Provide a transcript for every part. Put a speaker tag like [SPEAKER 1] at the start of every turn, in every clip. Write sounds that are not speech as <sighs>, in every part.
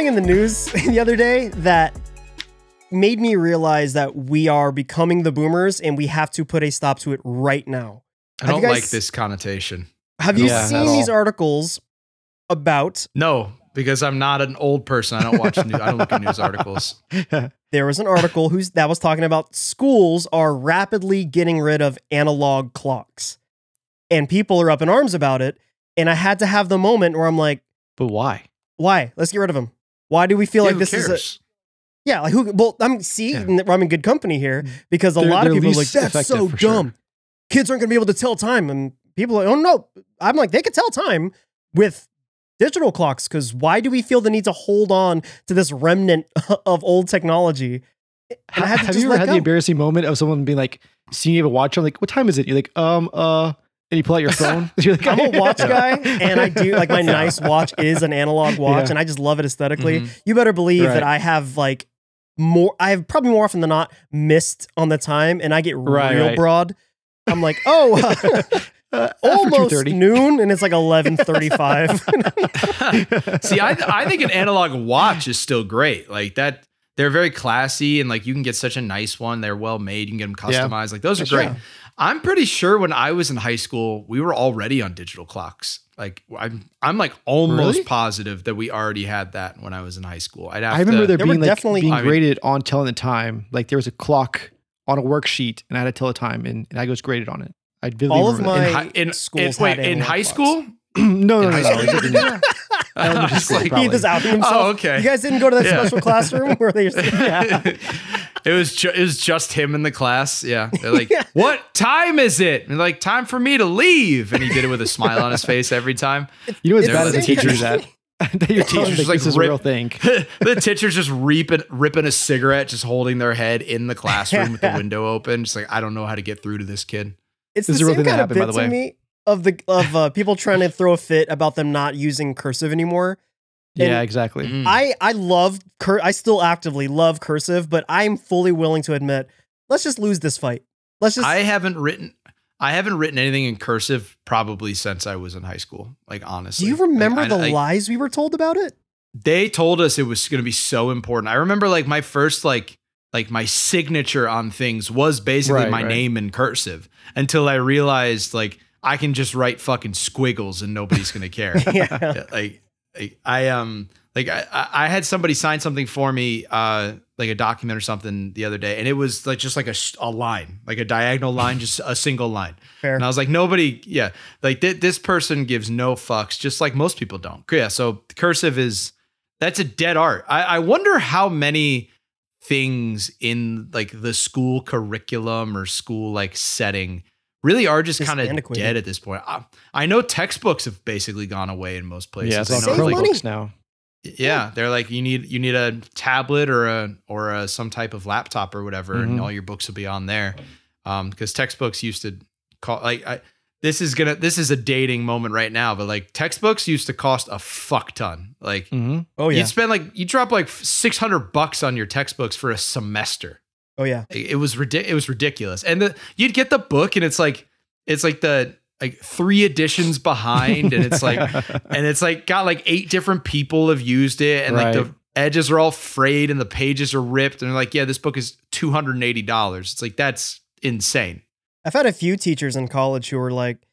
[SPEAKER 1] Something in the news <laughs> the other day that made me realize that we are becoming the boomers and we have to put a stop to it right now.
[SPEAKER 2] I
[SPEAKER 1] Have
[SPEAKER 2] don't
[SPEAKER 1] guys-
[SPEAKER 2] like this connotation.
[SPEAKER 1] Have you
[SPEAKER 3] Yeah,
[SPEAKER 1] seen these articles about
[SPEAKER 2] No, because I'm not an old person. I don't watch news. I don't look at news <laughs> articles.
[SPEAKER 1] there was an article who's that was talking about schools are rapidly getting rid of analog clocks. And people are up in arms about it. And I had to have the moment where I'm like,
[SPEAKER 3] But why?
[SPEAKER 1] why? Let's get rid of them. Why do we feel
[SPEAKER 2] Yeah,
[SPEAKER 1] like this is a? Yeah, like who? Well, I'm see,
[SPEAKER 2] Yeah.
[SPEAKER 1] I'm in good company here because a
[SPEAKER 3] They're-
[SPEAKER 1] lot of people are like, "That's so
[SPEAKER 3] for sure."
[SPEAKER 1] dumb. Kids aren't going to be able to tell time." And people are, like, "Oh no!" I'm like, they could tell time with digital clocks because why do we feel the need to hold on to this remnant <laughs> of old technology?
[SPEAKER 3] Have you ever had
[SPEAKER 1] go.
[SPEAKER 3] the embarrassing moment of someone being like, seeing you have a watch on, like, what time is it? You're like, um, uh, and you pull out your phone. <laughs> You're like,
[SPEAKER 1] I'm a <laughs> watch guy, and I do like my nice watch is an analog watch,
[SPEAKER 3] Yeah.
[SPEAKER 1] and I just love it esthetically
[SPEAKER 2] Mhm.
[SPEAKER 1] You better believe
[SPEAKER 3] Right.
[SPEAKER 1] that I have like more. I have probably more often than not missed on the time, and I get
[SPEAKER 3] Right,
[SPEAKER 1] real
[SPEAKER 3] right.
[SPEAKER 1] broad. I'm like, <laughs> oh,
[SPEAKER 3] Uh, after
[SPEAKER 1] almost noon, and it's like 11:35.
[SPEAKER 2] See, I I think an analog watch is still great. Like that, they're very classy and like you can get such a nice one. They're well made. You can get them
[SPEAKER 3] Yeah.
[SPEAKER 2] customized. Like those are
[SPEAKER 3] Sure.
[SPEAKER 2] great. I'm pretty sure when I was in high school, we were already on digital clocks. Like I'm I'm like almost
[SPEAKER 3] Really?
[SPEAKER 2] positive that we already had that when I was in high school. I'd have
[SPEAKER 3] I remember
[SPEAKER 2] to,
[SPEAKER 3] there
[SPEAKER 1] There
[SPEAKER 3] being like
[SPEAKER 1] definitely-
[SPEAKER 3] being
[SPEAKER 2] I mean-
[SPEAKER 3] graded on telling the time. Like there was a clock on a worksheet, and I had to tell the time, and, and I was graded on it. I vividly
[SPEAKER 1] All of
[SPEAKER 3] remember
[SPEAKER 2] in,
[SPEAKER 1] my-
[SPEAKER 2] hi- in,
[SPEAKER 1] schools
[SPEAKER 2] in- wait, in high
[SPEAKER 1] clocks.
[SPEAKER 2] school?
[SPEAKER 3] that. <clears throat> no, no,
[SPEAKER 2] In
[SPEAKER 3] no,
[SPEAKER 2] high
[SPEAKER 3] no. <laughs>
[SPEAKER 2] school?
[SPEAKER 3] it didn't- Elementary school,
[SPEAKER 2] like,
[SPEAKER 3] probably.
[SPEAKER 1] he was outing himself.
[SPEAKER 2] Oh, okay.
[SPEAKER 1] You guys didn't go to that
[SPEAKER 2] Yeah.
[SPEAKER 1] special classroom where they. <laughs>
[SPEAKER 2] it was ju- it was just him in the class. Yeah, they're like, <laughs>
[SPEAKER 1] Yeah.
[SPEAKER 2] "What time is it?" And like, "Time for me to leave." And he did it with a smile on his face every time.
[SPEAKER 3] You know what's
[SPEAKER 1] It's
[SPEAKER 3] bad as <laughs>
[SPEAKER 2] the
[SPEAKER 3] teacher
[SPEAKER 2] same
[SPEAKER 3] is that that your teacher's
[SPEAKER 2] teacher's
[SPEAKER 3] like,
[SPEAKER 2] like
[SPEAKER 3] this is a
[SPEAKER 2] rip-
[SPEAKER 3] real thing.
[SPEAKER 2] the teacher's just reaping, ripping a cigarette, just holding their head in the classroom with the window open. Just like, I don't know how to get through to this kid.
[SPEAKER 1] It's
[SPEAKER 3] This
[SPEAKER 1] the
[SPEAKER 3] is a real
[SPEAKER 1] same
[SPEAKER 3] thing that
[SPEAKER 1] kind of
[SPEAKER 3] happened, by
[SPEAKER 1] bit
[SPEAKER 3] the
[SPEAKER 1] to
[SPEAKER 3] way.
[SPEAKER 1] me of the of uh, people trying to throw a fit about them not using cursive anymore.
[SPEAKER 3] Yeah, exactly.
[SPEAKER 2] Mm.
[SPEAKER 1] I I love cur- I still actively love cursive, but I'm fully willing to admit, let's just lose this fight. Let's just
[SPEAKER 2] I haven't written, I haven't written anything in cursive probably since I was in high school. Like honestly,
[SPEAKER 1] Do you remember
[SPEAKER 2] Like, I-
[SPEAKER 1] the
[SPEAKER 2] like,
[SPEAKER 1] lies we were told about it?
[SPEAKER 2] they told us it was going to be so important. I remember like my first like like my signature on things was basically
[SPEAKER 3] Right,
[SPEAKER 2] my
[SPEAKER 3] right.
[SPEAKER 2] name in cursive until I realized like I can just write fucking squiggles and nobody's to care. <laughs>
[SPEAKER 1] yeah. <laughs>
[SPEAKER 2] Like, like I um like I I I had somebody sign something for me uh like a document or something the other day and it was like just like a, a line like a diagonal line just a single line
[SPEAKER 1] Fair.
[SPEAKER 2] and I was like nobody yeah like th- this person gives no fucks just like most people don't yeah so cursive is that's a dead art I I wonder how many things in like the school curriculum or school like setting really are just
[SPEAKER 1] Just
[SPEAKER 2] kind of dead at this point. I, I know textbooks have basically gone away in most places.
[SPEAKER 3] Yeah, it's
[SPEAKER 2] I know,
[SPEAKER 1] Save
[SPEAKER 2] like,
[SPEAKER 1] money.
[SPEAKER 3] Chromebooks now.
[SPEAKER 2] yeah, they're like you need you need a tablet or a or a, some type of laptop or whatever, and
[SPEAKER 3] Mhm.
[SPEAKER 2] all your books will be on there. Um, because textbooks used to call like I, this is gonna this is a dating moment right now, but like textbooks used to cost a fuck ton. Like
[SPEAKER 3] hmm
[SPEAKER 1] Oh yeah.
[SPEAKER 2] you'd spend like you drop like six hundred bucks on your textbooks for a semester.
[SPEAKER 1] Oh yeah.
[SPEAKER 2] It was ridic- It was ridiculous. And the you'd get the book, and it's like it's like the like three editions behind, and it's like <laughs> and it's like got like eight different people have used it, and like the edges are all frayed, and the pages are ripped, and they're like, yeah, this book is two hundred and eighty dollars. It's like that's insane.
[SPEAKER 1] I've had a few teachers in college who were like,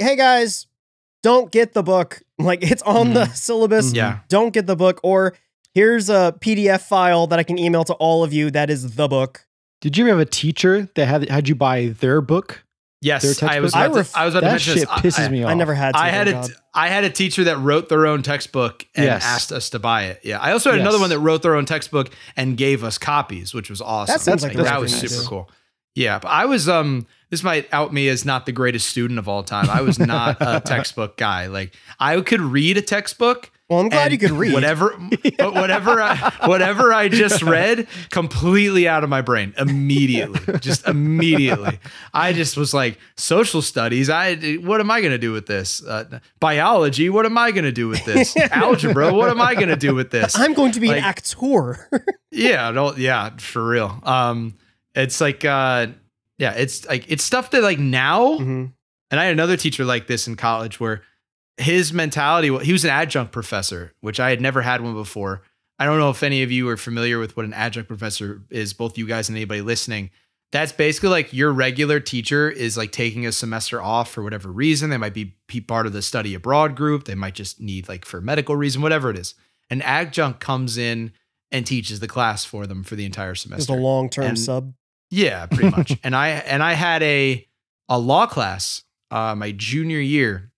[SPEAKER 1] "Hey guys, don't get the book. <laughs> Like it's on the syllabus.
[SPEAKER 2] Mm-hmm. Yeah.
[SPEAKER 1] Don't get the book or here's a PDF file that I can email to all of you that is the book."
[SPEAKER 3] Did you ever have a teacher that had had you buy their book?
[SPEAKER 2] Yes,
[SPEAKER 3] Their
[SPEAKER 2] I was.
[SPEAKER 3] textbook?
[SPEAKER 2] About
[SPEAKER 1] I
[SPEAKER 2] to, I was about to
[SPEAKER 3] That
[SPEAKER 2] mention
[SPEAKER 3] shit
[SPEAKER 2] this.
[SPEAKER 3] pisses
[SPEAKER 2] I,
[SPEAKER 3] me off.
[SPEAKER 1] I never had to.
[SPEAKER 2] I had a
[SPEAKER 1] God.
[SPEAKER 2] I had a teacher that wrote their own textbook and
[SPEAKER 3] Yes.
[SPEAKER 2] asked us to buy it. Yeah, I also had another one that wrote their own textbook and gave us copies, which was awesome.
[SPEAKER 1] That seems
[SPEAKER 3] like
[SPEAKER 2] that was
[SPEAKER 3] pretty
[SPEAKER 2] super
[SPEAKER 3] nice.
[SPEAKER 2] cool. Yeah, but I was um. This might out me as not the greatest student of all time. I was not a <laughs> textbook guy. Like I could read a textbook.
[SPEAKER 1] Well, I'm glad you could read.
[SPEAKER 2] whatever, but whatever, I, whatever I just <laughs> read, completely out of my brain immediately, just immediately. I just was like, social studies. I, what am I going to do with this? Uh, biology. What am I going to do with this? <laughs> Algebra. What am I going to do with this?
[SPEAKER 1] I'm going to be
[SPEAKER 2] Like-
[SPEAKER 1] an actor.
[SPEAKER 2] Yeah, no, yeah, for real. Um, it's like, uh, yeah, it's like it's stuff that like now
[SPEAKER 1] Mhm.
[SPEAKER 2] and I had another teacher like this in college where his mentality. He was an adjunct professor, which I had never had one before. I don't know if any of you are familiar with what an adjunct professor is. Both you guys and anybody listening. That's basically like your regular teacher is like taking a semester off for whatever reason. They might be part of the study abroad group. They might just need like for medical reason, whatever it is. An adjunct comes in and teaches the class for them for the entire semester.
[SPEAKER 1] Just a long term sub.
[SPEAKER 2] Yeah, pretty much. <laughs> and I and I had a a law class uh, my junior year.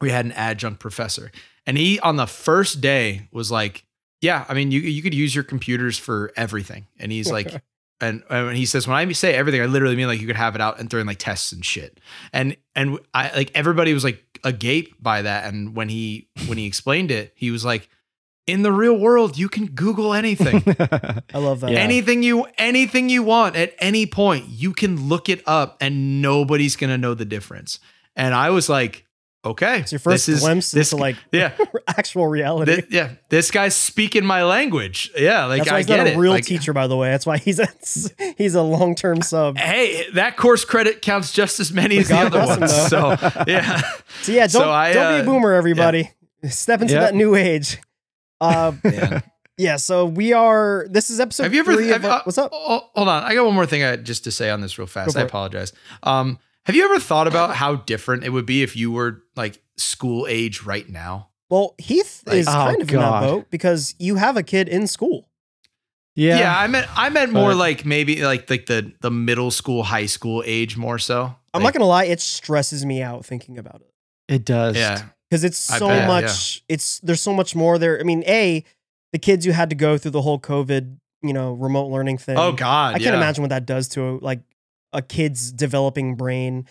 [SPEAKER 2] We had an adjunct professor, and he on the first day was like, "Yeah, I mean, you you could use your computers for everything." And he's like, <laughs> and, and he says, "When I say everything, I literally mean like you could have it out and during like tests and shit." And and I like everybody was like agape by that. And when he when he explained it, he was like, "In the real world, you can Google anything." <laughs>
[SPEAKER 1] I love that.
[SPEAKER 3] Yeah.
[SPEAKER 2] anything you anything you want at any point you can look it up and nobody's gonna know the difference and i was like okay
[SPEAKER 1] It's your first
[SPEAKER 2] this is
[SPEAKER 1] glimpse
[SPEAKER 2] this
[SPEAKER 1] into like <laughs>
[SPEAKER 2] yeah <laughs>
[SPEAKER 1] actual reality.
[SPEAKER 2] thi- yeah this guy's speaking my language yeah like
[SPEAKER 1] That's why
[SPEAKER 2] i
[SPEAKER 1] he's
[SPEAKER 2] get
[SPEAKER 1] not a
[SPEAKER 2] it
[SPEAKER 1] real
[SPEAKER 2] Like,
[SPEAKER 1] teacher, by the way. That's why he's a he's a long term sub.
[SPEAKER 2] hey that course credit counts just as many as the other
[SPEAKER 1] bless him,
[SPEAKER 2] ones so yeah
[SPEAKER 1] So yeah, don't
[SPEAKER 2] So I,
[SPEAKER 1] don't be
[SPEAKER 2] uh,
[SPEAKER 1] a boomer, everybody. Step into
[SPEAKER 3] Yeah.
[SPEAKER 1] that new age. <laughs> Uh, yeah. So we are. This is episode.
[SPEAKER 2] have you ever
[SPEAKER 1] three
[SPEAKER 2] have,
[SPEAKER 1] of
[SPEAKER 2] uh,
[SPEAKER 1] what's up?
[SPEAKER 2] oh, hold on i got one more thing I, just to say on this real fast i apologize um have you ever thought about how different it would be if you were like school age right now
[SPEAKER 1] Well, Heath
[SPEAKER 2] Like-
[SPEAKER 1] is
[SPEAKER 3] Oh,
[SPEAKER 1] kind of in that boat because you have a kid in school.
[SPEAKER 3] yeah.
[SPEAKER 2] Yeah, I meant I meant more like maybe like like the the middle school, high school age more so.
[SPEAKER 1] I'm
[SPEAKER 2] Like,
[SPEAKER 1] not gonna lie, it stresses me out thinking about it
[SPEAKER 3] It does.
[SPEAKER 2] Yeah,
[SPEAKER 1] because it's so
[SPEAKER 2] bet,
[SPEAKER 1] much. It's there's so much more there. I mean, a the kids who had to go through the whole COVID, you know, remote learning thing.
[SPEAKER 2] Oh God,
[SPEAKER 1] I can't
[SPEAKER 2] yeah.
[SPEAKER 1] imagine what that does to like a kid's developing brain.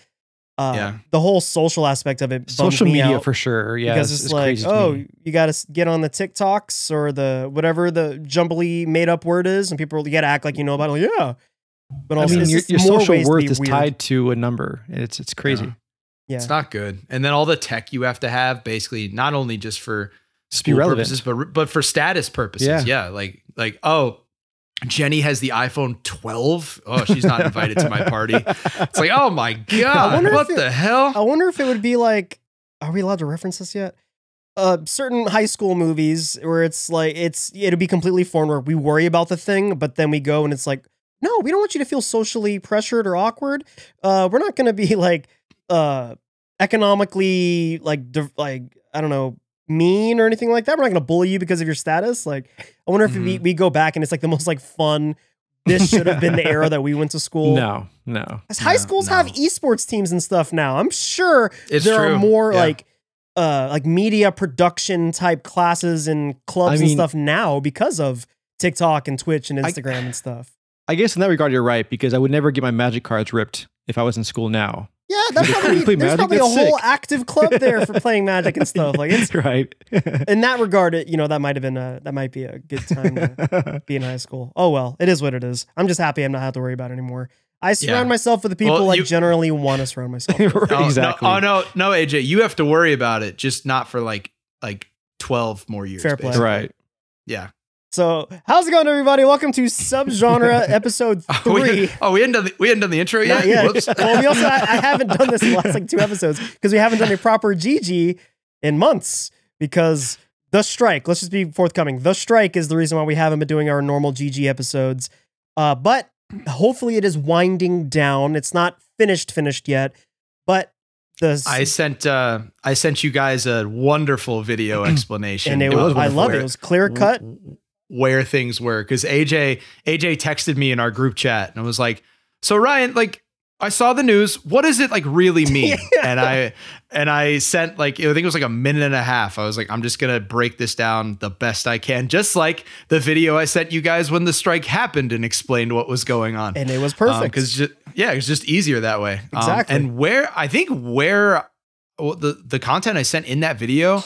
[SPEAKER 1] Uh,
[SPEAKER 2] Yeah.
[SPEAKER 1] The whole social aspect of it.
[SPEAKER 3] Social
[SPEAKER 1] me
[SPEAKER 3] media
[SPEAKER 1] out
[SPEAKER 3] for sure. Yeah.
[SPEAKER 1] because it's, like,
[SPEAKER 3] crazy
[SPEAKER 1] oh,
[SPEAKER 3] me.
[SPEAKER 1] you got to get on the TikToks or the whatever the jumbly made up word is, and people you got to act like you know about it. Like, yeah, but
[SPEAKER 3] I
[SPEAKER 1] also
[SPEAKER 3] mean, your, your social worth is
[SPEAKER 1] weird.
[SPEAKER 3] tied to a number. It's it's crazy.
[SPEAKER 2] Yeah.
[SPEAKER 1] Yeah.
[SPEAKER 2] It's not good. And then all the tech you have to have, basically, not only just for school purposes, but but for status purposes.
[SPEAKER 3] Yeah.
[SPEAKER 2] Yeah. like like oh, Jenny has the iPhone 12. Oh, she's not invited to my party. It's like oh my <laughs> god, what
[SPEAKER 1] it-
[SPEAKER 2] the hell?
[SPEAKER 1] I wonder if it would be like, are we allowed to reference this yet? Uh, certain high school movies where it's like it's it'll be completely foreign where we worry about the thing, but then we go and it's like, no, we don't want you to feel socially pressured or awkward. Uh, we're not gonna be <laughs> like uh economically like div- like I don't know mean or anything like that. We're not gonna bully you because of your status. Like, I wonder if we,
[SPEAKER 2] Mhm.
[SPEAKER 1] we go back and it's like the most like fun. This should have been the era that we went to school.
[SPEAKER 3] No, no.
[SPEAKER 1] As high
[SPEAKER 2] No,
[SPEAKER 1] schools have esports teams and stuff now. I'm sure
[SPEAKER 2] It's
[SPEAKER 1] there
[SPEAKER 2] true.
[SPEAKER 1] are more
[SPEAKER 2] Yeah.
[SPEAKER 1] like uh like media production type classes and clubs
[SPEAKER 3] I
[SPEAKER 1] and stuff now because of TikTok and Twitch and
[SPEAKER 3] I-
[SPEAKER 1] Instagram and stuff.
[SPEAKER 3] I guess in that regard, you're right because I would never get my magic cards ripped if I was in school now.
[SPEAKER 1] Yeah, that's probably, there's
[SPEAKER 3] Magic?
[SPEAKER 1] probably a
[SPEAKER 3] That's
[SPEAKER 1] whole active club there for <laughs> playing Magic and stuff. Like it's <laughs>
[SPEAKER 3] right.
[SPEAKER 1] in that regard, it, you know, that might have been a that might be a good time to <laughs> be in high school. Oh well, it is what it is. I'm just happy I'm not have to worry about it anymore. I surround
[SPEAKER 2] Yeah.
[SPEAKER 1] myself with the people
[SPEAKER 2] Well,
[SPEAKER 1] like
[SPEAKER 2] you-
[SPEAKER 1] generally want to surround myself. with.
[SPEAKER 2] Oh,
[SPEAKER 3] exactly.
[SPEAKER 2] No, oh no, no, AJ, you have to worry about it, just not for like like 12 more years.
[SPEAKER 1] Fair play.
[SPEAKER 2] basically.
[SPEAKER 3] Right.
[SPEAKER 2] Yeah.
[SPEAKER 1] So how's it going, everybody? Welcome to Subgenre <laughs> Episode
[SPEAKER 2] Oh,
[SPEAKER 1] Three.
[SPEAKER 2] we, <laughs> oh, we hadn't done the, we hadn't done the intro yet.
[SPEAKER 1] Yet.
[SPEAKER 2] Whoops. <laughs>
[SPEAKER 1] well, we also I, I haven't done this in the last like two episodes because we haven't done a proper GG in months because the strike. Let's just be forthcoming. The strike is the reason why we haven't been doing our normal GG episodes. Uh, but hopefully it is winding down. It's not finished finished yet, but the
[SPEAKER 2] I sent uh I sent you guys a wonderful video <clears throat> explanation.
[SPEAKER 1] and it,
[SPEAKER 3] it
[SPEAKER 1] was,
[SPEAKER 3] was
[SPEAKER 1] I love it. It was clear cut.
[SPEAKER 2] Where things were because AJ AJ texted me in our group chat and I was like, "So Ryan, like I saw the news. What does it like really <laughs> mean?" And I and I sent like I think it was like a minute and a half. I was like, "I'm just gonna break this down the best I can, just like the video I sent you guys when the strike happened and explained what was going on."
[SPEAKER 1] And it was perfect.
[SPEAKER 2] because yeah, it's just easier that way. Um,
[SPEAKER 1] Exactly.
[SPEAKER 2] and where I think where well, the the content I sent in that video,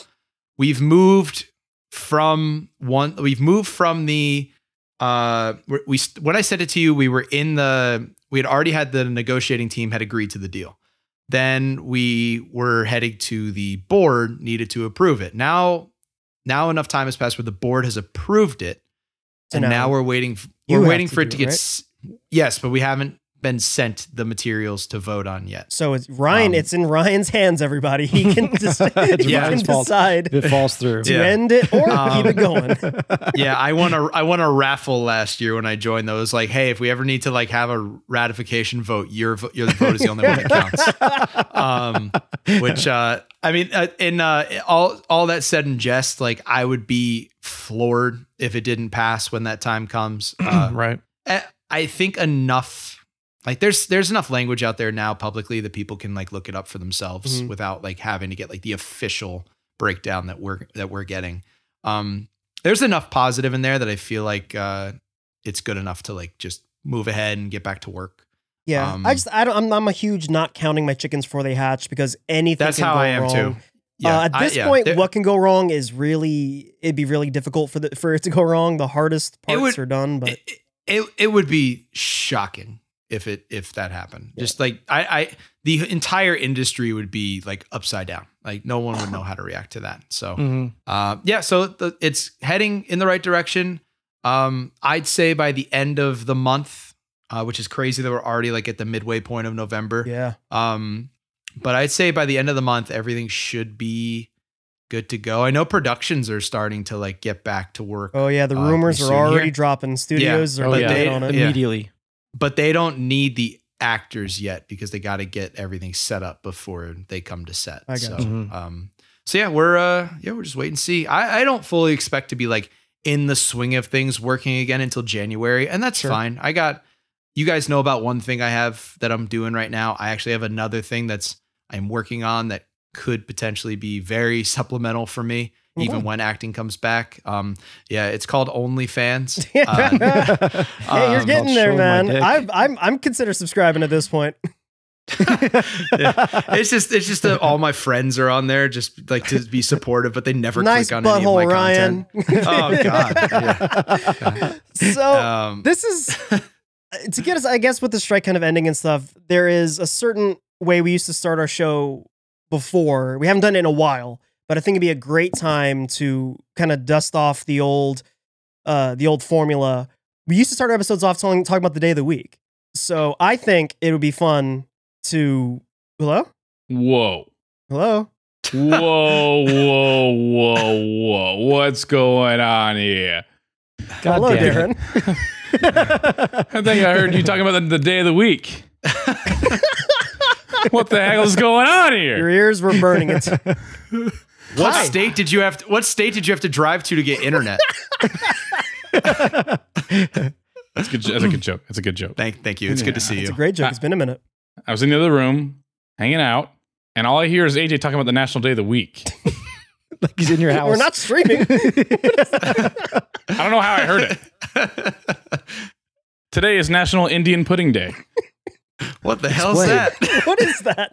[SPEAKER 2] we've moved from one. We've moved from the uh we when I said it to you, we were in the we had already had the negotiating team had agreed to the deal. Then we were heading to the board, needed to approve it. Now, now enough time has passed where the board has approved it, and
[SPEAKER 1] now
[SPEAKER 2] now we're waiting. We're waiting for it to
[SPEAKER 1] it,
[SPEAKER 2] get
[SPEAKER 1] right?
[SPEAKER 2] yes, but we haven't been sent the materials to vote on yet.
[SPEAKER 1] So it's Ryan.
[SPEAKER 2] Um,
[SPEAKER 1] it's in Ryan's hands. Everybody, he can, <laughs> <laughs> just, he
[SPEAKER 2] Yeah.
[SPEAKER 1] can decide
[SPEAKER 3] If it falls through.
[SPEAKER 1] to
[SPEAKER 2] Yeah.
[SPEAKER 1] end it or
[SPEAKER 2] Um,
[SPEAKER 1] keep it going. <laughs>
[SPEAKER 2] yeah, I won a I won a raffle last year when I joined. That was like, hey, if we ever need to like have a ratification vote, your vo- your vote is the only one that counts. Um, which uh, I mean, uh, in uh, all all that said in jest, like I would be floored if it didn't pass when that time comes. Uh, <clears throat>
[SPEAKER 3] right.
[SPEAKER 2] I- I think enough like there's there's enough language out there now publicly that people can like look it up for themselves
[SPEAKER 1] Mhm.
[SPEAKER 2] without like having to get like the official breakdown that we're that we're getting. Um there's enough positive in there that I feel like uh it's good enough to like just move ahead and get back to work.
[SPEAKER 1] Yeah,
[SPEAKER 2] um,
[SPEAKER 1] I just I don't. I'm, I'm a huge not counting my chickens before they hatch because anything.
[SPEAKER 2] That's how I am
[SPEAKER 1] wrong.
[SPEAKER 2] too.
[SPEAKER 1] uh, at
[SPEAKER 2] I-
[SPEAKER 1] this
[SPEAKER 2] yeah,
[SPEAKER 1] point, what can go wrong is really it'd be really difficult for the for it to go wrong. The hardest parts
[SPEAKER 2] would-
[SPEAKER 1] are done, but
[SPEAKER 2] it, it it would be shocking if it if that happened. Just like I I the entire industry would be like upside down. Like no one would know how to react to that. So <laughs>
[SPEAKER 3] hmm
[SPEAKER 2] Uh, yeah, so the, it's heading in the right direction. Um, I'd say by the end of the month, uh, which is crazy that we're already like at the midway point of November.
[SPEAKER 1] yeah,
[SPEAKER 2] Um, but I'd say by the end of the month, everything should be good to go. I know productions are starting to like get back to work,
[SPEAKER 1] oh yeah, the
[SPEAKER 2] Uh,
[SPEAKER 1] rumors
[SPEAKER 2] pretty
[SPEAKER 1] are already
[SPEAKER 2] here.
[SPEAKER 1] dropping. Studios are
[SPEAKER 3] Oh,
[SPEAKER 2] but
[SPEAKER 3] yeah.
[SPEAKER 2] they-
[SPEAKER 1] on it.
[SPEAKER 2] yeah.
[SPEAKER 3] Immediately.
[SPEAKER 2] But they don't need the actors yet because they got to get everything set up before they come to set.
[SPEAKER 1] I
[SPEAKER 2] so,
[SPEAKER 3] you. Mhm.
[SPEAKER 2] um, so yeah, we're uh, yeah, we're just wait and see. I, I don't fully expect to be like in the swing of things working again until January, and that's
[SPEAKER 1] Sure.
[SPEAKER 2] fine. I got you guys know about one thing I have that I'm doing right now. I actually have another thing that's I'm working on that could potentially be very supplemental for me. Even
[SPEAKER 1] Okay.
[SPEAKER 2] when acting comes back, um, yeah, it's called OnlyFans. <laughs>
[SPEAKER 1] hey,
[SPEAKER 2] Uh, <laughs>
[SPEAKER 1] you're
[SPEAKER 2] um,
[SPEAKER 1] getting
[SPEAKER 3] I'll
[SPEAKER 1] there, man. I'm I'm I'm consider subscribing at this point. <laughs>
[SPEAKER 2] it's just it's just that all my friends are on there just like to be supportive, but they never
[SPEAKER 1] nice
[SPEAKER 2] click on any of
[SPEAKER 1] butthole,
[SPEAKER 2] my
[SPEAKER 1] Ryan.
[SPEAKER 2] content. Oh, God.
[SPEAKER 1] so
[SPEAKER 2] Um,
[SPEAKER 1] this is to get us, I guess, with the strike kind of ending and stuff. There is a certain way we used to start our show before. We haven't done it in a while, but I think it'd be a great time to kind of dust off the old, uh, the old formula. We used to start our episodes off telling, talking about the day of the week. So I think it would be fun to hello,
[SPEAKER 4] Whoa.
[SPEAKER 1] hello.
[SPEAKER 4] Whoa, whoa, whoa, whoa. What's going on here?
[SPEAKER 3] God
[SPEAKER 1] hello,
[SPEAKER 3] damn.
[SPEAKER 1] Darren.
[SPEAKER 4] I think I heard you talking about the, the day of the week. <laughs> what the hell is going on here?
[SPEAKER 1] Your ears were burning. It's <laughs>
[SPEAKER 2] what
[SPEAKER 1] Hi.
[SPEAKER 2] state did you have? To, what state did you have to drive to to get internet? <laughs>
[SPEAKER 4] That's, good, that's a good joke. That's a good joke.
[SPEAKER 2] thank, thank you. It's good to see you.
[SPEAKER 1] it's a great joke. It's been a minute.
[SPEAKER 4] I was in the other room, hanging out, and all I hear is AJ talking about the National Day of the Week. <laughs>
[SPEAKER 3] like he's in your house.
[SPEAKER 1] We're not streaming. <laughs>
[SPEAKER 4] I don't know how I heard it. Today is National Indian Pudding Day.
[SPEAKER 2] what the hell's
[SPEAKER 3] Explain.
[SPEAKER 2] that?
[SPEAKER 1] what is that?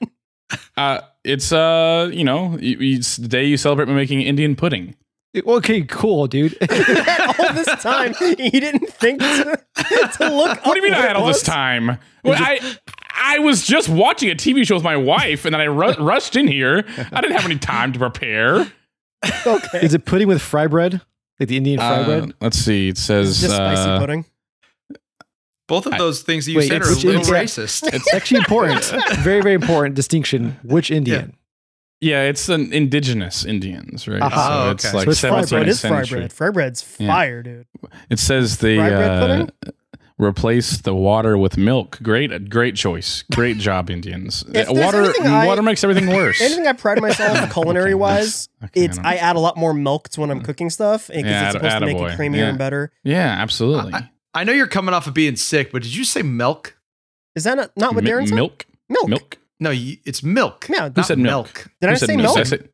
[SPEAKER 1] <laughs>
[SPEAKER 4] Uh, it's uh, you know, it's the day you celebrate by making Indian pudding.
[SPEAKER 3] okay, cool, dude. <laughs> <laughs>
[SPEAKER 1] all this time you didn't think to, to look
[SPEAKER 4] What do you mean I had
[SPEAKER 1] it
[SPEAKER 4] all this time? Well, I I was just watching a TV show with my wife, and then I ru- rushed in here. I didn't have any time to prepare.
[SPEAKER 1] Okay.
[SPEAKER 3] Is it pudding with fry bread? Like the Indian fry
[SPEAKER 4] Uh,
[SPEAKER 3] bread?
[SPEAKER 4] let's see. It says
[SPEAKER 1] Just spicy
[SPEAKER 4] uh,
[SPEAKER 1] pudding.
[SPEAKER 2] Both of
[SPEAKER 4] I-
[SPEAKER 2] those things that you
[SPEAKER 3] Wait,
[SPEAKER 2] said are a little
[SPEAKER 3] Indian-
[SPEAKER 2] racist.
[SPEAKER 3] It's actually important. <laughs> very, very important distinction. Which Indian?
[SPEAKER 4] Yeah, it's an indigenous Indians, right?
[SPEAKER 3] Aha.
[SPEAKER 4] So
[SPEAKER 2] Oh,
[SPEAKER 4] it's
[SPEAKER 2] okay.
[SPEAKER 4] like
[SPEAKER 3] So it's fry bread.
[SPEAKER 4] 17th
[SPEAKER 1] It is fry
[SPEAKER 4] century.
[SPEAKER 1] bread. Fry bread's
[SPEAKER 4] Yeah.
[SPEAKER 1] fire, dude.
[SPEAKER 4] It says the
[SPEAKER 1] Fry bread
[SPEAKER 4] uh, replace the water with milk. Great, great choice. Great <laughs> job, Indians. Water,
[SPEAKER 1] I-
[SPEAKER 4] water makes everything worse.
[SPEAKER 1] Anything I pride myself <laughs> culinary wise,
[SPEAKER 4] Okay,
[SPEAKER 1] it's
[SPEAKER 4] don't-
[SPEAKER 1] I add a lot more milk to when I'm cooking stuff because
[SPEAKER 4] Yeah,
[SPEAKER 1] it's supposed to make
[SPEAKER 4] attaboy.
[SPEAKER 1] it creamier
[SPEAKER 4] Yeah.
[SPEAKER 1] and better.
[SPEAKER 4] yeah, absolutely.
[SPEAKER 2] I know you're coming off of being sick, but did you say milk?
[SPEAKER 1] Is that not, not what
[SPEAKER 4] Mi-
[SPEAKER 1] Darren said?
[SPEAKER 4] milk,
[SPEAKER 1] Milk.
[SPEAKER 4] milk.
[SPEAKER 2] No, you, it's milk.
[SPEAKER 1] Yeah,
[SPEAKER 2] not
[SPEAKER 1] who
[SPEAKER 4] said milk?
[SPEAKER 1] Did I
[SPEAKER 4] Who said
[SPEAKER 1] say
[SPEAKER 4] milk?
[SPEAKER 1] milk?
[SPEAKER 4] I said-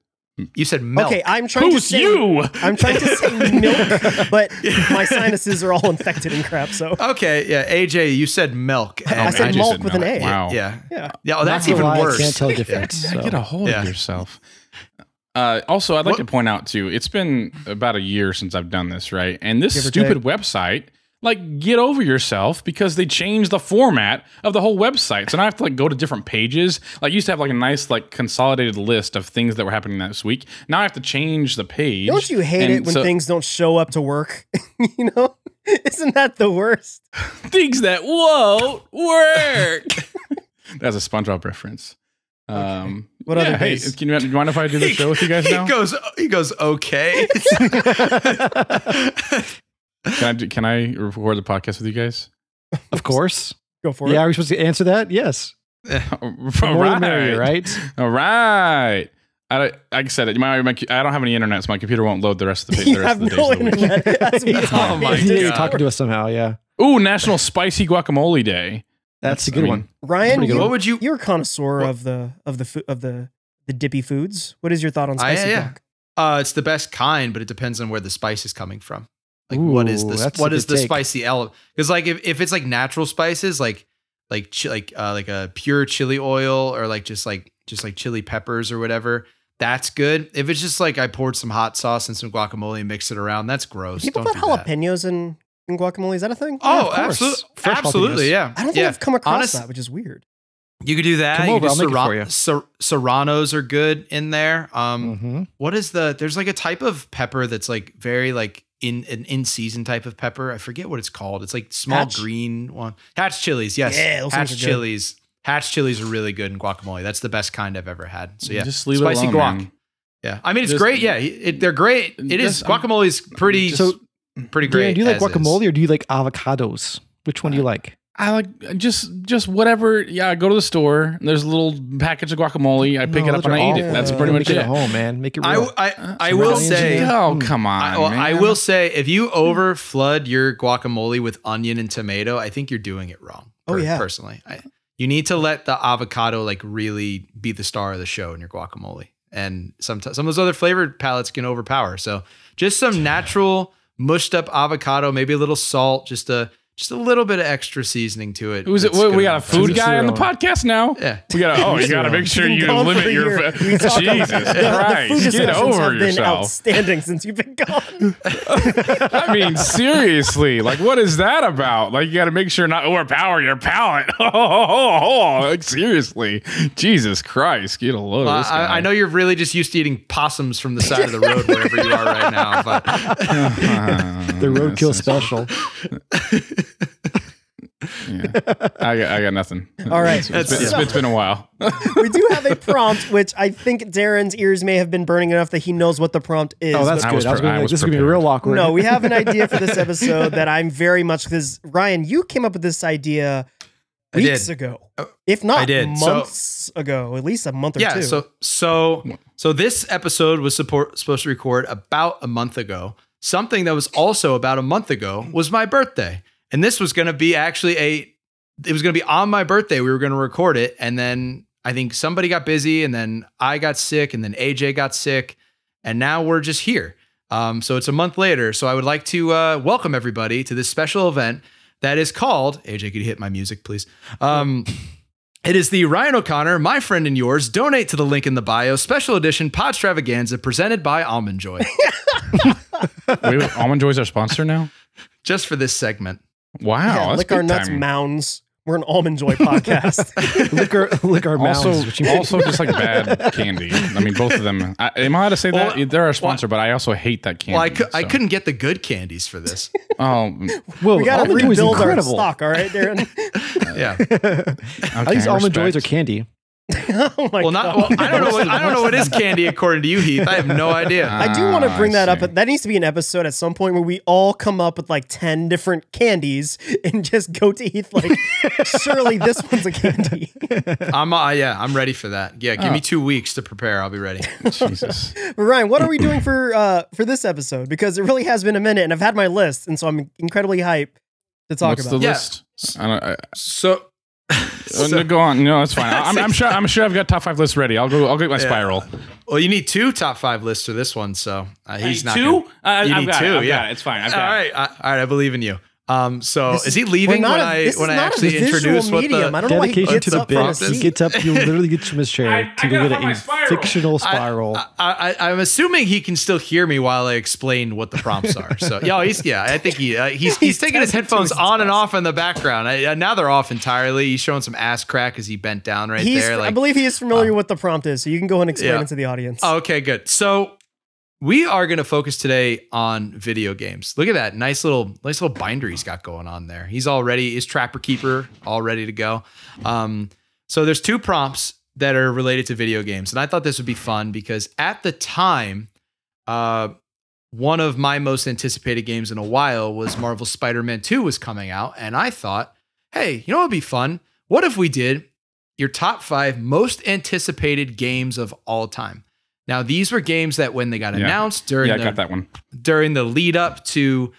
[SPEAKER 2] You said milk.
[SPEAKER 1] Okay, I'm trying
[SPEAKER 4] Who's
[SPEAKER 1] to say
[SPEAKER 4] you?
[SPEAKER 1] I'm trying to say <laughs> milk, but <laughs> my sinuses are all infected and crap. So
[SPEAKER 2] Okay, yeah, AJ, you said milk.
[SPEAKER 4] Oh,
[SPEAKER 1] I said
[SPEAKER 4] just
[SPEAKER 1] milk with an. A.
[SPEAKER 4] Wow.
[SPEAKER 2] Yeah,
[SPEAKER 1] yeah.
[SPEAKER 2] yeah. Oh, that's
[SPEAKER 3] Not
[SPEAKER 2] even
[SPEAKER 3] gonna I. Can't tell the difference.
[SPEAKER 4] Yeah,
[SPEAKER 3] so.
[SPEAKER 4] Get a hold
[SPEAKER 2] Yeah.
[SPEAKER 4] of yourself. Uh, also, I'd like
[SPEAKER 2] What-
[SPEAKER 4] to point out too. It's been about a year since I've done this, right? And this
[SPEAKER 1] Give or
[SPEAKER 4] stupid website, like, get over yourself because they changed the format of the whole website. So now I have to like go to different pages. Like, used to have like a nice like consolidated list of things that were happening this week. Now I have to change the page.
[SPEAKER 1] Don't you hate
[SPEAKER 4] And
[SPEAKER 1] it when
[SPEAKER 4] so-
[SPEAKER 1] things don't show up to work? <laughs> you know, <laughs> Isn't that the worst? <laughs>
[SPEAKER 4] Things that won't work. That's a SpongeBob reference. Um,
[SPEAKER 1] What
[SPEAKER 4] yeah,
[SPEAKER 1] other
[SPEAKER 4] hey,
[SPEAKER 1] days?
[SPEAKER 4] can you, do you mind if I do the show with you guys now?
[SPEAKER 2] He goes. He goes. Okay.
[SPEAKER 4] Can I do, can I record the podcast with you guys?
[SPEAKER 3] Of course.
[SPEAKER 1] Go for
[SPEAKER 3] Yeah,
[SPEAKER 1] it.
[SPEAKER 3] Yeah, are we supposed to answer that? Yes. <laughs> The more the merrier, right?
[SPEAKER 4] All right. I, like I said, my, my, I don't have any internet, so my computer won't load the rest of the, <laughs> the
[SPEAKER 1] You
[SPEAKER 4] rest
[SPEAKER 1] have
[SPEAKER 4] of the
[SPEAKER 1] no
[SPEAKER 4] days of the week.
[SPEAKER 1] internet as we talk.
[SPEAKER 2] Oh my
[SPEAKER 3] Yeah, you're talking to us somehow. Yeah,
[SPEAKER 4] Ooh, National Spicy Guacamole Day.
[SPEAKER 3] that's a good
[SPEAKER 4] mean,
[SPEAKER 3] one.
[SPEAKER 1] Ryan,
[SPEAKER 3] good
[SPEAKER 1] you,
[SPEAKER 2] what would you?
[SPEAKER 1] you're a connoisseur
[SPEAKER 2] What-
[SPEAKER 1] of the of the fo- of the the dippy foods. What is your thought on
[SPEAKER 2] I-
[SPEAKER 1] spicy
[SPEAKER 2] yeah.
[SPEAKER 1] guac?
[SPEAKER 2] Uh, it's the best kind, but it depends on where the spice is coming from. Like, what is
[SPEAKER 3] Ooh,
[SPEAKER 2] this? What is the
[SPEAKER 3] take.
[SPEAKER 2] spicy element? Because like, if, if it's like natural spices, like like chi- like uh, like a pure chili oil or like just like just like chili peppers or whatever, that's good. If it's just like I poured some hot sauce and some guacamole and mixed it around, that's gross.
[SPEAKER 1] People
[SPEAKER 2] Don't
[SPEAKER 1] put
[SPEAKER 2] do that.
[SPEAKER 1] jalapenos in, in guacamole. Is that a thing?
[SPEAKER 2] Oh,
[SPEAKER 3] of
[SPEAKER 2] absolutely, absolutely,
[SPEAKER 3] jalapenos.
[SPEAKER 2] yeah.
[SPEAKER 1] I don't think
[SPEAKER 2] yeah.
[SPEAKER 1] I've come across
[SPEAKER 2] Honest-
[SPEAKER 1] that, which is weird.
[SPEAKER 2] You could do that.
[SPEAKER 3] Come over, I'll make it for you.
[SPEAKER 2] Ser- serranos are good in there. Um,
[SPEAKER 3] hmm
[SPEAKER 2] what is the? There's like a type of pepper that's like very like in an in season type of pepper. I forget what it's called. It's like small
[SPEAKER 1] Hatch?
[SPEAKER 2] green one. Hatch chilies, yes.
[SPEAKER 1] Yeah,
[SPEAKER 2] Hatch
[SPEAKER 1] are good.
[SPEAKER 2] chilies. Hatch chilies are really good in guacamole. That's the best kind I've ever had. So yeah,
[SPEAKER 4] Just leave
[SPEAKER 2] spicy
[SPEAKER 4] it alone,
[SPEAKER 2] guac.
[SPEAKER 4] man.
[SPEAKER 2] Yeah, I mean it's
[SPEAKER 4] Just-
[SPEAKER 2] great. Yeah, it, they're great. It is
[SPEAKER 4] Just- I'm-
[SPEAKER 2] guacamole's pretty
[SPEAKER 3] So,
[SPEAKER 2] pretty
[SPEAKER 3] Dan, do you like
[SPEAKER 2] as is.
[SPEAKER 3] guacamole or do you like avocados? Which one do you like?
[SPEAKER 4] I like just just whatever. Yeah, I go to the store. There's a little package of guacamole. I pick
[SPEAKER 3] No,
[SPEAKER 4] it up and
[SPEAKER 3] are
[SPEAKER 4] I eat it. That's pretty much
[SPEAKER 3] Make it
[SPEAKER 4] it.
[SPEAKER 3] at home, man. Make it
[SPEAKER 2] I,
[SPEAKER 3] real.
[SPEAKER 2] I,
[SPEAKER 4] Uh,
[SPEAKER 2] I will
[SPEAKER 3] red onions in
[SPEAKER 2] say.
[SPEAKER 4] Oh
[SPEAKER 3] Mm.
[SPEAKER 4] come on!
[SPEAKER 2] I, well, I will say if you over flood your guacamole with onion and tomato, I think you're doing it wrong.
[SPEAKER 1] Oh, yeah.
[SPEAKER 2] personally, I, you need to let the avocado like really be the star of the show in your guacamole, and sometimes some of those other flavored palettes can overpower. So just some natural mushed up avocado, maybe a little salt, just a just a little bit of extra seasoning to it.
[SPEAKER 4] Who's it?
[SPEAKER 2] It's
[SPEAKER 4] We, we got a food guy on the podcast now.
[SPEAKER 2] Yeah.
[SPEAKER 4] We got. Oh, you got to make sure
[SPEAKER 1] You've
[SPEAKER 4] you
[SPEAKER 1] been gone for
[SPEAKER 4] limit
[SPEAKER 1] a
[SPEAKER 4] your.
[SPEAKER 1] year. We talk
[SPEAKER 4] Jesus
[SPEAKER 1] the, the food
[SPEAKER 4] Christ! Get over
[SPEAKER 1] have been
[SPEAKER 4] yourself.
[SPEAKER 1] outstanding since you've been gone. <laughs>
[SPEAKER 4] I mean, seriously, like, what is that about? Like, you got to make sure not overpower your palate. <laughs> Oh, oh, oh, oh, like, seriously, Jesus Christ, get a load
[SPEAKER 2] Well,
[SPEAKER 4] of uh, this guy.
[SPEAKER 2] I, I know you're really just used to eating possums from the side of the road wherever you are right now, but <laughs>
[SPEAKER 3] the uh, roadkill special.
[SPEAKER 4] Yeah. I got, I got nothing.
[SPEAKER 1] All right.
[SPEAKER 4] It's- it's been-
[SPEAKER 2] That's-
[SPEAKER 4] it's been a while. <laughs>
[SPEAKER 1] we do have a prompt, which I think Darren's ears may have been burning enough that he knows what the prompt is.
[SPEAKER 3] Oh, that's
[SPEAKER 4] I
[SPEAKER 3] good.
[SPEAKER 4] was
[SPEAKER 3] I was gonna
[SPEAKER 4] I
[SPEAKER 3] like,
[SPEAKER 4] was
[SPEAKER 3] this is gonna be real awkward.
[SPEAKER 1] No, we have an <laughs> idea for this episode that I'm very much because Ryan, you came up with this idea
[SPEAKER 2] I
[SPEAKER 1] weeks ago, if not
[SPEAKER 2] I did. So-
[SPEAKER 1] months ago, at least a month or
[SPEAKER 2] yeah
[SPEAKER 1] two.
[SPEAKER 2] so so so this episode was support, supposed to record about a month ago something that was also about a month ago was my birthday and this was going to be actually a it was going to be on my birthday we were going to record it and then i think somebody got busy and then i got sick and then aj got sick and now we're just here um, so it's a month later so i would like to uh, welcome everybody to this special event that is called aj could you hit my music please um, it is the Ryan O'Connor, my friend and yours. Donate to the link in the bio. Special edition Podstravaganza presented by Almond Joy. <laughs>
[SPEAKER 4] Wait, Almond Joy's our sponsor now.
[SPEAKER 2] just for this segment.
[SPEAKER 4] Wow,
[SPEAKER 1] yeah,
[SPEAKER 4] that's
[SPEAKER 1] lick our nuts
[SPEAKER 4] time.
[SPEAKER 1] mounds. We're an almond joy podcast. <laughs>
[SPEAKER 3] lick our lick our mouths.
[SPEAKER 4] Also,
[SPEAKER 3] which you-
[SPEAKER 4] also just like bad candy. I mean, both of them. I, am I allowed to say
[SPEAKER 2] Well,
[SPEAKER 4] that? They're our sponsor, but I also hate that candy.
[SPEAKER 2] Well, I, cou- I couldn't get the good candies for this. <laughs>
[SPEAKER 4] Oh,
[SPEAKER 3] Whoa,
[SPEAKER 1] we got to
[SPEAKER 3] almond joy is
[SPEAKER 1] rebuild our stock. All right, Darren. <laughs>
[SPEAKER 2] Yeah.
[SPEAKER 3] I use
[SPEAKER 4] okay,
[SPEAKER 3] almond joys or
[SPEAKER 4] respect.
[SPEAKER 3] candy. <laughs>
[SPEAKER 1] oh my
[SPEAKER 2] Well,
[SPEAKER 1] god.
[SPEAKER 2] not. Well, I don't know. What, I don't know what is <laughs> candy according to you, Heath. I have no idea. <laughs>
[SPEAKER 1] I do want to
[SPEAKER 4] Ah,
[SPEAKER 1] bring
[SPEAKER 4] I
[SPEAKER 1] that up, but that needs to be an episode at some point where we all come up with like 10 different candies and just go to Heath like, surely this one's a candy.
[SPEAKER 2] I'm. Uh, yeah, I'm ready for that. Yeah, give
[SPEAKER 4] Oh.
[SPEAKER 2] me two weeks to prepare. I'll be ready.
[SPEAKER 4] Jesus.
[SPEAKER 1] But Ryan, what are we doing for uh for this episode? Because it really has been a minute and I've had my list, and so I'm incredibly hyped to talk
[SPEAKER 4] What's
[SPEAKER 1] about.
[SPEAKER 4] the
[SPEAKER 1] it.
[SPEAKER 2] Yeah.
[SPEAKER 4] list? I don't, I,
[SPEAKER 2] So.
[SPEAKER 4] Uh, no, go on. No, it's fine. <laughs> I'm, I'm sure. I'm sure I've got top five lists ready. I'll go. I'll get my
[SPEAKER 2] Yeah.
[SPEAKER 4] spiral.
[SPEAKER 2] Well, you need two top five lists for this one, so uh, he's not.
[SPEAKER 4] two.
[SPEAKER 2] gonna-
[SPEAKER 4] Uh,
[SPEAKER 2] You
[SPEAKER 4] I've
[SPEAKER 2] need
[SPEAKER 4] got
[SPEAKER 2] two,
[SPEAKER 4] It.
[SPEAKER 2] Yeah.
[SPEAKER 4] it. It's fine. I've
[SPEAKER 2] All
[SPEAKER 4] got it.
[SPEAKER 2] right, I, all right. I believe in you. Um, so
[SPEAKER 1] This
[SPEAKER 2] is he leaving when
[SPEAKER 1] a-
[SPEAKER 2] I
[SPEAKER 1] this
[SPEAKER 2] when
[SPEAKER 1] is
[SPEAKER 2] I actually
[SPEAKER 1] visual
[SPEAKER 2] introduce what the
[SPEAKER 1] I don't know why he
[SPEAKER 3] Dedication
[SPEAKER 1] gets
[SPEAKER 3] to the
[SPEAKER 1] up
[SPEAKER 3] bit. He gets up. You <laughs> literally get from his chair
[SPEAKER 4] I- I
[SPEAKER 3] to
[SPEAKER 4] gotta
[SPEAKER 3] go get a fictional spiral.
[SPEAKER 2] I, I, I'm assuming he can still hear me while I explain what the prompts are. So <laughs> yeah, he's yeah. I think he uh, he's, he's
[SPEAKER 1] He's
[SPEAKER 2] taking his headphones
[SPEAKER 1] his
[SPEAKER 2] on and off in the background. I, uh, now they're off entirely. He's showing some ass crack as he bent down right
[SPEAKER 1] He's,
[SPEAKER 2] there.
[SPEAKER 1] I believe he is familiar with the prompt is, so you can go ahead and explain
[SPEAKER 2] Yeah.
[SPEAKER 1] it to the audience.
[SPEAKER 2] okay, good. So we are going to focus today on video games. Look at that nice little nice little binder he's got going on there. He's already his Trapper Keeper all ready to go. Um, so there's two prompts that are related to video games, and I thought this would be fun because at the time, uh, one of my most anticipated games in a while was Marvel Spider-Man 2 was coming out, and I thought, hey, you know what would be fun? What if we did your top five most anticipated games of all time? Now, these were games that when they got
[SPEAKER 4] Yeah.
[SPEAKER 2] announced during
[SPEAKER 4] Yeah, I got that one.
[SPEAKER 2] during the lead up to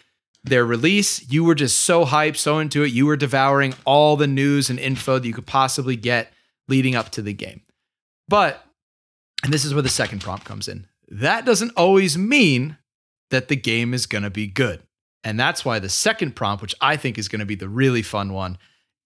[SPEAKER 2] their release, you were just so hyped, so into it. You were devouring all the news and info that you could possibly get leading up to the game. But, and this is where the second prompt comes in, that doesn't always mean that the game is going to be good. And that's why the second prompt, which I think is going to be the really fun one,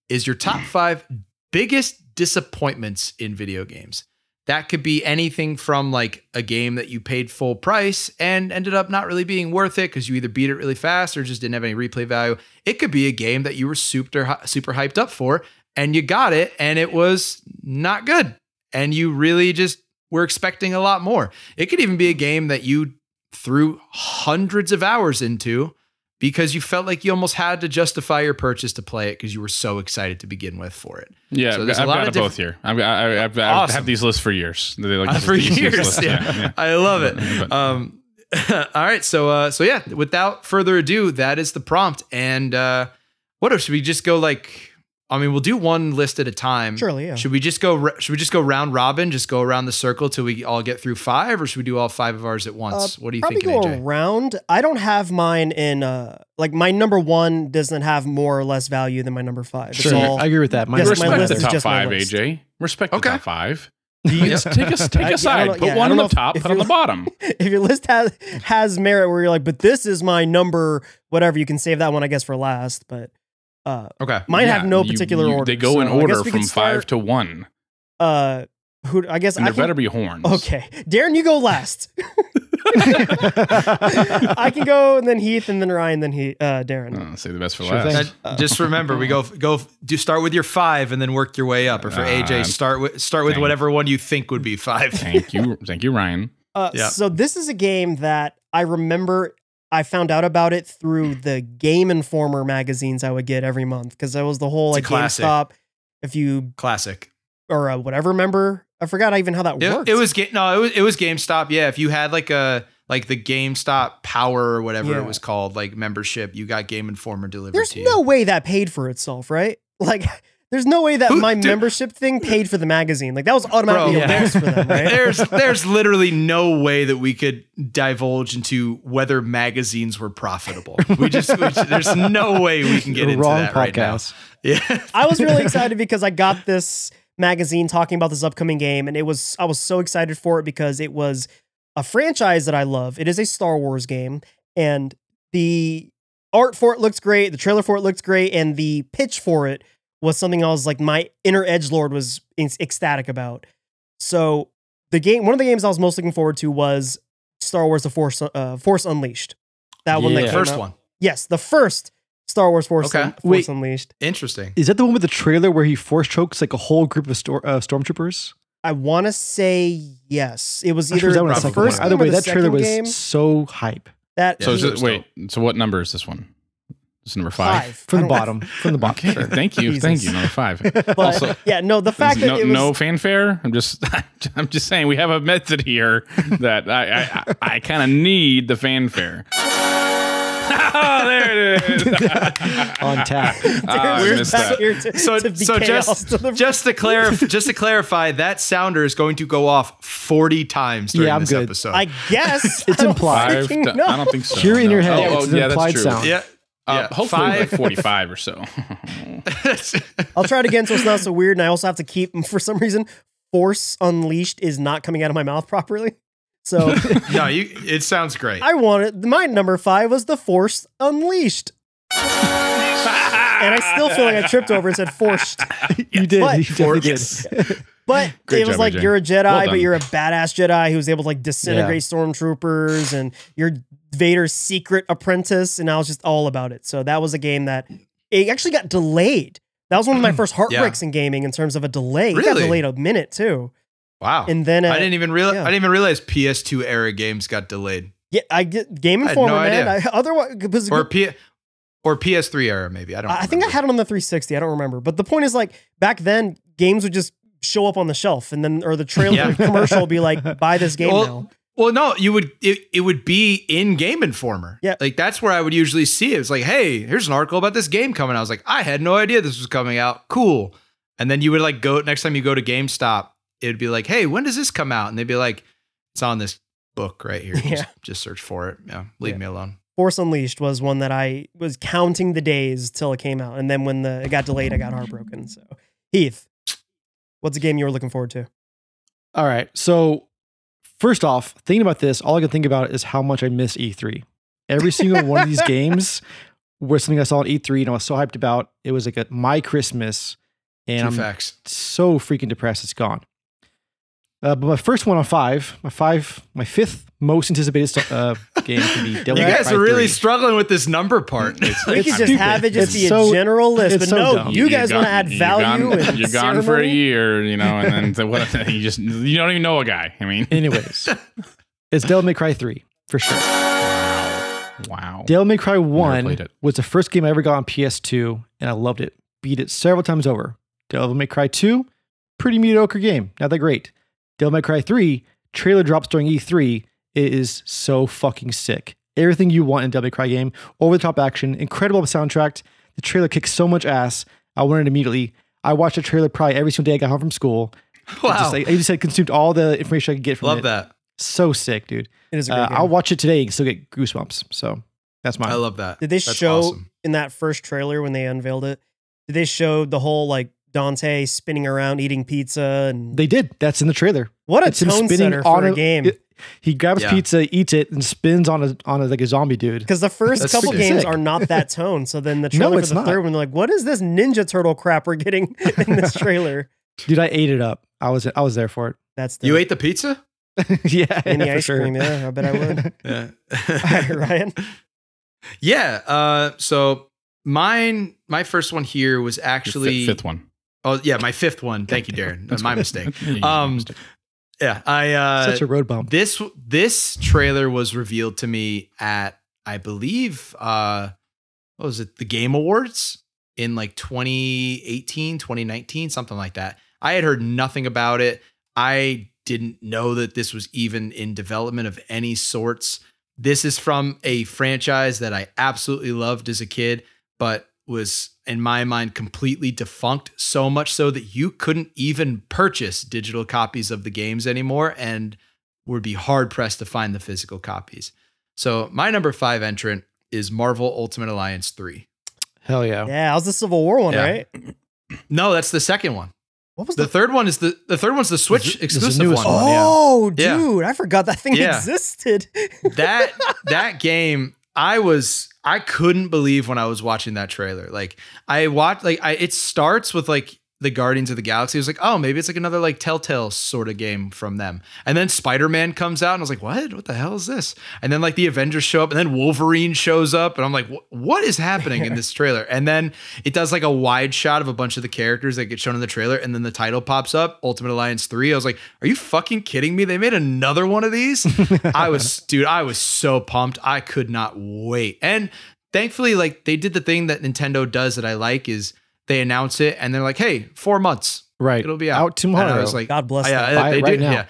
[SPEAKER 2] is your top five biggest disappointments in video games. That could be anything from like a game that you paid full price and ended up not really being worth it because you either beat it really fast or just didn't have any replay value. It could be a game that you were super super hyped up for and you got it and it was not good and you really just were expecting a lot more. It could even be a game that you threw hundreds of hours into because you felt like you almost had to justify your purchase to play it because you were so excited to begin with for it.
[SPEAKER 4] Yeah,
[SPEAKER 2] So
[SPEAKER 4] I've
[SPEAKER 2] there's a lot
[SPEAKER 4] got
[SPEAKER 2] of
[SPEAKER 4] both here. I've, I, I've, I've
[SPEAKER 2] Awesome.
[SPEAKER 4] these lists for years. They like <laughs>
[SPEAKER 2] Uh, for years.
[SPEAKER 4] lists.
[SPEAKER 2] Yeah. <laughs> I love it.
[SPEAKER 4] But-
[SPEAKER 2] Um, <laughs> all right, so uh, so yeah, without further ado, that is the prompt. And uh, what if should we just go like? I mean, we'll do one list at a time.
[SPEAKER 1] Surely, yeah.
[SPEAKER 2] Should we just go? Should we just go round robin? Just go around the circle till we all get through five, or should we do all five of ours at once? what do you
[SPEAKER 1] Uh, Probably
[SPEAKER 2] think,
[SPEAKER 1] go
[SPEAKER 2] AJ?
[SPEAKER 1] around. I don't have mine in uh like my number one doesn't have more or less value than my number five.
[SPEAKER 3] Sure,
[SPEAKER 1] all-
[SPEAKER 3] I agree with that. Mine
[SPEAKER 1] Yes,
[SPEAKER 3] was
[SPEAKER 1] my
[SPEAKER 4] Respect
[SPEAKER 1] list
[SPEAKER 4] the
[SPEAKER 1] is
[SPEAKER 4] top
[SPEAKER 1] just
[SPEAKER 4] five. AJ. Respect
[SPEAKER 2] Okay.
[SPEAKER 4] the top five. <laughs>
[SPEAKER 2] Yeah.
[SPEAKER 4] Take us take
[SPEAKER 1] I- I
[SPEAKER 4] a
[SPEAKER 1] don't
[SPEAKER 4] side.
[SPEAKER 1] know-
[SPEAKER 4] Put
[SPEAKER 1] yeah,
[SPEAKER 4] one on the top, put on the bottom. <laughs>
[SPEAKER 1] if your list has has merit where you're like, but this is my number, whatever, you can save that one, I guess, for last. But uh
[SPEAKER 2] Okay.
[SPEAKER 1] mine
[SPEAKER 4] Yeah,
[SPEAKER 1] have no particular
[SPEAKER 4] you-
[SPEAKER 1] order.
[SPEAKER 4] They go in
[SPEAKER 1] so I guess
[SPEAKER 4] order from
[SPEAKER 1] could
[SPEAKER 4] five to one,
[SPEAKER 1] uh who I guess
[SPEAKER 4] and
[SPEAKER 1] I
[SPEAKER 4] there
[SPEAKER 1] can,
[SPEAKER 4] better be horns.
[SPEAKER 1] Okay. Darren, you go last. <laughs> I can go and then Heath and then Ryan, then he uh Darren.
[SPEAKER 4] Uh, say the best for
[SPEAKER 3] Sure
[SPEAKER 4] last.
[SPEAKER 3] thing.
[SPEAKER 2] Uh, just remember, we go <laughs> go do start with your five and then work your way up. Or for AJ,
[SPEAKER 4] Uh,
[SPEAKER 2] start with start with
[SPEAKER 4] thank-
[SPEAKER 2] whatever one you think would be five.
[SPEAKER 4] Thank you, <laughs> thank you, Ryan.
[SPEAKER 1] Uh,
[SPEAKER 2] Yeah.
[SPEAKER 1] So this is a game that I remember I found out about it through the Game Informer magazines I would get every month because that was the whole like. GameStop. If you
[SPEAKER 2] Classic.
[SPEAKER 1] or uh, whatever member, I forgot even how that
[SPEAKER 2] It,
[SPEAKER 1] worked.
[SPEAKER 2] it was no, it was it was GameStop. Yeah, if you had like a like the GameStop Power or whatever
[SPEAKER 1] Yeah.
[SPEAKER 2] it was called, like membership, you got Game Informer delivered
[SPEAKER 1] There's
[SPEAKER 2] to you.
[SPEAKER 1] no way that paid for itself, right? <laughs> Like, there's no way that
[SPEAKER 2] Who-
[SPEAKER 1] my
[SPEAKER 2] dude-
[SPEAKER 1] membership thing paid for the magazine. Like that was automatically
[SPEAKER 2] Bro,
[SPEAKER 1] a
[SPEAKER 3] yeah.
[SPEAKER 1] bonus for them, right? <laughs>
[SPEAKER 2] there's there's literally no way that we could divulge into whether magazines were profitable. We just, we just- there's no way we can get
[SPEAKER 3] The
[SPEAKER 2] into
[SPEAKER 3] wrong
[SPEAKER 2] that right now. <laughs> Yeah.
[SPEAKER 1] I was really excited because I got this magazine talking about this upcoming game, and it was I was so excited for it because it was a franchise that I love. It is a Star Wars game, and the art for it looks great, the trailer for it looks great, and the pitch for it was something I was like my inner edge lord was ec- ecstatic about. So the game, one of the games I was most looking forward to was Star Wars: The Force uh, Force Unleashed. That one, that
[SPEAKER 3] Yeah.
[SPEAKER 1] came
[SPEAKER 2] First
[SPEAKER 1] out-
[SPEAKER 2] one.
[SPEAKER 1] yes, the first Star Wars Force,
[SPEAKER 2] Okay.
[SPEAKER 1] Un- Force
[SPEAKER 3] Wait.
[SPEAKER 1] Unleashed.
[SPEAKER 2] Interesting.
[SPEAKER 3] Is that the one with the trailer where he force chokes like a whole group of stor- uh, stormtroopers?
[SPEAKER 1] I want to say yes. It was
[SPEAKER 3] I'm sure
[SPEAKER 1] either
[SPEAKER 3] that
[SPEAKER 1] the
[SPEAKER 3] was the
[SPEAKER 1] first
[SPEAKER 3] one. Either
[SPEAKER 1] game or
[SPEAKER 3] way,
[SPEAKER 1] the
[SPEAKER 3] that trailer
[SPEAKER 1] second
[SPEAKER 3] was
[SPEAKER 1] game.
[SPEAKER 3] so hype.
[SPEAKER 1] That
[SPEAKER 2] Yeah,
[SPEAKER 4] So is
[SPEAKER 2] so
[SPEAKER 4] wait, so what number is this one? It's number five.
[SPEAKER 1] five
[SPEAKER 3] From the bottom. From the bottom.
[SPEAKER 4] Okay, thank you,
[SPEAKER 1] Jesus.
[SPEAKER 4] thank you. Number five. <laughs>
[SPEAKER 1] But
[SPEAKER 4] Also-
[SPEAKER 1] yeah, no, the fact that
[SPEAKER 4] no,
[SPEAKER 1] it was
[SPEAKER 4] no fanfare. I'm just, <laughs> I'm just saying we have a method here that I, I, I, I kind of need the fanfare. <laughs> oh, there it is.
[SPEAKER 3] On tap.
[SPEAKER 4] Ah, I missed that.
[SPEAKER 1] to,
[SPEAKER 2] So,
[SPEAKER 1] to
[SPEAKER 2] so just
[SPEAKER 1] to
[SPEAKER 2] just to clarify, just to clarify, that sounder is going to go off forty times during
[SPEAKER 3] Yeah, I'm
[SPEAKER 2] this
[SPEAKER 3] good.
[SPEAKER 2] episode.
[SPEAKER 1] I guess
[SPEAKER 3] It's
[SPEAKER 1] I
[SPEAKER 3] implied.
[SPEAKER 4] Five.
[SPEAKER 1] fucking
[SPEAKER 4] to-
[SPEAKER 1] know.
[SPEAKER 4] I don't think so.
[SPEAKER 3] Hear it in your head.
[SPEAKER 4] Oh,
[SPEAKER 3] It's
[SPEAKER 4] oh,
[SPEAKER 3] an
[SPEAKER 4] yeah, that's
[SPEAKER 3] implied
[SPEAKER 4] true.
[SPEAKER 3] sound.
[SPEAKER 2] yeah,
[SPEAKER 4] Uh,
[SPEAKER 2] yeah.
[SPEAKER 4] hopefully like 45 or so. <laughs>
[SPEAKER 1] I'll try it again so it's not so weird. And I also have to keep, <laughs> for some reason, Force Unleashed is not coming out of my mouth properly. So <laughs>
[SPEAKER 2] no, you. It sounds great.
[SPEAKER 1] I wanted my number five was the Force Unleashed. and I still feel like I tripped over and said forced.
[SPEAKER 3] You did.
[SPEAKER 1] But-
[SPEAKER 3] you definitely did.
[SPEAKER 2] Yes.
[SPEAKER 1] But it was
[SPEAKER 4] job,
[SPEAKER 1] like
[SPEAKER 4] AJ.
[SPEAKER 1] you're a Jedi,
[SPEAKER 4] Well
[SPEAKER 1] but you're a badass Jedi who's able to like disintegrate stormtroopers, and you're Vader's secret apprentice. And I was just all about it. So that was a game that it actually got delayed. That was one of my <clears throat> first heartbreaks in gaming in terms of a delay. It got delayed a minute too.
[SPEAKER 2] Wow.
[SPEAKER 1] And then
[SPEAKER 2] I
[SPEAKER 1] uh,
[SPEAKER 2] didn't even realize
[SPEAKER 1] yeah.
[SPEAKER 2] I didn't even realize PS2 era games got delayed.
[SPEAKER 1] yeah, I get Game
[SPEAKER 2] I
[SPEAKER 1] Informer,
[SPEAKER 2] no
[SPEAKER 1] man. I, otherwise,
[SPEAKER 2] Or P or PS3 era maybe. I don't know.
[SPEAKER 1] I think I had it on the 360. I don't remember. But the point is, like back then, games would just show up on the shelf, and then or the trailer <laughs>
[SPEAKER 2] Yeah.
[SPEAKER 1] commercial would be like, "Buy this <laughs> game
[SPEAKER 2] Well,
[SPEAKER 1] now."
[SPEAKER 2] Well, no, you would it, it would be in Game Informer.
[SPEAKER 1] Yeah.
[SPEAKER 2] Like that's where I would usually see it. It's like, hey, here's an article about this game coming out. I was like, I had no idea this was coming out. Cool. And then you would like go next time you go to GameStop, it'd be like, hey, when does this come out? And they'd be like, it's on this book right here. Just, <laughs>
[SPEAKER 1] Yeah.
[SPEAKER 2] just search for it. Yeah. Leave
[SPEAKER 1] Yeah.
[SPEAKER 2] me alone.
[SPEAKER 1] Force Unleashed was one that I was counting the days till it came out, and then when the it got delayed, I got heartbroken. So, Heath, what's a game you were looking forward to?
[SPEAKER 3] All right. So, first off, thinking about this, all I can think about is how much I miss E3. Every single one of these <laughs> games was something I saw at E3 and I was so hyped about. It was like a my Christmas, and
[SPEAKER 2] Two
[SPEAKER 3] I'm
[SPEAKER 2] facts.
[SPEAKER 3] so freaking depressed it's gone. Uh, but my first one on five, my five, my fifth most anticipated uh, <laughs> game can be Devil
[SPEAKER 2] You guys
[SPEAKER 3] Cry
[SPEAKER 2] are really
[SPEAKER 3] 3.
[SPEAKER 2] struggling with this number part. It's
[SPEAKER 1] We
[SPEAKER 3] It's
[SPEAKER 1] could just
[SPEAKER 3] stupid.
[SPEAKER 1] have it just
[SPEAKER 3] It's
[SPEAKER 1] be a general list,
[SPEAKER 3] it's
[SPEAKER 1] but
[SPEAKER 3] so
[SPEAKER 1] no,
[SPEAKER 3] dumb.
[SPEAKER 1] you guys want to
[SPEAKER 4] gone-
[SPEAKER 1] add
[SPEAKER 4] you're
[SPEAKER 1] value.
[SPEAKER 4] Gone,
[SPEAKER 1] and
[SPEAKER 4] you're gone for a
[SPEAKER 1] ceremony?
[SPEAKER 4] year, you know, and then so what, <laughs> you just you don't even know a guy. I mean,
[SPEAKER 3] Anyways, <laughs> it's Devil May Cry 3 for sure.
[SPEAKER 4] wow, wow.
[SPEAKER 3] Devil May Cry 1 was the first game I ever got on PS2, and I loved it. Beat it several times over. Devil May Cry 2, pretty mediocre game. Not that great. Devil May Cry 3, trailer drops during E3. It is so fucking sick. Everything you want in a Devil May Cry game. Over the top action, incredible soundtrack. The trailer kicks so much ass. I wanted it immediately. I watched the trailer probably every single day I got home from school. I
[SPEAKER 2] wow.
[SPEAKER 3] Just, like, I just had consumed all the information I could get from
[SPEAKER 2] Love
[SPEAKER 3] it.
[SPEAKER 2] that.
[SPEAKER 3] So sick, dude.
[SPEAKER 1] It is a great
[SPEAKER 3] Uh,
[SPEAKER 1] game.
[SPEAKER 3] I'll watch it today and still get goosebumps. So that's mine.
[SPEAKER 2] I love that.
[SPEAKER 1] Did they
[SPEAKER 2] That's
[SPEAKER 1] show
[SPEAKER 2] awesome.
[SPEAKER 1] in that first trailer when they unveiled it? Did they show the whole like Dante spinning around eating pizza and
[SPEAKER 3] They did. That's in the trailer.
[SPEAKER 1] what a
[SPEAKER 3] it's
[SPEAKER 1] tone
[SPEAKER 3] spinning
[SPEAKER 1] setter
[SPEAKER 3] on
[SPEAKER 1] for a
[SPEAKER 3] a-
[SPEAKER 1] game?
[SPEAKER 3] it- He grabs
[SPEAKER 2] Yeah.
[SPEAKER 3] pizza, eats it, and spins on a on a like a zombie dude.
[SPEAKER 1] Because the first
[SPEAKER 2] That's
[SPEAKER 1] couple games
[SPEAKER 3] Sick.
[SPEAKER 1] are not that <laughs> tone. So then the
[SPEAKER 3] No,
[SPEAKER 1] trailer
[SPEAKER 3] it's
[SPEAKER 1] for the
[SPEAKER 3] not.
[SPEAKER 1] third one, they're like, what is this Ninja Turtle crap we're getting <laughs> in this <laughs> trailer?
[SPEAKER 3] Dude, I ate it up. I was I was there for it.
[SPEAKER 1] That's the
[SPEAKER 2] You ate the pizza?
[SPEAKER 3] it. yeah,
[SPEAKER 1] any
[SPEAKER 3] for
[SPEAKER 1] ice
[SPEAKER 3] sure.
[SPEAKER 1] cream. Yeah, I bet I would.
[SPEAKER 2] Yeah.
[SPEAKER 1] All right, Ryan.
[SPEAKER 2] Yeah. Uh, so mine, my first one here was actually
[SPEAKER 4] fi- fifth one.
[SPEAKER 2] Oh yeah, my fifth one. Thank you, <laughs> Darren. That's my mistake. <laughs>
[SPEAKER 4] Yeah,
[SPEAKER 2] Um. Yeah, I uh,
[SPEAKER 3] Such a road bump.
[SPEAKER 2] this this trailer was revealed to me at I believe uh, what was it? The Game Awards in like 2018, 2019, something like that. I had heard nothing about it. I didn't know that this was even in development of any sorts. This is from a franchise that I absolutely loved as a kid, but was in my mind completely defunct so much so that you couldn't even purchase digital copies of the games anymore and would be hard pressed to find the physical copies. So my number 5 entrant is Marvel Ultimate Alliance 3.
[SPEAKER 3] Hell yeah.
[SPEAKER 1] Yeah, that was the Civil War one,
[SPEAKER 2] Yeah.
[SPEAKER 1] right? <clears throat>
[SPEAKER 2] No, that's the second one.
[SPEAKER 1] What was
[SPEAKER 2] The
[SPEAKER 1] the,
[SPEAKER 2] third one is the the third one's the Switch
[SPEAKER 3] This the
[SPEAKER 2] exclusive
[SPEAKER 3] newest
[SPEAKER 2] one.
[SPEAKER 3] one. yeah.
[SPEAKER 1] Oh,
[SPEAKER 2] Yeah.
[SPEAKER 1] dude, I forgot that thing
[SPEAKER 2] Yeah.
[SPEAKER 1] existed.
[SPEAKER 2] that <laughs> that game i was i couldn't believe when i was watching that trailer. Like i watched like I, it starts with like the guardians of the galaxy. It was like oh maybe it's like another like telltale sort of game from them. And then spider-man comes out and i was like what? What the hell is this? And then like the avengers show up and then wolverine shows up and i'm like what is happening in this <laughs> trailer? And then it does like a wide shot of a bunch of the characters that get shown in the trailer and then the title pops up ultimate alliance 3 i was like are you fucking kidding me? They made another one of these? I was, <laughs> dude, I was so pumped. I could not wait. And thankfully, like they did the thing that Nintendo does that I like is they announce it and they're like, hey, four months,
[SPEAKER 3] Right.
[SPEAKER 2] it'll be out.
[SPEAKER 3] Out tomorrow.
[SPEAKER 2] And I was like,
[SPEAKER 1] God bless
[SPEAKER 2] yeah,
[SPEAKER 1] them.
[SPEAKER 3] Buy
[SPEAKER 2] they
[SPEAKER 3] it right
[SPEAKER 2] did.
[SPEAKER 3] now.
[SPEAKER 2] Yeah.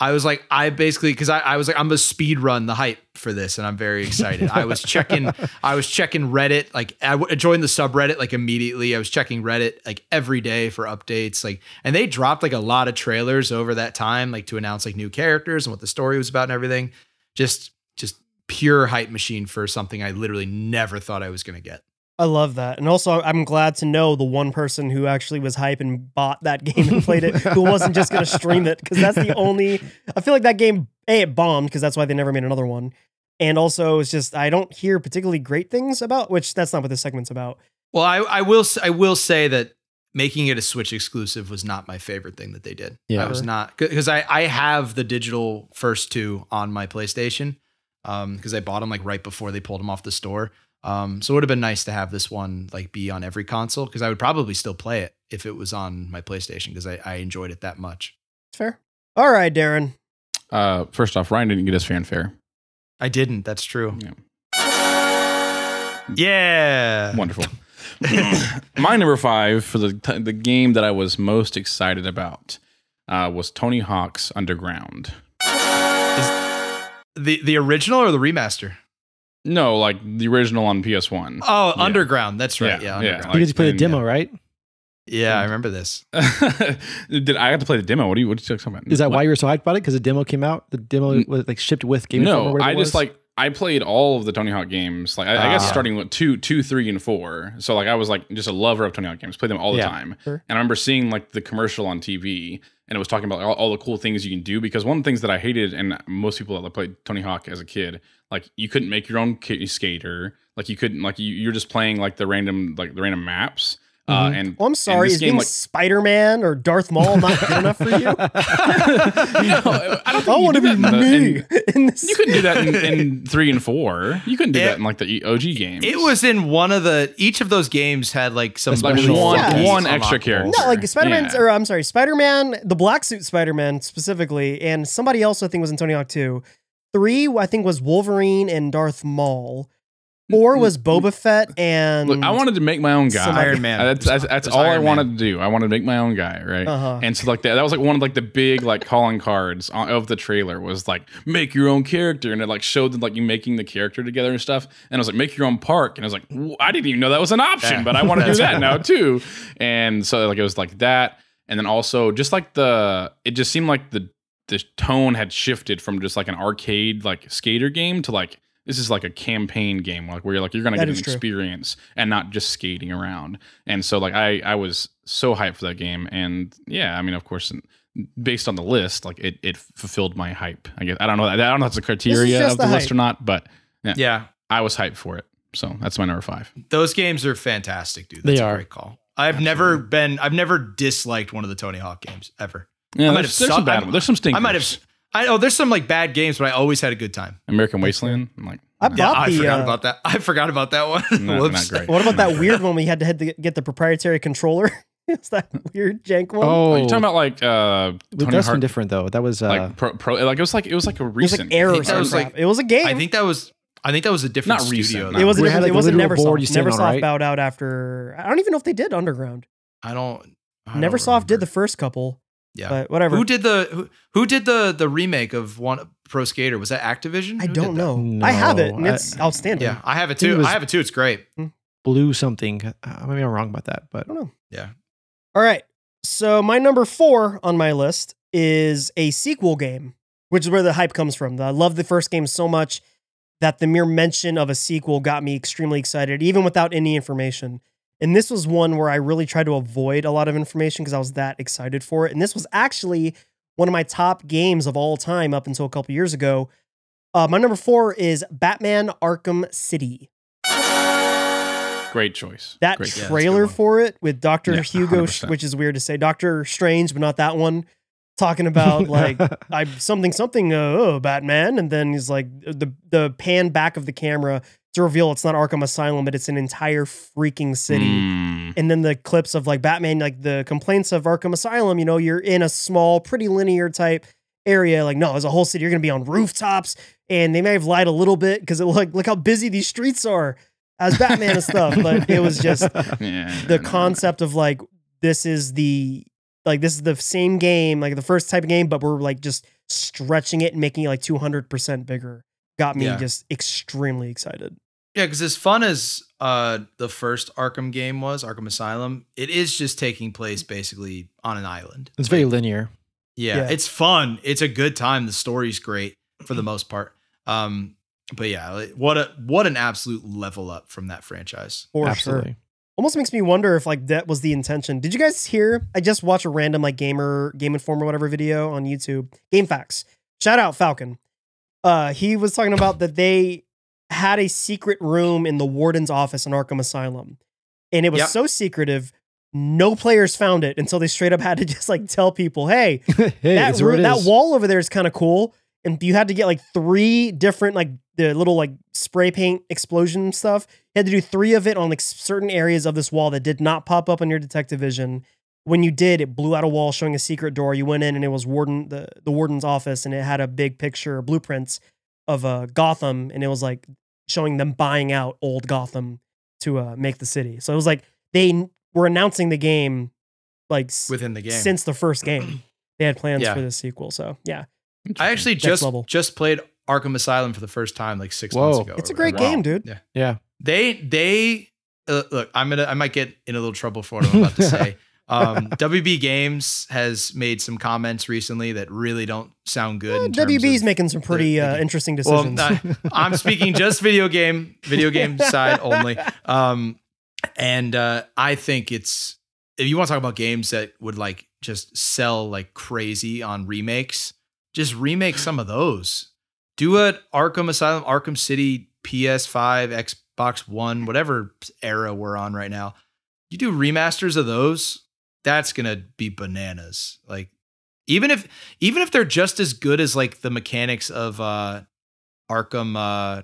[SPEAKER 2] I was like, I basically because I, I was like, I'm a speed run the hype for this, and I'm very excited. I was checking, <laughs> I was checking Reddit, like I w- joined the subreddit like immediately. I was checking Reddit like every day for updates, like, and they dropped like a lot of trailers over that time, like to announce like new characters and what the story was about and everything. Just, just pure hype machine for something I literally never thought I was gonna get.
[SPEAKER 1] I love that. And also, I'm glad to know the one person who actually was hype and bought that game and played it, who wasn't just going to stream it. Because that's the only. I feel like that game, A, it bombed because that's why they never made another one. And also, it's just, I don't hear particularly great things about, which that's not what this segment's about.
[SPEAKER 2] Well, I, I will, s- I will say that making it a Switch exclusive was not my favorite thing that they did.
[SPEAKER 3] Yeah.
[SPEAKER 2] I was not because I, I have the digital first two on my PlayStation um because I bought them like right before they pulled them off the store. Um, so it would have been nice to have this one like be on every console because I would probably still play it if it was on my PlayStation because I, I enjoyed it that much.
[SPEAKER 1] Fair. All right, Darren.
[SPEAKER 4] Uh, first off, Ryan didn't get his fanfare.
[SPEAKER 2] I didn't. That's true.
[SPEAKER 4] Yeah.
[SPEAKER 2] Yeah.
[SPEAKER 4] Wonderful. <coughs> My number five for the t- the game that I was most excited about uh, was Tony Hawk's Underground.
[SPEAKER 2] Is The the original or the remaster?
[SPEAKER 4] No, like the original on PS One.
[SPEAKER 2] Oh,
[SPEAKER 4] Yeah.
[SPEAKER 2] Underground. That's right.
[SPEAKER 4] Yeah,
[SPEAKER 2] Yeah.
[SPEAKER 4] yeah.
[SPEAKER 2] Underground.
[SPEAKER 3] because you played the demo,
[SPEAKER 4] yeah.
[SPEAKER 3] right?
[SPEAKER 2] Yeah, I remember this. <laughs>
[SPEAKER 4] Did I have to play the demo? What are you what are you talking about?
[SPEAKER 3] Is that
[SPEAKER 4] What?
[SPEAKER 3] why you were so hyped about it? Because the demo came out. The demo was like shipped with Game Informer
[SPEAKER 4] No, I just
[SPEAKER 3] was?
[SPEAKER 4] like I played all of the Tony Hawk games. Like I, I guess
[SPEAKER 3] Ah.
[SPEAKER 4] starting with two, two, three, and four. So like I was like just a lover of Tony Hawk games. Played them all the
[SPEAKER 3] Yeah,
[SPEAKER 4] time.
[SPEAKER 1] sure.
[SPEAKER 4] And I remember seeing like the commercial on TV, and it was talking about all, all the cool things you can do. Because one of the things that I hated, and most people that played Tony Hawk as a kid, like you couldn't make your own skater. Like you couldn't like you, you're just playing like the random like the random maps. Uh,
[SPEAKER 3] Mhm.
[SPEAKER 4] and
[SPEAKER 1] Well, I'm sorry.
[SPEAKER 4] this
[SPEAKER 1] Is
[SPEAKER 4] game,
[SPEAKER 1] being
[SPEAKER 4] like-
[SPEAKER 1] Spider Man or Darth Maul not good enough for you? <laughs> <laughs>
[SPEAKER 4] no, I don't think
[SPEAKER 1] I
[SPEAKER 4] you
[SPEAKER 1] want to be
[SPEAKER 4] that in the- in-
[SPEAKER 1] me <laughs> in this.
[SPEAKER 4] You couldn't do that in, in three and four. You couldn't do
[SPEAKER 2] It-
[SPEAKER 4] that in like the OG games.
[SPEAKER 2] It was in one of the each of those games had like some
[SPEAKER 3] Like
[SPEAKER 4] like
[SPEAKER 2] special
[SPEAKER 4] one
[SPEAKER 1] Yeah.
[SPEAKER 4] one extra character.
[SPEAKER 1] No, like Spider Man,
[SPEAKER 4] Yeah.
[SPEAKER 1] or I'm sorry, Spider Man, the black suit Spider Man specifically, and somebody else I think was in Tony Hawk 2. Three, I think, was Wolverine and Darth Maul. Four was Boba Fett <laughs> and.
[SPEAKER 4] Look, I wanted to make my own guy.
[SPEAKER 1] Some
[SPEAKER 2] Iron Man.
[SPEAKER 4] That's that's, that's
[SPEAKER 2] was
[SPEAKER 4] all I wanted
[SPEAKER 2] Man.
[SPEAKER 4] to do. I wanted to make my own guy, right?
[SPEAKER 1] Uh-huh.
[SPEAKER 4] And so like that, that was like one of like the big like calling cards of the trailer was like make your own character, and it like showed like you making the character together and stuff. And I was like make your own park, and I was like I didn't even know that was an option,
[SPEAKER 2] Yeah.
[SPEAKER 4] but I want to <laughs> do that now too. And so like it was like that, and then also just like the it just seemed like the the tone had shifted from just like an arcade like skater game to like this is like a campaign game like where you're like you're gonna
[SPEAKER 1] That
[SPEAKER 4] get an
[SPEAKER 1] true.
[SPEAKER 4] experience and not just skating around and so like i i was so hyped for that game and yeah i mean of course based on the list like it, it fulfilled my hype i guess i don't know i don't know if that's the criteria of the
[SPEAKER 1] the
[SPEAKER 4] list or not but
[SPEAKER 2] Yeah,
[SPEAKER 4] i was hyped for it so that's my number five
[SPEAKER 2] those games are fantastic, dude.
[SPEAKER 3] They
[SPEAKER 2] That's a
[SPEAKER 3] are.
[SPEAKER 2] great call. I've never been. I've never disliked one of the Tony Hawk games ever.
[SPEAKER 4] yeah
[SPEAKER 2] might
[SPEAKER 4] there's,
[SPEAKER 2] have
[SPEAKER 4] there's some bad
[SPEAKER 2] I-
[SPEAKER 4] ones there's some stinkers
[SPEAKER 2] I might have. I oh, there's some like bad games, but I always had a good time.
[SPEAKER 4] american wasteland i'm like
[SPEAKER 1] I
[SPEAKER 4] nah,
[SPEAKER 2] Yeah,
[SPEAKER 1] Bought
[SPEAKER 2] I
[SPEAKER 1] the,
[SPEAKER 2] forgot
[SPEAKER 1] uh,
[SPEAKER 2] about that. I forgot about that one.
[SPEAKER 4] not, not great
[SPEAKER 1] What about that <laughs> weird one we had to head to get the proprietary controller? <laughs> Is that weird jank one?
[SPEAKER 3] oh,
[SPEAKER 4] you're talking about like uh Tony
[SPEAKER 3] that's one different though. That was uh,
[SPEAKER 4] like pro, pro like it was like it was like a
[SPEAKER 1] it was like
[SPEAKER 4] recent
[SPEAKER 1] air
[SPEAKER 2] I
[SPEAKER 1] or
[SPEAKER 2] think that was like-
[SPEAKER 1] it was a game.
[SPEAKER 2] I think that was. I think that was a different
[SPEAKER 4] Not
[SPEAKER 2] studio.
[SPEAKER 4] recent,
[SPEAKER 2] though.
[SPEAKER 1] it was. A
[SPEAKER 3] We
[SPEAKER 1] different,
[SPEAKER 3] like,
[SPEAKER 1] it wasn't
[SPEAKER 3] literal
[SPEAKER 1] Neversoft.
[SPEAKER 3] you
[SPEAKER 1] Neversoft
[SPEAKER 3] right?
[SPEAKER 1] bowed out after. I don't even know if they did Underground.
[SPEAKER 2] I don't. I don't
[SPEAKER 1] Neversoft did the first couple,
[SPEAKER 2] Yeah.
[SPEAKER 1] but whatever.
[SPEAKER 2] Who did the who, who did the the remake of one Pro Skater? Was that Activision?
[SPEAKER 1] I
[SPEAKER 2] Who
[SPEAKER 1] don't
[SPEAKER 2] did that?
[SPEAKER 1] know. I have it, and it's
[SPEAKER 3] I-
[SPEAKER 1] outstanding.
[SPEAKER 2] Yeah, I have it
[SPEAKER 3] think it
[SPEAKER 2] too. I have it too. It's great.
[SPEAKER 3] blue something. Uh, maybe I'm wrong about that, but
[SPEAKER 1] I don't know.
[SPEAKER 2] Yeah.
[SPEAKER 1] All right. So my number four on my list is a sequel game, which is where the hype comes from. I love the first game so much that the mere mention of a sequel got me extremely excited, even without any information. And this was one where I really tried to avoid a lot of information because I was that excited for it. And this was actually one of my top games of all time up until a couple years ago. Uh, my number four is Batman Arkham City.
[SPEAKER 4] great choice
[SPEAKER 1] That
[SPEAKER 4] great
[SPEAKER 2] Yeah, that's a good
[SPEAKER 1] trailer
[SPEAKER 2] one.
[SPEAKER 1] for it with Doctor
[SPEAKER 4] Yeah,
[SPEAKER 1] Hugo,
[SPEAKER 4] 100%.
[SPEAKER 1] which is weird to say, Doctor Strange, but not that one, talking about <laughs> like I something something uh, oh, Batman, and then he's like the the pan back of the camera to reveal it's not Arkham Asylum, but it's an entire freaking city.
[SPEAKER 4] Mm.
[SPEAKER 1] And then the clips of like Batman, like the complaints of Arkham Asylum, you know, you're in a small, pretty linear type area. Like, no, there's a whole city. You're gonna be on rooftops, and they may have lied a little bit because it like look how busy these streets are as Batman and stuff. But it was just <laughs>
[SPEAKER 4] yeah,
[SPEAKER 1] the
[SPEAKER 4] no, no.
[SPEAKER 1] concept of like this is the like this is the same game, like the first type of game, but we're like just stretching it and making it like 200% bigger. Got me
[SPEAKER 2] Yeah.
[SPEAKER 1] just extremely excited.
[SPEAKER 2] Yeah, because as fun as uh the first Arkham game was, Arkham Asylum, it is just taking place basically on an island.
[SPEAKER 3] it's very linear.
[SPEAKER 2] Yeah,
[SPEAKER 1] Yeah.
[SPEAKER 2] it's fun. It's a good time. The story's great for the most part. Um, but yeah, like, what a what an absolute level up from that franchise.
[SPEAKER 1] For sure.
[SPEAKER 3] Absolutely.
[SPEAKER 1] Almost makes me wonder if like that was the intention. Did you guys hear? I just watched a random like gamer, Game Informer, whatever video on YouTube. Game Facts. Shout out Falcon. Uh, he was talking about that they had a secret room in the warden's office in Arkham Asylum, and it was
[SPEAKER 2] Yep.
[SPEAKER 1] so secretive. No players found it until they straight up had to <laughs> just like tell people, "Hey, <laughs>
[SPEAKER 3] hey,
[SPEAKER 1] that
[SPEAKER 3] it's where
[SPEAKER 1] ro-
[SPEAKER 3] it
[SPEAKER 1] that wall over there is kind of cool." And you had to get like three different like the little like spray paint explosion stuff. You had to do three of it on like certain areas of this wall that did not pop up on your detective vision. When you did, it blew out a wall showing a secret door. You went in and it was warden the the warden's office, and it had a big picture blueprints of uh, Gotham, and it was like showing them buying out old Gotham to uh, make the city. So it was like they were announcing the game like
[SPEAKER 2] within the game.
[SPEAKER 1] since the first game. <clears throat> They had plans
[SPEAKER 2] Yeah.
[SPEAKER 1] for this sequel. So yeah,
[SPEAKER 2] I actually
[SPEAKER 1] Next
[SPEAKER 2] just
[SPEAKER 1] level.
[SPEAKER 2] just played Arkham Asylum for the first time like six
[SPEAKER 3] Whoa.
[SPEAKER 2] months ago.
[SPEAKER 1] it's a great
[SPEAKER 2] whatever.
[SPEAKER 1] game, dude.
[SPEAKER 2] Yeah.
[SPEAKER 3] Yeah.
[SPEAKER 2] They they uh, look. I'm gonna. I might get in a little trouble for what I'm about to <laughs> say. Um, <laughs> WB Games has made some comments recently that really don't sound good.
[SPEAKER 1] WB's making some pretty uh, interesting
[SPEAKER 2] Well,
[SPEAKER 1] decisions.
[SPEAKER 2] I- <laughs> I'm speaking just video game, video game <laughs> side only. Um, and uh, I think it's if you want to talk about games that would like just sell like crazy on remakes, just remake some of those. Do a Arkham Asylum, Arkham City, PS5, Xbox One, whatever era we're on right now. You do remasters of those, that's gonna be bananas. Like even if even if they're just as good as like the mechanics of uh Arkham uh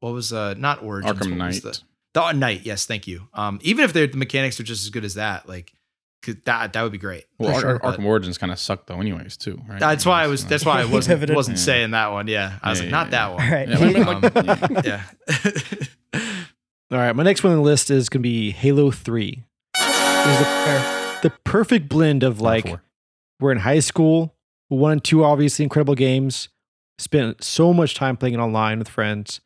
[SPEAKER 2] what was uh not Origins
[SPEAKER 4] Arkham
[SPEAKER 2] what
[SPEAKER 4] Knight.
[SPEAKER 2] the, the Knight yes thank you um even if they're, the mechanics are just as good as that like could, that that would be great
[SPEAKER 4] Well, Ar-
[SPEAKER 2] sure,
[SPEAKER 4] Arkham Origins kind of sucked though, anyways, too. Right?
[SPEAKER 2] that's why I was that's why I <laughs> wasn't wasn't
[SPEAKER 4] Yeah.
[SPEAKER 2] saying that one yeah I was
[SPEAKER 4] Yeah,
[SPEAKER 2] like
[SPEAKER 4] yeah,
[SPEAKER 2] not that one
[SPEAKER 1] All right.
[SPEAKER 4] Yeah, I mean, like, <laughs>
[SPEAKER 2] Um,
[SPEAKER 4] yeah.
[SPEAKER 2] yeah <laughs>
[SPEAKER 3] All right, my next one on the list is going to be Halo 3. It was the, the perfect blend of like we're in high school, one and two obviously incredible games. Spent so much time playing it online with friends,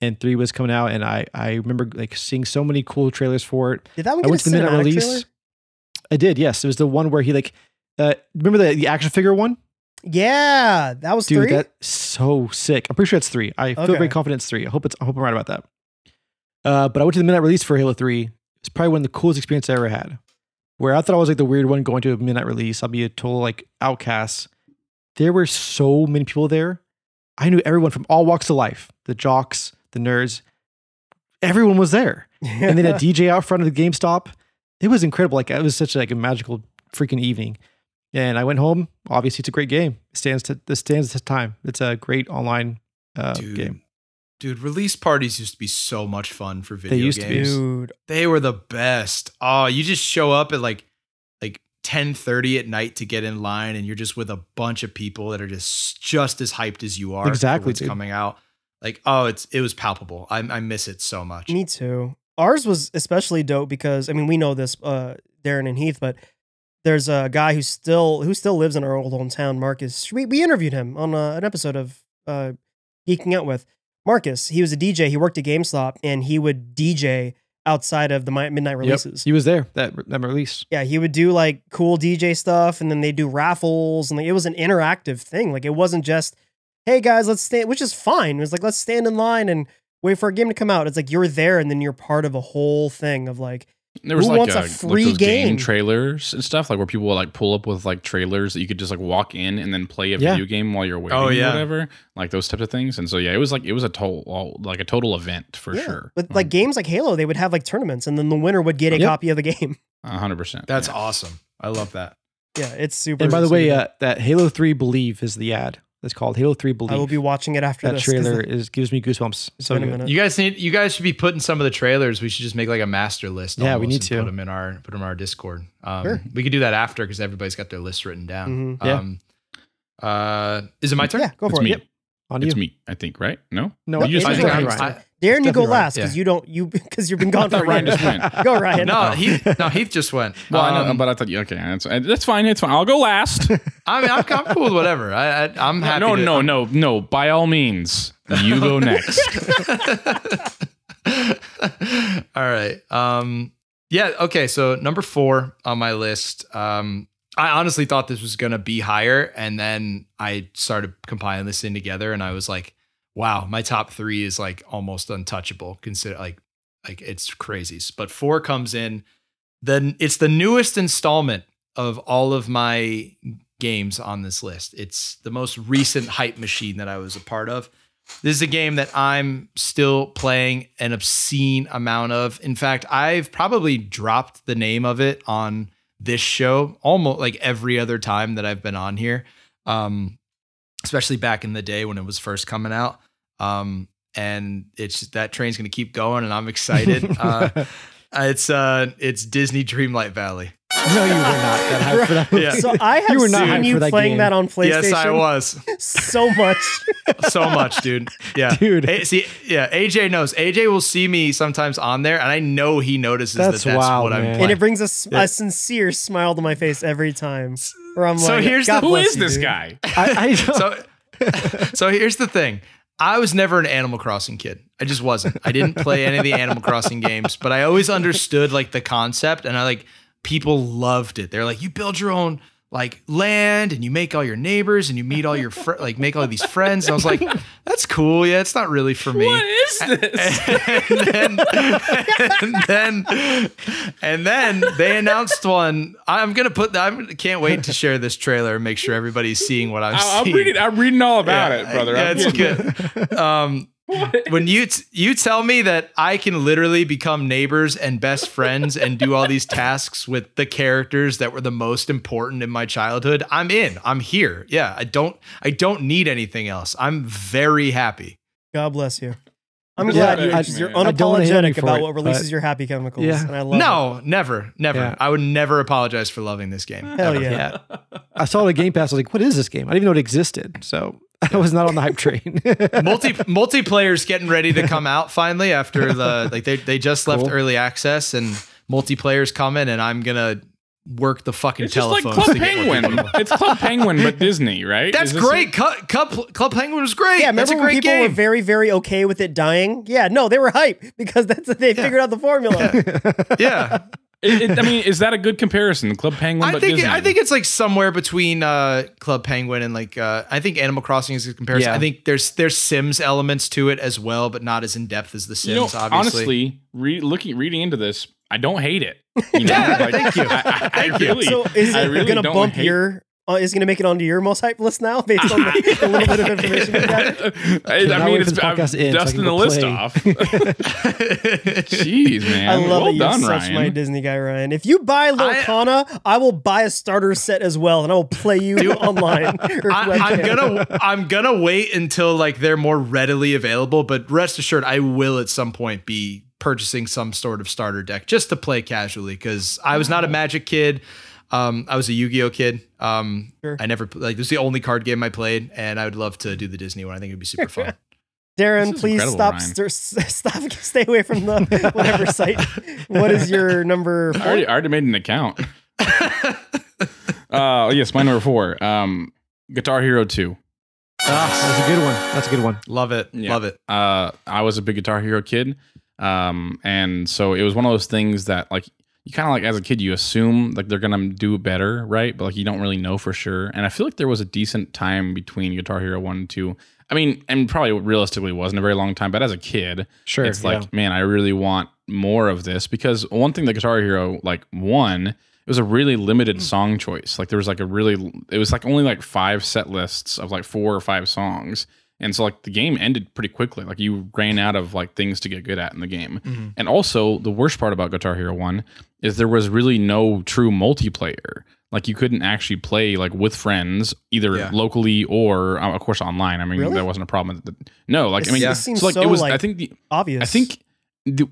[SPEAKER 3] and three was coming out, and I I remember like seeing so many cool trailers for it.
[SPEAKER 1] Did that one
[SPEAKER 3] I
[SPEAKER 1] get a
[SPEAKER 3] went to the
[SPEAKER 1] minute
[SPEAKER 3] release.
[SPEAKER 1] trailer?
[SPEAKER 3] I did, yes. It was the one where he like, uh, remember the the action figure one,
[SPEAKER 1] Yeah, that was
[SPEAKER 3] dude.
[SPEAKER 1] three.
[SPEAKER 3] That's so sick. I'm pretty sure it's three. I feel very confident it's three. I hope it's. I hope I'm right about that. Uh, but I went to the midnight release for Halo Three. It's probably one of the coolest experiences I ever had. Where I thought I was like the weird one going to a midnight release. I'll be a total like outcast. There were so many people there. I knew everyone from all walks of life. The jocks, the nerds. Everyone was there. <laughs> and then a DJ out front of the GameStop. It was incredible. Like it was such like a magical freaking evening. And I went home. Obviously, it's a great game. It stands to this stands the time. It's a great online uh,
[SPEAKER 2] dude
[SPEAKER 3] game.
[SPEAKER 2] Dude release parties used to be so much fun for video they
[SPEAKER 3] used to be.
[SPEAKER 2] games
[SPEAKER 1] dude.
[SPEAKER 2] They were the best. Oh, you just show up at like like 10:30 at night to get in line and you're just with a bunch of people that are just just as hyped as you are.
[SPEAKER 3] Exactly,
[SPEAKER 2] what's
[SPEAKER 3] dude.
[SPEAKER 2] coming out. Like, oh, it's it was palpable. I I miss it so much.
[SPEAKER 1] Me too. Ours was especially dope because I mean we know this, uh, Darren and Heath, but there's a guy who still who still lives in our old hometown, Marcus. We we interviewed him on uh, an episode of uh, Geeking Out with Marcus. He was a DJ. He worked at GameStop and he would DJ outside of the midnight releases.
[SPEAKER 3] He was there that that release.
[SPEAKER 1] Yeah, he would do like cool DJ stuff, and then they'd do raffles, and like, it was an interactive thing. Like it wasn't just, "Hey guys, let's stand," which is fine. It was like let's stand in line and wait for a game to come out. It's like you're there, and then you're part of a whole thing of like,
[SPEAKER 4] There was
[SPEAKER 1] Who
[SPEAKER 4] like,
[SPEAKER 1] wants a
[SPEAKER 4] like
[SPEAKER 1] free
[SPEAKER 4] those
[SPEAKER 1] game?
[SPEAKER 4] trailers and stuff, like where people will like pull up with like trailers that you could just like walk in and then play a
[SPEAKER 3] Yeah.
[SPEAKER 4] video game while you're waiting.
[SPEAKER 2] Oh, yeah.
[SPEAKER 4] or whatever, like those types of things. And so yeah, it was like it was a total like a total event for
[SPEAKER 1] yeah.
[SPEAKER 4] sure.
[SPEAKER 1] But like games like Halo, they would have like tournaments, and then the winner would get a
[SPEAKER 3] Yep.
[SPEAKER 1] copy of the game. <laughs>
[SPEAKER 4] Hundred percent.
[SPEAKER 2] That's
[SPEAKER 4] yeah.
[SPEAKER 2] awesome. I love that.
[SPEAKER 1] Yeah, it's super.
[SPEAKER 3] And by the
[SPEAKER 1] super
[SPEAKER 3] way, uh, that Halo Three Believe is the ad. It's called Halo Three Believe.
[SPEAKER 1] I will be watching it after
[SPEAKER 3] that
[SPEAKER 1] this. 'cause
[SPEAKER 3] trailer
[SPEAKER 1] it-
[SPEAKER 3] is gives me goosebumps.
[SPEAKER 1] It's
[SPEAKER 3] So good.
[SPEAKER 2] You guys need you guys should be putting some of the trailers. We should just make like a master list.
[SPEAKER 3] Yeah, we need to.
[SPEAKER 2] put them in our put them in our Discord. Um,
[SPEAKER 1] Sure.
[SPEAKER 2] We could do that after because everybody's got their list written down.
[SPEAKER 1] Mhm.
[SPEAKER 3] Yeah.
[SPEAKER 2] Um, uh, is it my turn?
[SPEAKER 1] Yeah, go
[SPEAKER 4] It's
[SPEAKER 1] for
[SPEAKER 4] me.
[SPEAKER 1] it.
[SPEAKER 3] Yep. On
[SPEAKER 4] It's
[SPEAKER 3] you.
[SPEAKER 4] me, I think, right? No,
[SPEAKER 3] No,
[SPEAKER 4] you just
[SPEAKER 1] I think
[SPEAKER 2] I'm-
[SPEAKER 1] Ryan's
[SPEAKER 2] I-
[SPEAKER 1] turn. Darren, you go
[SPEAKER 3] definitely
[SPEAKER 1] last
[SPEAKER 2] Ryan.
[SPEAKER 1] because
[SPEAKER 2] Yeah.
[SPEAKER 1] you don't you because you've been <laughs> gone for a
[SPEAKER 4] Ryan
[SPEAKER 1] minute.
[SPEAKER 4] just went. <laughs>
[SPEAKER 1] Go Ryan.
[SPEAKER 2] No. Heath. No, Heath just went.
[SPEAKER 4] Well, I know,
[SPEAKER 2] Um,
[SPEAKER 4] but I thought you okay. That's that's fine. It's fine. I'll go last. <laughs>
[SPEAKER 2] I mean, I'm, I'm cool with whatever. I, I I'm happy.
[SPEAKER 4] no,
[SPEAKER 2] to,
[SPEAKER 4] no, no, no. By all means, you go next.
[SPEAKER 2] All right. Um. Yeah. Okay. So number four on my list. Um. I honestly thought this was gonna be higher, and then I started compiling this in together, and I was like, "Wow, my top three is like almost untouchable." Consider like, like it's crazy. But four comes in. Then it's the newest installment of all of my games on this list. It's the most recent hype machine that I was a part of. This is a game that I'm still playing an obscene amount of. In fact, I've probably dropped the name of it on this show almost like every other time that I've been on here. Um, especially back in the day when it was first coming out. Um, and it's that train's gonna keep going, and I'm excited. <laughs> uh, it's uh, it's Disney Dreamlight Valley.
[SPEAKER 3] No, you were not that hyped for that <laughs> movie.
[SPEAKER 2] Yeah.
[SPEAKER 1] So I have
[SPEAKER 3] You were not
[SPEAKER 1] seen
[SPEAKER 3] hyped
[SPEAKER 1] you
[SPEAKER 3] for that
[SPEAKER 1] playing
[SPEAKER 3] game.
[SPEAKER 1] that on PlayStation.
[SPEAKER 2] Yes, I was.
[SPEAKER 1] so much. <laughs>
[SPEAKER 2] so much, dude. Yeah,
[SPEAKER 3] Dude.
[SPEAKER 2] A- see, yeah. AJ knows. AJ will see me sometimes on there, and I know he notices
[SPEAKER 3] That's
[SPEAKER 2] that that's
[SPEAKER 3] wild,
[SPEAKER 2] what I'm
[SPEAKER 3] man.
[SPEAKER 2] playing.
[SPEAKER 1] and it brings a, s-
[SPEAKER 2] Yeah.
[SPEAKER 1] a sincere smile to my face every time. Where I'm
[SPEAKER 2] So
[SPEAKER 1] like,
[SPEAKER 2] here's
[SPEAKER 1] God
[SPEAKER 2] the-
[SPEAKER 4] Who
[SPEAKER 1] bless
[SPEAKER 4] is
[SPEAKER 1] you,
[SPEAKER 4] this
[SPEAKER 1] dude.
[SPEAKER 4] guy?
[SPEAKER 3] I, I <laughs> don't-
[SPEAKER 2] so, so here's the thing. I was never an Animal Crossing kid. I just wasn't. I didn't play any of the Animal Crossing games, but I always understood like the concept, and I like people loved it. They're like, you build your own like land, and you make all your neighbors, and you meet all your fr- <laughs> like make all these friends. And I was like, that's cool. Yeah, it's not really for me.
[SPEAKER 4] What is this?
[SPEAKER 2] and then, and then, and then they announced one. I'm gonna put. That, I can't wait to share this trailer and make sure everybody's seeing what I'm
[SPEAKER 4] I- I'm
[SPEAKER 2] seeing.
[SPEAKER 4] reading. I'm reading all about
[SPEAKER 2] Yeah,
[SPEAKER 4] it, brother.
[SPEAKER 2] Yeah,
[SPEAKER 4] I'm
[SPEAKER 2] it's good. Um, <laughs> when you t- you tell me that I can literally become neighbors and best friends and do all these tasks with the characters that were the most important in my childhood, I'm in. I'm here. Yeah, I don't I don't need anything else. I'm very happy.
[SPEAKER 1] God bless you. I'm
[SPEAKER 3] Yeah,
[SPEAKER 1] glad
[SPEAKER 4] I-
[SPEAKER 1] you're,
[SPEAKER 4] I-
[SPEAKER 1] you're
[SPEAKER 4] I
[SPEAKER 3] don't wanna hate on you
[SPEAKER 1] unapologetic about
[SPEAKER 3] it,
[SPEAKER 1] what releases your happy chemicals.
[SPEAKER 3] Yeah.
[SPEAKER 1] And I love it.
[SPEAKER 2] No, never, never.
[SPEAKER 3] Yeah.
[SPEAKER 2] I would never apologize for loving this game.
[SPEAKER 1] Hell
[SPEAKER 2] ever.
[SPEAKER 1] yeah.
[SPEAKER 3] yeah. I saw it at Game Pass. I was like, what is this game? I didn't even know it existed. So <laughs> I was not on the hype train. <laughs>
[SPEAKER 2] Multi multiplayer's getting ready to come out finally after the like they they just left
[SPEAKER 3] Cool.
[SPEAKER 2] early access and multiplayer's coming and I'm gonna work the fucking
[SPEAKER 4] It's just like
[SPEAKER 2] telephones
[SPEAKER 4] Club
[SPEAKER 2] to
[SPEAKER 4] Penguin.
[SPEAKER 2] people.
[SPEAKER 4] it's Club Penguin, but Disney, right?
[SPEAKER 2] That's
[SPEAKER 4] Is this
[SPEAKER 2] great. Club, Club, Club Penguin was great.
[SPEAKER 1] Yeah,
[SPEAKER 2] that's
[SPEAKER 1] remember
[SPEAKER 2] a
[SPEAKER 1] when
[SPEAKER 2] great
[SPEAKER 1] people were very, very okay with it dying? Yeah, no, they were hype because that's they figured out the formula.
[SPEAKER 2] yeah, <laughs>
[SPEAKER 4] It- it- I mean, is that a good comparison? Club Penguin,
[SPEAKER 2] I
[SPEAKER 4] but
[SPEAKER 2] think
[SPEAKER 4] Disney.
[SPEAKER 2] I think it's like somewhere between uh, Club Penguin and like uh, I think Animal Crossing is a comparison.
[SPEAKER 3] Yeah.
[SPEAKER 2] I think there's there's Sims elements to it as well, but not as in depth as the Sims.
[SPEAKER 4] you know,
[SPEAKER 2] obviously,
[SPEAKER 4] honestly, re- looking reading into this, I don't hate it. You <laughs> know,
[SPEAKER 2] Yeah, thank you.
[SPEAKER 4] I, I, I
[SPEAKER 2] Thank you.
[SPEAKER 4] really,
[SPEAKER 1] so is
[SPEAKER 4] I
[SPEAKER 1] it
[SPEAKER 4] really
[SPEAKER 1] gonna bump
[SPEAKER 4] hate-
[SPEAKER 1] your? Uh, is gonna make it onto your most hype list now <laughs> based on the, the little bit of information you got? <laughs>
[SPEAKER 4] I, I mean, it's I'm
[SPEAKER 3] podcast to end so
[SPEAKER 4] dusting the list
[SPEAKER 3] play.
[SPEAKER 4] off. <laughs> Jeez, man.
[SPEAKER 1] I love
[SPEAKER 4] well
[SPEAKER 1] that you're
[SPEAKER 4] done,
[SPEAKER 1] such
[SPEAKER 4] Ryan.
[SPEAKER 1] my Disney guy, Ryan. If you buy
[SPEAKER 2] I-
[SPEAKER 1] Lorcana, I, will buy a starter set as well, and I will play you online.
[SPEAKER 2] I, I'm gonna I'm gonna wait until like they're more readily available, but rest assured, I will at some point be purchasing some sort of starter deck just to play casually because I was not a Magic kid. Um, I was a Yu-Gi-Oh kid. Um,
[SPEAKER 1] Sure.
[SPEAKER 2] I never like this was the only card game I played, and I would love to do the Disney one. I think it'd be super fun. <laughs>
[SPEAKER 1] Darren, please stop, st- <laughs> stop, stay away from the whatever <laughs> site. What is your number?
[SPEAKER 4] I already, I already made an account. uh, yes, my number four. Um, Guitar Hero Two.
[SPEAKER 3] Ah, that's a good one. That's a good one.
[SPEAKER 2] love it,
[SPEAKER 4] Yeah.
[SPEAKER 2] love it.
[SPEAKER 4] uh, I was a big Guitar Hero kid, um, and so it was one of those things that like you kind of like as a kid you assume like they're gonna do better, right? But like you don't really know for sure. And I feel like there was a decent time between Guitar Hero one and two. I mean, and probably realistically wasn't a very long time, but as a kid,
[SPEAKER 3] Sure.
[SPEAKER 4] it's
[SPEAKER 3] yeah.
[SPEAKER 4] like man, I really want more of this because one thing that Guitar Hero like one. It was a really limited mm. song choice. Like there was like a really, it was like only like five set lists of like four or five songs, and so like the game ended pretty quickly. Like you ran out of like things to get good at in the game.
[SPEAKER 2] Mm-hmm.
[SPEAKER 4] And also the worst part about Guitar Hero 1 is there was really no true multiplayer. Like you couldn't actually play like with friends either
[SPEAKER 2] Yeah.
[SPEAKER 4] locally or uh, of course online. I mean
[SPEAKER 1] Really?
[SPEAKER 4] that wasn't a problem. No, like I
[SPEAKER 1] This-
[SPEAKER 4] mean
[SPEAKER 1] this seems
[SPEAKER 4] so like
[SPEAKER 1] so,
[SPEAKER 4] it was
[SPEAKER 1] like,
[SPEAKER 4] I think the
[SPEAKER 1] Obvious.
[SPEAKER 4] I think the,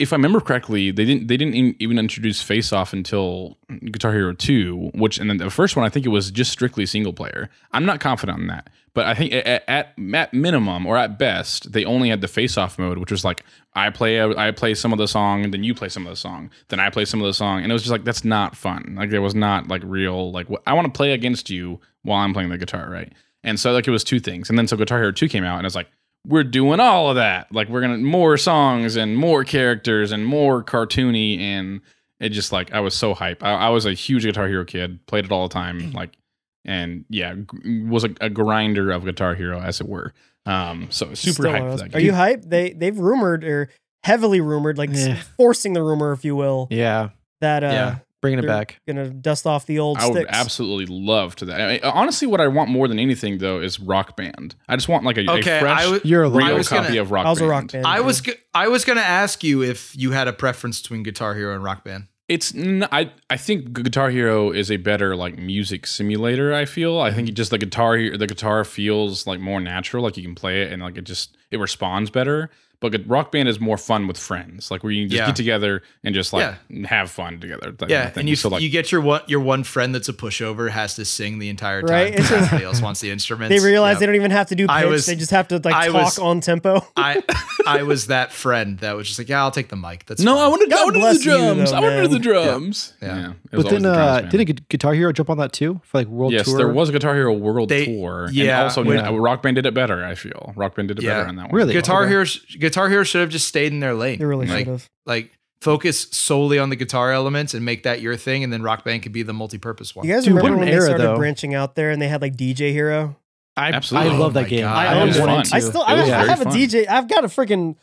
[SPEAKER 4] if I remember correctly, they didn't they didn't even introduce Face Off until Guitar Hero 2, which and then the first one I think it was just strictly single player. I'm not confident on that, but I think at, at, minimum or at best they only had the Face Off mode, which was like I play I play some of the song, and then you play some of the song, then I play some of the song, and it was just like that's not fun. Like there was not like real like wh- I want to play against you while I'm playing the guitar, right? And so like it was two things, and then so Guitar Hero 2 came out, and it's like we're doing all of that. Like we're gonna more songs and more characters and more cartoony and it just like I was so hype. I, I was a huge Guitar Hero kid, played it all the time, like and yeah, g- was a, a grinder of Guitar Hero as it were. Um, so super
[SPEAKER 1] Still
[SPEAKER 4] hyped
[SPEAKER 1] one
[SPEAKER 4] for that.
[SPEAKER 1] those- Are you hyped? They they've rumored or heavily rumored, like
[SPEAKER 3] Yeah.
[SPEAKER 1] forcing the rumor, if you will,
[SPEAKER 3] yeah.
[SPEAKER 1] that uh,
[SPEAKER 2] Yeah.
[SPEAKER 3] Bringing it back.
[SPEAKER 1] gonna dust off the old
[SPEAKER 4] I would absolutely love to that. I mean, honestly, what I want more than anything though is Rock Band. I just want like a,
[SPEAKER 2] Okay,
[SPEAKER 4] a fresh,
[SPEAKER 2] I w-
[SPEAKER 3] You're a
[SPEAKER 4] real
[SPEAKER 2] was
[SPEAKER 4] copy
[SPEAKER 2] gonna-
[SPEAKER 4] of Rock
[SPEAKER 1] I was a
[SPEAKER 4] Band.
[SPEAKER 1] rock band.
[SPEAKER 2] I was I was gonna ask you if you had a preference between Guitar Hero and Rock Band.
[SPEAKER 4] It's n- I I think Guitar Hero is a better like music simulator. I feel I think just the guitar the guitar feels like more natural. Like you can play it and like it just it responds better. but Gu- Rock Band is more fun with friends, like where you can just
[SPEAKER 2] Yeah.
[SPEAKER 4] get together and just like have fun together. that
[SPEAKER 2] Yeah, and you
[SPEAKER 4] so like
[SPEAKER 2] you get your one your one friend that's a pushover has to sing the entire time.
[SPEAKER 1] Right, it's <laughs> just-
[SPEAKER 2] Everybody else wants the instruments.
[SPEAKER 1] They realize
[SPEAKER 2] Yep.
[SPEAKER 1] they don't even have to do
[SPEAKER 2] I
[SPEAKER 1] pitch;
[SPEAKER 2] was-
[SPEAKER 1] they just have to like
[SPEAKER 2] I
[SPEAKER 1] talk
[SPEAKER 2] was-
[SPEAKER 1] on tempo. <laughs>
[SPEAKER 2] I I was that friend that was just like, yeah, I'll take the mic. That's
[SPEAKER 4] no,
[SPEAKER 2] fine.
[SPEAKER 4] I want to
[SPEAKER 1] God
[SPEAKER 4] I want to do the drums.
[SPEAKER 1] though,
[SPEAKER 4] I want to do the drums.
[SPEAKER 2] Yeah.
[SPEAKER 4] Yeah, it
[SPEAKER 3] But
[SPEAKER 4] always
[SPEAKER 3] then,
[SPEAKER 4] the
[SPEAKER 3] uh,
[SPEAKER 4] man.
[SPEAKER 3] didn't Gu- Guitar Hero jump on that too for like World
[SPEAKER 4] yes,
[SPEAKER 3] Tour?
[SPEAKER 4] there was a Guitar Hero World
[SPEAKER 2] They-
[SPEAKER 4] Tour.
[SPEAKER 2] yeah,
[SPEAKER 4] and also
[SPEAKER 2] when-
[SPEAKER 4] Rock Band did it better. I feel Rock Band did it better on that one.
[SPEAKER 3] Really?
[SPEAKER 2] Guitar
[SPEAKER 3] Okay.
[SPEAKER 2] Hero Guitar Hero should have just stayed in their lane.
[SPEAKER 1] They really
[SPEAKER 2] like,
[SPEAKER 1] should have.
[SPEAKER 2] like focus solely on the guitar elements and make that your thing, and then Rock Band could be the multi-purpose one.
[SPEAKER 1] You guys
[SPEAKER 3] Dude,
[SPEAKER 1] remember
[SPEAKER 3] an
[SPEAKER 1] when they
[SPEAKER 3] era,
[SPEAKER 1] started
[SPEAKER 3] though.
[SPEAKER 1] branching out there and they had like DJ Hero?
[SPEAKER 3] I,
[SPEAKER 4] Absolutely.
[SPEAKER 3] I
[SPEAKER 2] Oh
[SPEAKER 3] love
[SPEAKER 2] my
[SPEAKER 3] that game.
[SPEAKER 2] God.
[SPEAKER 3] I own one
[SPEAKER 4] fun.
[SPEAKER 3] and two.
[SPEAKER 1] I still, I, I
[SPEAKER 4] very
[SPEAKER 1] have a. DJ. I've got a freaking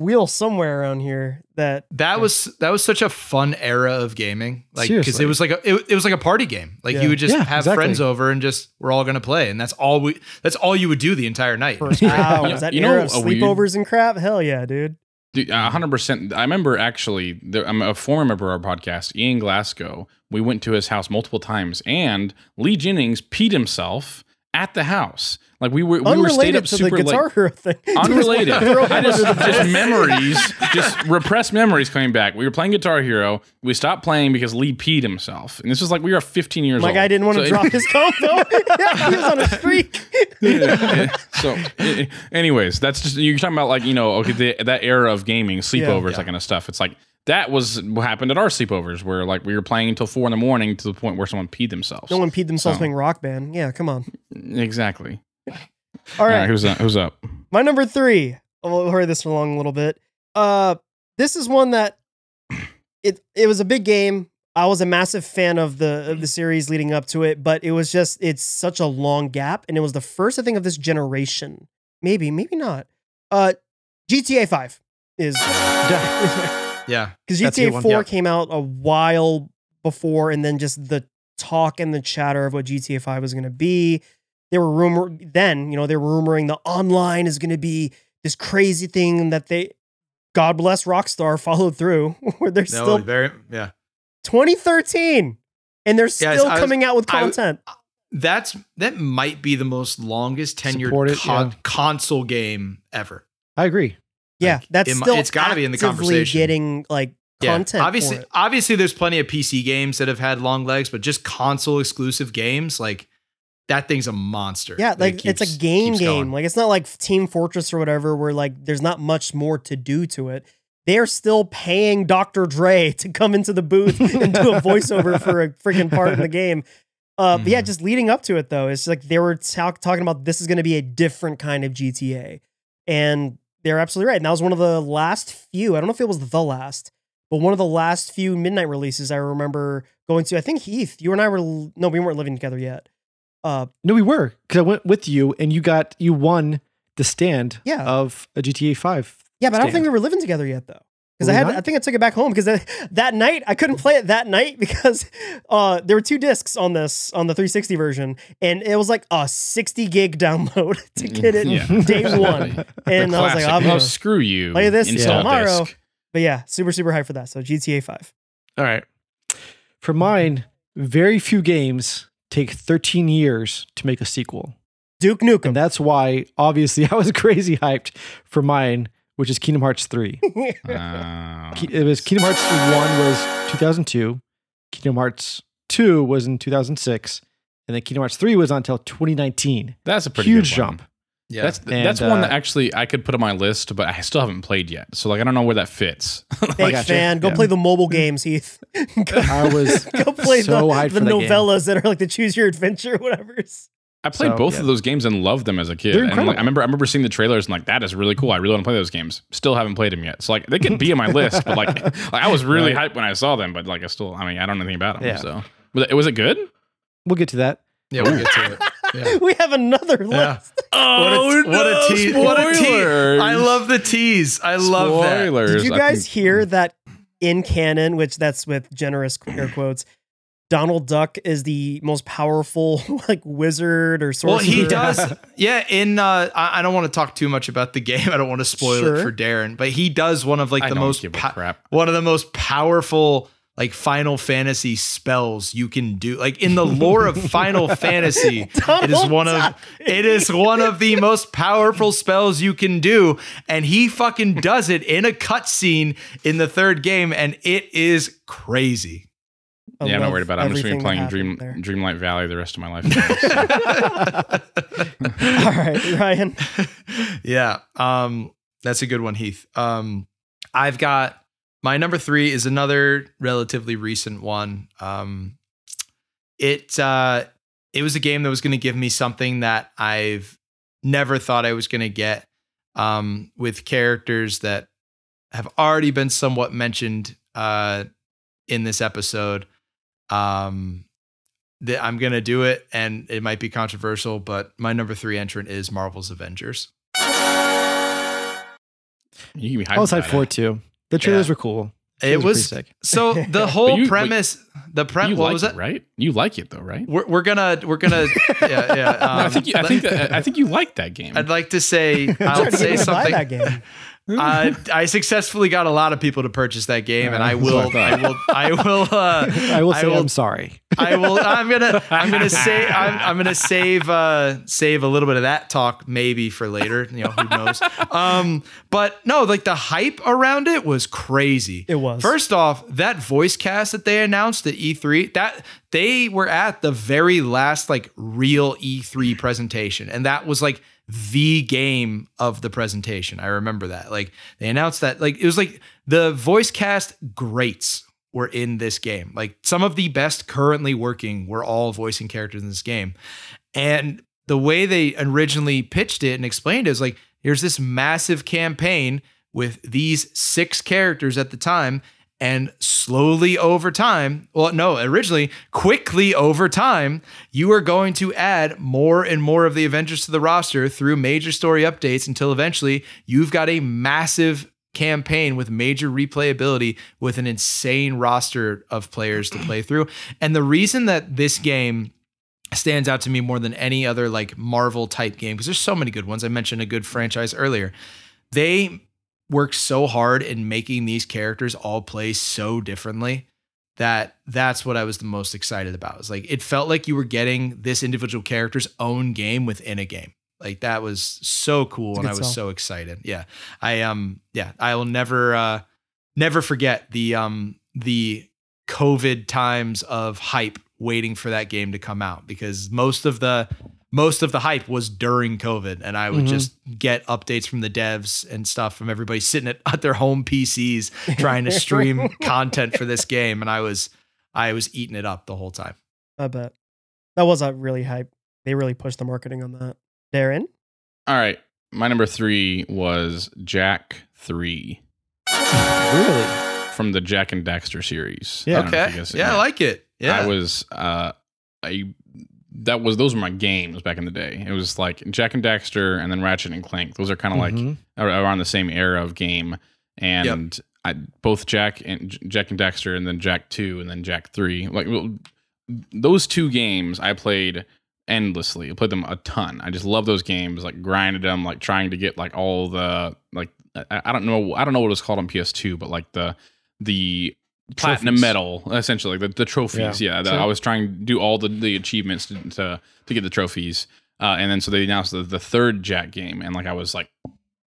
[SPEAKER 1] wheel somewhere around here that
[SPEAKER 2] that was that was such a fun era of gaming like because it was like a it, it was like a party game like
[SPEAKER 1] Yeah.
[SPEAKER 2] you would just
[SPEAKER 3] Yeah,
[SPEAKER 2] have
[SPEAKER 3] exactly.
[SPEAKER 2] friends over and just we're all gonna play and that's all we that's all you would do the entire night
[SPEAKER 1] for hours. that
[SPEAKER 4] You
[SPEAKER 1] era
[SPEAKER 4] know,
[SPEAKER 1] of
[SPEAKER 4] a weird-
[SPEAKER 1] sleepovers and crap. Hell yeah, dude.
[SPEAKER 4] Dude, hundred percent. I remember actually. There, I'm a former member of our podcast, Ian Glasgow. We went to his house multiple times, and Lee Jennings peed himself at the house. Like we were, we were stayed
[SPEAKER 1] Unrelated
[SPEAKER 4] up
[SPEAKER 1] to the
[SPEAKER 4] super
[SPEAKER 1] Guitar
[SPEAKER 4] late.
[SPEAKER 1] Hero thing. <laughs>
[SPEAKER 4] Unrelated. I just, just memories, <laughs> just repressed memories coming back. We were playing Guitar Hero. We stopped playing because Lee peed himself, and this was like we were 15 years old.
[SPEAKER 1] guy didn't want to
[SPEAKER 4] So-
[SPEAKER 1] drop his <laughs> combo. he was on a streak.
[SPEAKER 4] yeah. So, i- i- anyways, that's just you're talking about like you know okay the, that era of gaming, sleepovers,
[SPEAKER 2] Yeah.
[SPEAKER 4] that kind of stuff. It's like that was what happened at our sleepovers, where like we were playing until four in the morning to the point where someone peed themselves.
[SPEAKER 1] No one peed themselves
[SPEAKER 4] So-
[SPEAKER 1] playing rock band. Yeah, come on.
[SPEAKER 4] exactly.
[SPEAKER 1] All right.
[SPEAKER 4] who's up? Who's up?
[SPEAKER 1] My number three. Oh, We'll hurry this along a little bit. Uh, this is one that <clears throat> it it was a big game. I was a massive fan of the of the series leading up to it, but it was just it's such a long gap, and it was the first I think of this generation. Maybe, maybe not. Uh, GTA Five is <laughs> <laughs>
[SPEAKER 2] yeah
[SPEAKER 1] because
[SPEAKER 3] That's a good
[SPEAKER 1] GTA
[SPEAKER 3] one,
[SPEAKER 1] Four
[SPEAKER 3] yeah.
[SPEAKER 1] came out a while before, and then just the talk and the chatter of what GTA Five was going to be. They were rumor then, you know, they were rumoring the online is going to be this crazy thing that they, God bless Rockstar, <laughs> followed through. Where they're
[SPEAKER 2] no
[SPEAKER 1] still
[SPEAKER 2] very yeah
[SPEAKER 1] 2013, and they're
[SPEAKER 2] Guys,
[SPEAKER 1] still
[SPEAKER 2] I was-
[SPEAKER 1] coming out with
[SPEAKER 2] I-
[SPEAKER 1] content.
[SPEAKER 2] Uh, that's that might be the most longest tenured
[SPEAKER 3] Support it,
[SPEAKER 2] con-
[SPEAKER 3] yeah.
[SPEAKER 2] console game ever
[SPEAKER 3] I agree.
[SPEAKER 1] Yeah,
[SPEAKER 2] like,
[SPEAKER 1] that's
[SPEAKER 2] it,
[SPEAKER 1] still
[SPEAKER 2] it's gotta be in the conversation.
[SPEAKER 1] Getting like
[SPEAKER 2] Yeah.
[SPEAKER 1] content.
[SPEAKER 2] Obviously,
[SPEAKER 1] for it.
[SPEAKER 2] obviously, there's plenty of PC games that have had long legs, but just console exclusive games, like that thing's a monster.
[SPEAKER 1] Yeah, like it's
[SPEAKER 2] keeps-
[SPEAKER 1] a game game.
[SPEAKER 2] going.
[SPEAKER 1] Like it's not like Team Fortress or whatever where like there's not much more to do to it. They're still paying Dr. Dre <laughs> to come into the booth and do a <laughs> voiceover for a freaking part in the game. Uh, But yeah,
[SPEAKER 2] Mhm.
[SPEAKER 1] just leading up to it though, it's like they were talk- talking about this is going to be a different kind of GTA, and they're absolutely right. And that was one of the last few. I don't know if it was the last, but one of the last few midnight releases I remember going to. I think Heath, you and I were no, we weren't living together yet. Uh,
[SPEAKER 3] No, we were because I went with you and you got you won the stand
[SPEAKER 1] Yeah.
[SPEAKER 3] of a GTA Five.
[SPEAKER 1] Yeah, but I don't think we were living together yet though. Because I had,
[SPEAKER 3] not?
[SPEAKER 1] I think I took it back home because that, that night I couldn't play it that night because <laughs> uh, there were two discs on this on the 360 version, and it was like a 60 gig download <laughs> to get it
[SPEAKER 4] Yeah.
[SPEAKER 1] day <laughs> one. And I was like, I'm
[SPEAKER 4] oh,
[SPEAKER 1] gonna
[SPEAKER 4] screw you.
[SPEAKER 1] play this
[SPEAKER 4] install
[SPEAKER 1] tomorrow.
[SPEAKER 4] disc.
[SPEAKER 1] But yeah, super super hyped for that. So GTA 5.
[SPEAKER 3] All right. For mine, very few games take 13 years to make a sequel.
[SPEAKER 1] Duke
[SPEAKER 3] And
[SPEAKER 1] Nukem.
[SPEAKER 3] that's why, obviously, I was crazy hyped for mine, which is Kingdom Hearts 3. <laughs>
[SPEAKER 4] Uh,
[SPEAKER 3] It was Kingdom Hearts 1 was 2002, Kingdom Hearts 2 was in 2006, and then Kingdom Hearts 3 was until 2019.
[SPEAKER 4] that's a pretty
[SPEAKER 3] Huge
[SPEAKER 4] good
[SPEAKER 3] jump.
[SPEAKER 2] yeah,
[SPEAKER 4] That's
[SPEAKER 3] And,
[SPEAKER 4] that's one
[SPEAKER 3] uh,
[SPEAKER 4] that actually I could put on my list, but I still haven't played yet. So like I don't know where that fits. <laughs>
[SPEAKER 1] Fake
[SPEAKER 3] gotcha.
[SPEAKER 1] fan. Go
[SPEAKER 3] Yeah.
[SPEAKER 1] play the mobile games, Heath. go,
[SPEAKER 3] I was <laughs>
[SPEAKER 1] go play
[SPEAKER 3] so
[SPEAKER 1] the,
[SPEAKER 3] hyped
[SPEAKER 1] the
[SPEAKER 3] for that game.
[SPEAKER 1] novellas that are like the choose your adventure, whatever.
[SPEAKER 4] I played
[SPEAKER 3] So,
[SPEAKER 4] both
[SPEAKER 3] yeah.
[SPEAKER 4] of those games and loved them as a kid. And like. I remember I remember seeing the trailers and like that is really cool. I really want to play those games. Still haven't played them yet. So like they could be on my list, but like, <laughs> like I was really
[SPEAKER 3] Right.
[SPEAKER 4] hyped when I saw them, but like I still I mean I don't know anything about them.
[SPEAKER 3] Yeah.
[SPEAKER 4] So was it, was it good?
[SPEAKER 3] We'll get to that.
[SPEAKER 2] yeah, we'll get to it. <laughs> Yeah.
[SPEAKER 1] we have another
[SPEAKER 2] Yeah.
[SPEAKER 1] list. <laughs>
[SPEAKER 4] Oh,
[SPEAKER 2] what a tease! What a tease! I love the tease. I love that.
[SPEAKER 4] Spoilers.
[SPEAKER 1] Did you guys
[SPEAKER 4] can-
[SPEAKER 1] hear that in canon, which that's with generous air quotes, Donald Duck is the most powerful <laughs> like wizard or sorcerer.
[SPEAKER 2] Well, he does. <laughs> Yeah, in uh, I, I don't want to talk too much about the <laughs> game. I don't want to spoil
[SPEAKER 1] Sure.
[SPEAKER 2] it for Darren, but he does one of like
[SPEAKER 4] I
[SPEAKER 2] the most
[SPEAKER 4] give a
[SPEAKER 2] po-
[SPEAKER 4] crap.
[SPEAKER 2] one of the most powerful like Final Fantasy spells you can do. Like in the lore of Final Fantasy, it is one of it is one of the most powerful spells you can do, and he fucking does it in a cutscene in the third game, and it is crazy.
[SPEAKER 1] I
[SPEAKER 4] yeah, I'm not worried about it. I'm just gonna be playing
[SPEAKER 1] that happened
[SPEAKER 4] Dream Dreamlight Valley the rest of my life. <laughs>
[SPEAKER 1] All right, Ryan. <laughs>
[SPEAKER 2] yeah. Um, that's a good one, Heath. Um, I've got my number three is another relatively recent one. Um, it uh, it was a game that was going to give me something that I've never thought I was going to get. Um, with characters that have already been somewhat mentioned uh, in this episode. Um, that I'm gonna do it, and it might be controversial, but my number three entrant is Marvel's Avengers.
[SPEAKER 4] you can be hyped
[SPEAKER 3] I was hyped for
[SPEAKER 4] it.
[SPEAKER 3] it too. The trailers
[SPEAKER 2] Yeah.
[SPEAKER 3] were cool.
[SPEAKER 2] It
[SPEAKER 3] Trailers were
[SPEAKER 2] was
[SPEAKER 3] sick.
[SPEAKER 2] so <laughs> the whole
[SPEAKER 4] you- but
[SPEAKER 2] premise. the premise. What
[SPEAKER 4] like
[SPEAKER 2] was
[SPEAKER 4] it,
[SPEAKER 2] it?
[SPEAKER 4] right? You like it though, right?
[SPEAKER 2] We're, we're gonna we're gonna <laughs> yeah yeah. Um,
[SPEAKER 4] no, I think you, I think <laughs> that, I think you like that game.
[SPEAKER 2] I'd like to say
[SPEAKER 1] I'm
[SPEAKER 2] I'll say
[SPEAKER 1] get you to buy
[SPEAKER 2] something.
[SPEAKER 1] That.
[SPEAKER 2] I I successfully got a lot of people to purchase that game, and I will
[SPEAKER 4] I
[SPEAKER 2] I will I will uh, <laughs>
[SPEAKER 3] I will say
[SPEAKER 2] will,
[SPEAKER 3] I'm sorry.
[SPEAKER 2] I will. <laughs> I'm gonna. I'm gonna say. I'm, I'm gonna save. Uh, save a little bit of that talk maybe for later. You know, who knows? Um, but no, like the hype around it was crazy.
[SPEAKER 1] It was.
[SPEAKER 2] First off, that voice cast that they announced at E3, that they were at the very last like real E3 presentation, and that was like the game of the presentation. I remember that. Like they announced that. Like it was like the voice cast greats were in this game. Like some of the best currently working were all voicing characters in this game. And the way they originally pitched it and explained it is like, here's this massive campaign with these six characters at the time. And slowly over time, well, no, originally, quickly over time, you are going to add more and more of the Avengers to the roster through major story updates until eventually you've got a massive campaign with major replayability with an insane roster of players to play through. And the reason that this game stands out to me more than any other like Marvel type game because there's so many good ones. I mentioned a good franchise earlier. They work so hard in making these characters all play so differently that that's what I was the most excited about. It's like it felt like you were getting this individual character's own game within a game. Like that was so cool and I was
[SPEAKER 1] sell.
[SPEAKER 2] so excited. Yeah. I um yeah, I will never uh never forget the um the COVID times of hype waiting for that game to come out because most of the most of the hype was during COVID, and I would
[SPEAKER 3] Mhm.
[SPEAKER 2] just get updates from the devs and stuff from everybody sitting at, at their home PCs trying to stream <laughs> content for this game, and I was I was eating it up the whole time.
[SPEAKER 1] I bet that was a really hype. They really pushed the marketing on that. Darren,
[SPEAKER 4] All right, my number three was Jak Three
[SPEAKER 3] Really?
[SPEAKER 4] from the Jak and Daxter series.
[SPEAKER 3] Yeah.
[SPEAKER 4] I don't know if
[SPEAKER 2] Okay, yeah, I like it. Yeah,
[SPEAKER 4] I was uh I that was those were my games back in the day. It was like Jak and Daxter and then Ratchet and Clank. Those are kind of like
[SPEAKER 3] Mhm.
[SPEAKER 4] ar- around the same era of game, and I, both Jak and Jak and Daxter, and then Jak Two, and then Jak Three. Like well, those two games, I played endlessly. I played them a ton. I just love those games. Like grinded them, like trying to get like all the like I, I don't know I don't know what it was called on PS2, but like the the platinum
[SPEAKER 3] Trophies.
[SPEAKER 4] medal essentially the, the trophies yeah, the-
[SPEAKER 3] Sure.
[SPEAKER 4] i was trying to do all the, the achievements to, to to get the trophies. Uh, and then so they announced the, the third Jak game and like i was like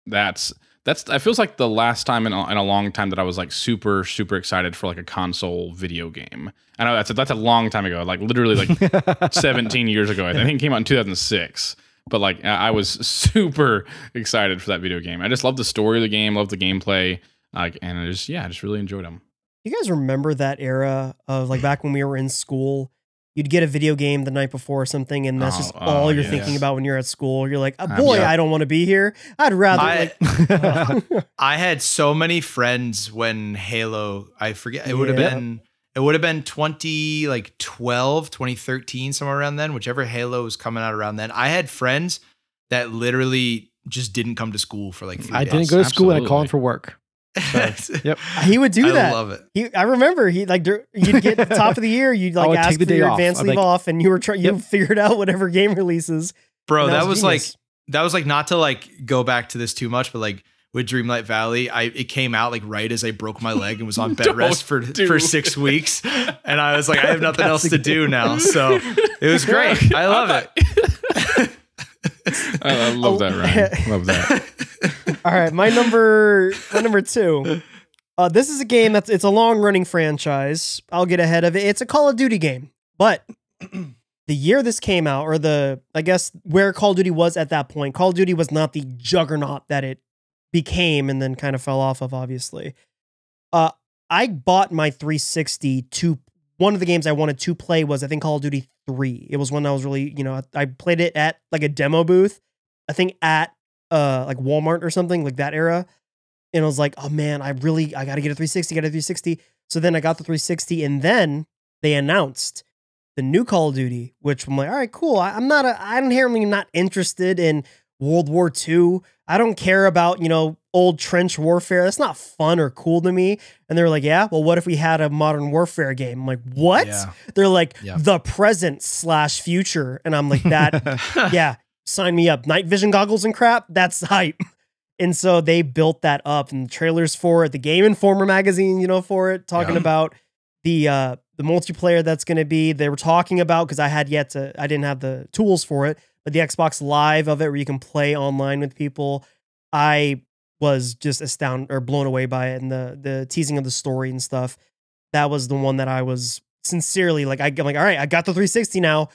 [SPEAKER 4] that's that's it feels like the last time in a, in a long time that i was like super super excited for like a console video game. I know that's a, that's a long time ago like literally like <laughs> 17 years ago i think. It came out in 2006 but like i I was <laughs> super excited for that video game. I just love the story of the game love the gameplay like and i just yeah i just really enjoyed them
[SPEAKER 1] you guys remember that era of like back when we were in school? You'd get a video game the night before or something, and that's
[SPEAKER 4] Oh,
[SPEAKER 1] just
[SPEAKER 4] oh,
[SPEAKER 1] all you're
[SPEAKER 4] yes.
[SPEAKER 1] thinking about when you're at school. You're like, oh,
[SPEAKER 4] Um,
[SPEAKER 1] boy,
[SPEAKER 4] yeah.
[SPEAKER 1] I don't want to be here. I'd rather
[SPEAKER 2] I,
[SPEAKER 1] like. <laughs> <laughs>
[SPEAKER 2] I had so many friends when Halo, I forget, it would have
[SPEAKER 1] Yeah.
[SPEAKER 2] been, it would have been 20, like 12, 2013, somewhere around then, whichever Halo was coming out around then. I had friends that literally just didn't come to school for like three
[SPEAKER 3] I
[SPEAKER 2] days.
[SPEAKER 3] didn't go to school and I
[SPEAKER 4] Absolutely.
[SPEAKER 3] called for work. <laughs> Yep.
[SPEAKER 1] he would do
[SPEAKER 2] I
[SPEAKER 1] that.
[SPEAKER 2] I love it.
[SPEAKER 1] He, I remember he like you'd get the top of the year, you'd <laughs> like ask
[SPEAKER 3] take the
[SPEAKER 1] for
[SPEAKER 3] day
[SPEAKER 1] your
[SPEAKER 3] off.
[SPEAKER 1] advance leave
[SPEAKER 3] like-
[SPEAKER 1] off, and you were trying. You
[SPEAKER 3] Yep.
[SPEAKER 1] figured out whatever game releases.
[SPEAKER 2] Bro,
[SPEAKER 1] And
[SPEAKER 2] that was like, that was like not to like go back to this too much, but like with Dreamlight Valley. I it came out like right as I broke my leg and was on <laughs> bed rest for
[SPEAKER 4] do
[SPEAKER 2] for six weeks, and I was like, I have nothing else
[SPEAKER 3] the
[SPEAKER 2] to do now. So it was great. I love it.
[SPEAKER 4] I, love that, Ryan. <laughs> Love that. <laughs>
[SPEAKER 1] All right, my number my number two. Uh, this is a game that's it's a long running franchise. I'll get ahead of it. It's a Call of Duty game, but <clears throat> the year this came out, or the I guess where Call of Duty was at that point, Call of Duty was not the juggernaut that it became, and then kind of fell off of. Obviously, uh, I bought my 360 to one of the games I wanted to play was I think Call of Duty three. It was one that was really you know I played it at like a demo booth. I think at uh like Walmart or something like that era. And I was like, oh man, I really I gotta get a 360, get a 360. So then I got the 360, and then they announced the new Call of Duty, which I'm like, all right, cool. I, I'm not a I'm inherently not interested in World War II. I don't care about, you know, old trench warfare. That's not fun or cool to me. And they're like, yeah, well, what if we had a modern warfare game? I'm like, what?
[SPEAKER 2] Yeah.
[SPEAKER 1] They're like
[SPEAKER 2] Yeah.
[SPEAKER 1] the present slash future. And I'm like, that <laughs> yeah, sign me up. Night vision goggles and crap, that's hype. And so they built that up and the trailers for it, the Game Informer magazine, you know, for it, talking
[SPEAKER 2] Yeah.
[SPEAKER 1] about the uh the multiplayer that's gonna be. They were talking about because I had yet to I didn't have the tools for it, but the Xbox Live of it where you can play online with people. I was just astounded or blown away by it and the the teasing of the story and stuff. That was the one that I was sincerely like I, I'm like, all right, I got the 360 now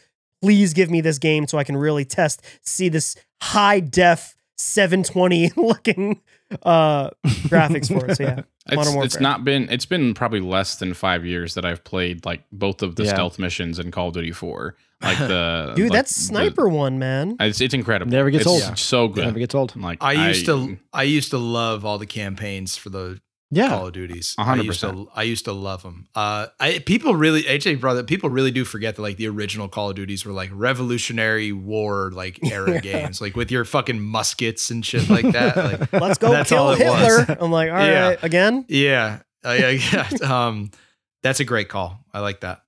[SPEAKER 1] please give me this game so I can really test, see this high def 720 <laughs> looking uh graphics for it. So yeah. <laughs>
[SPEAKER 4] It's,
[SPEAKER 1] Modern
[SPEAKER 4] it's
[SPEAKER 1] Warfare.
[SPEAKER 4] not been it's been probably less than five years that I've played like both of the
[SPEAKER 3] Yeah.
[SPEAKER 4] stealth missions in Call of Duty 4. Like the <laughs>
[SPEAKER 1] Dude,
[SPEAKER 4] like
[SPEAKER 1] that's
[SPEAKER 4] the-
[SPEAKER 1] sniper one, man.
[SPEAKER 4] it's, it's incredible.
[SPEAKER 3] Never gets
[SPEAKER 4] it's
[SPEAKER 3] old.
[SPEAKER 4] So good.
[SPEAKER 3] Never gets old.
[SPEAKER 4] Like
[SPEAKER 2] I used to I used to love all the campaigns for the
[SPEAKER 3] Yeah.
[SPEAKER 2] Call of Duties.
[SPEAKER 4] A
[SPEAKER 2] I
[SPEAKER 4] hundred
[SPEAKER 2] used to. I used to love them. Uh, I people really AJ brother people really do forget that like the original Call of Duties were like Revolutionary War like <laughs> era
[SPEAKER 1] Yeah.
[SPEAKER 2] games, like with your fucking muskets and shit like that. Like <laughs>
[SPEAKER 1] Let's go
[SPEAKER 2] That's
[SPEAKER 1] kill
[SPEAKER 2] all it was.
[SPEAKER 1] Hitler. I'm like, all right,
[SPEAKER 2] Yeah.
[SPEAKER 1] again?
[SPEAKER 2] yeah, uh, <laughs> yeah, yeah. Um, that's a great call. I like that.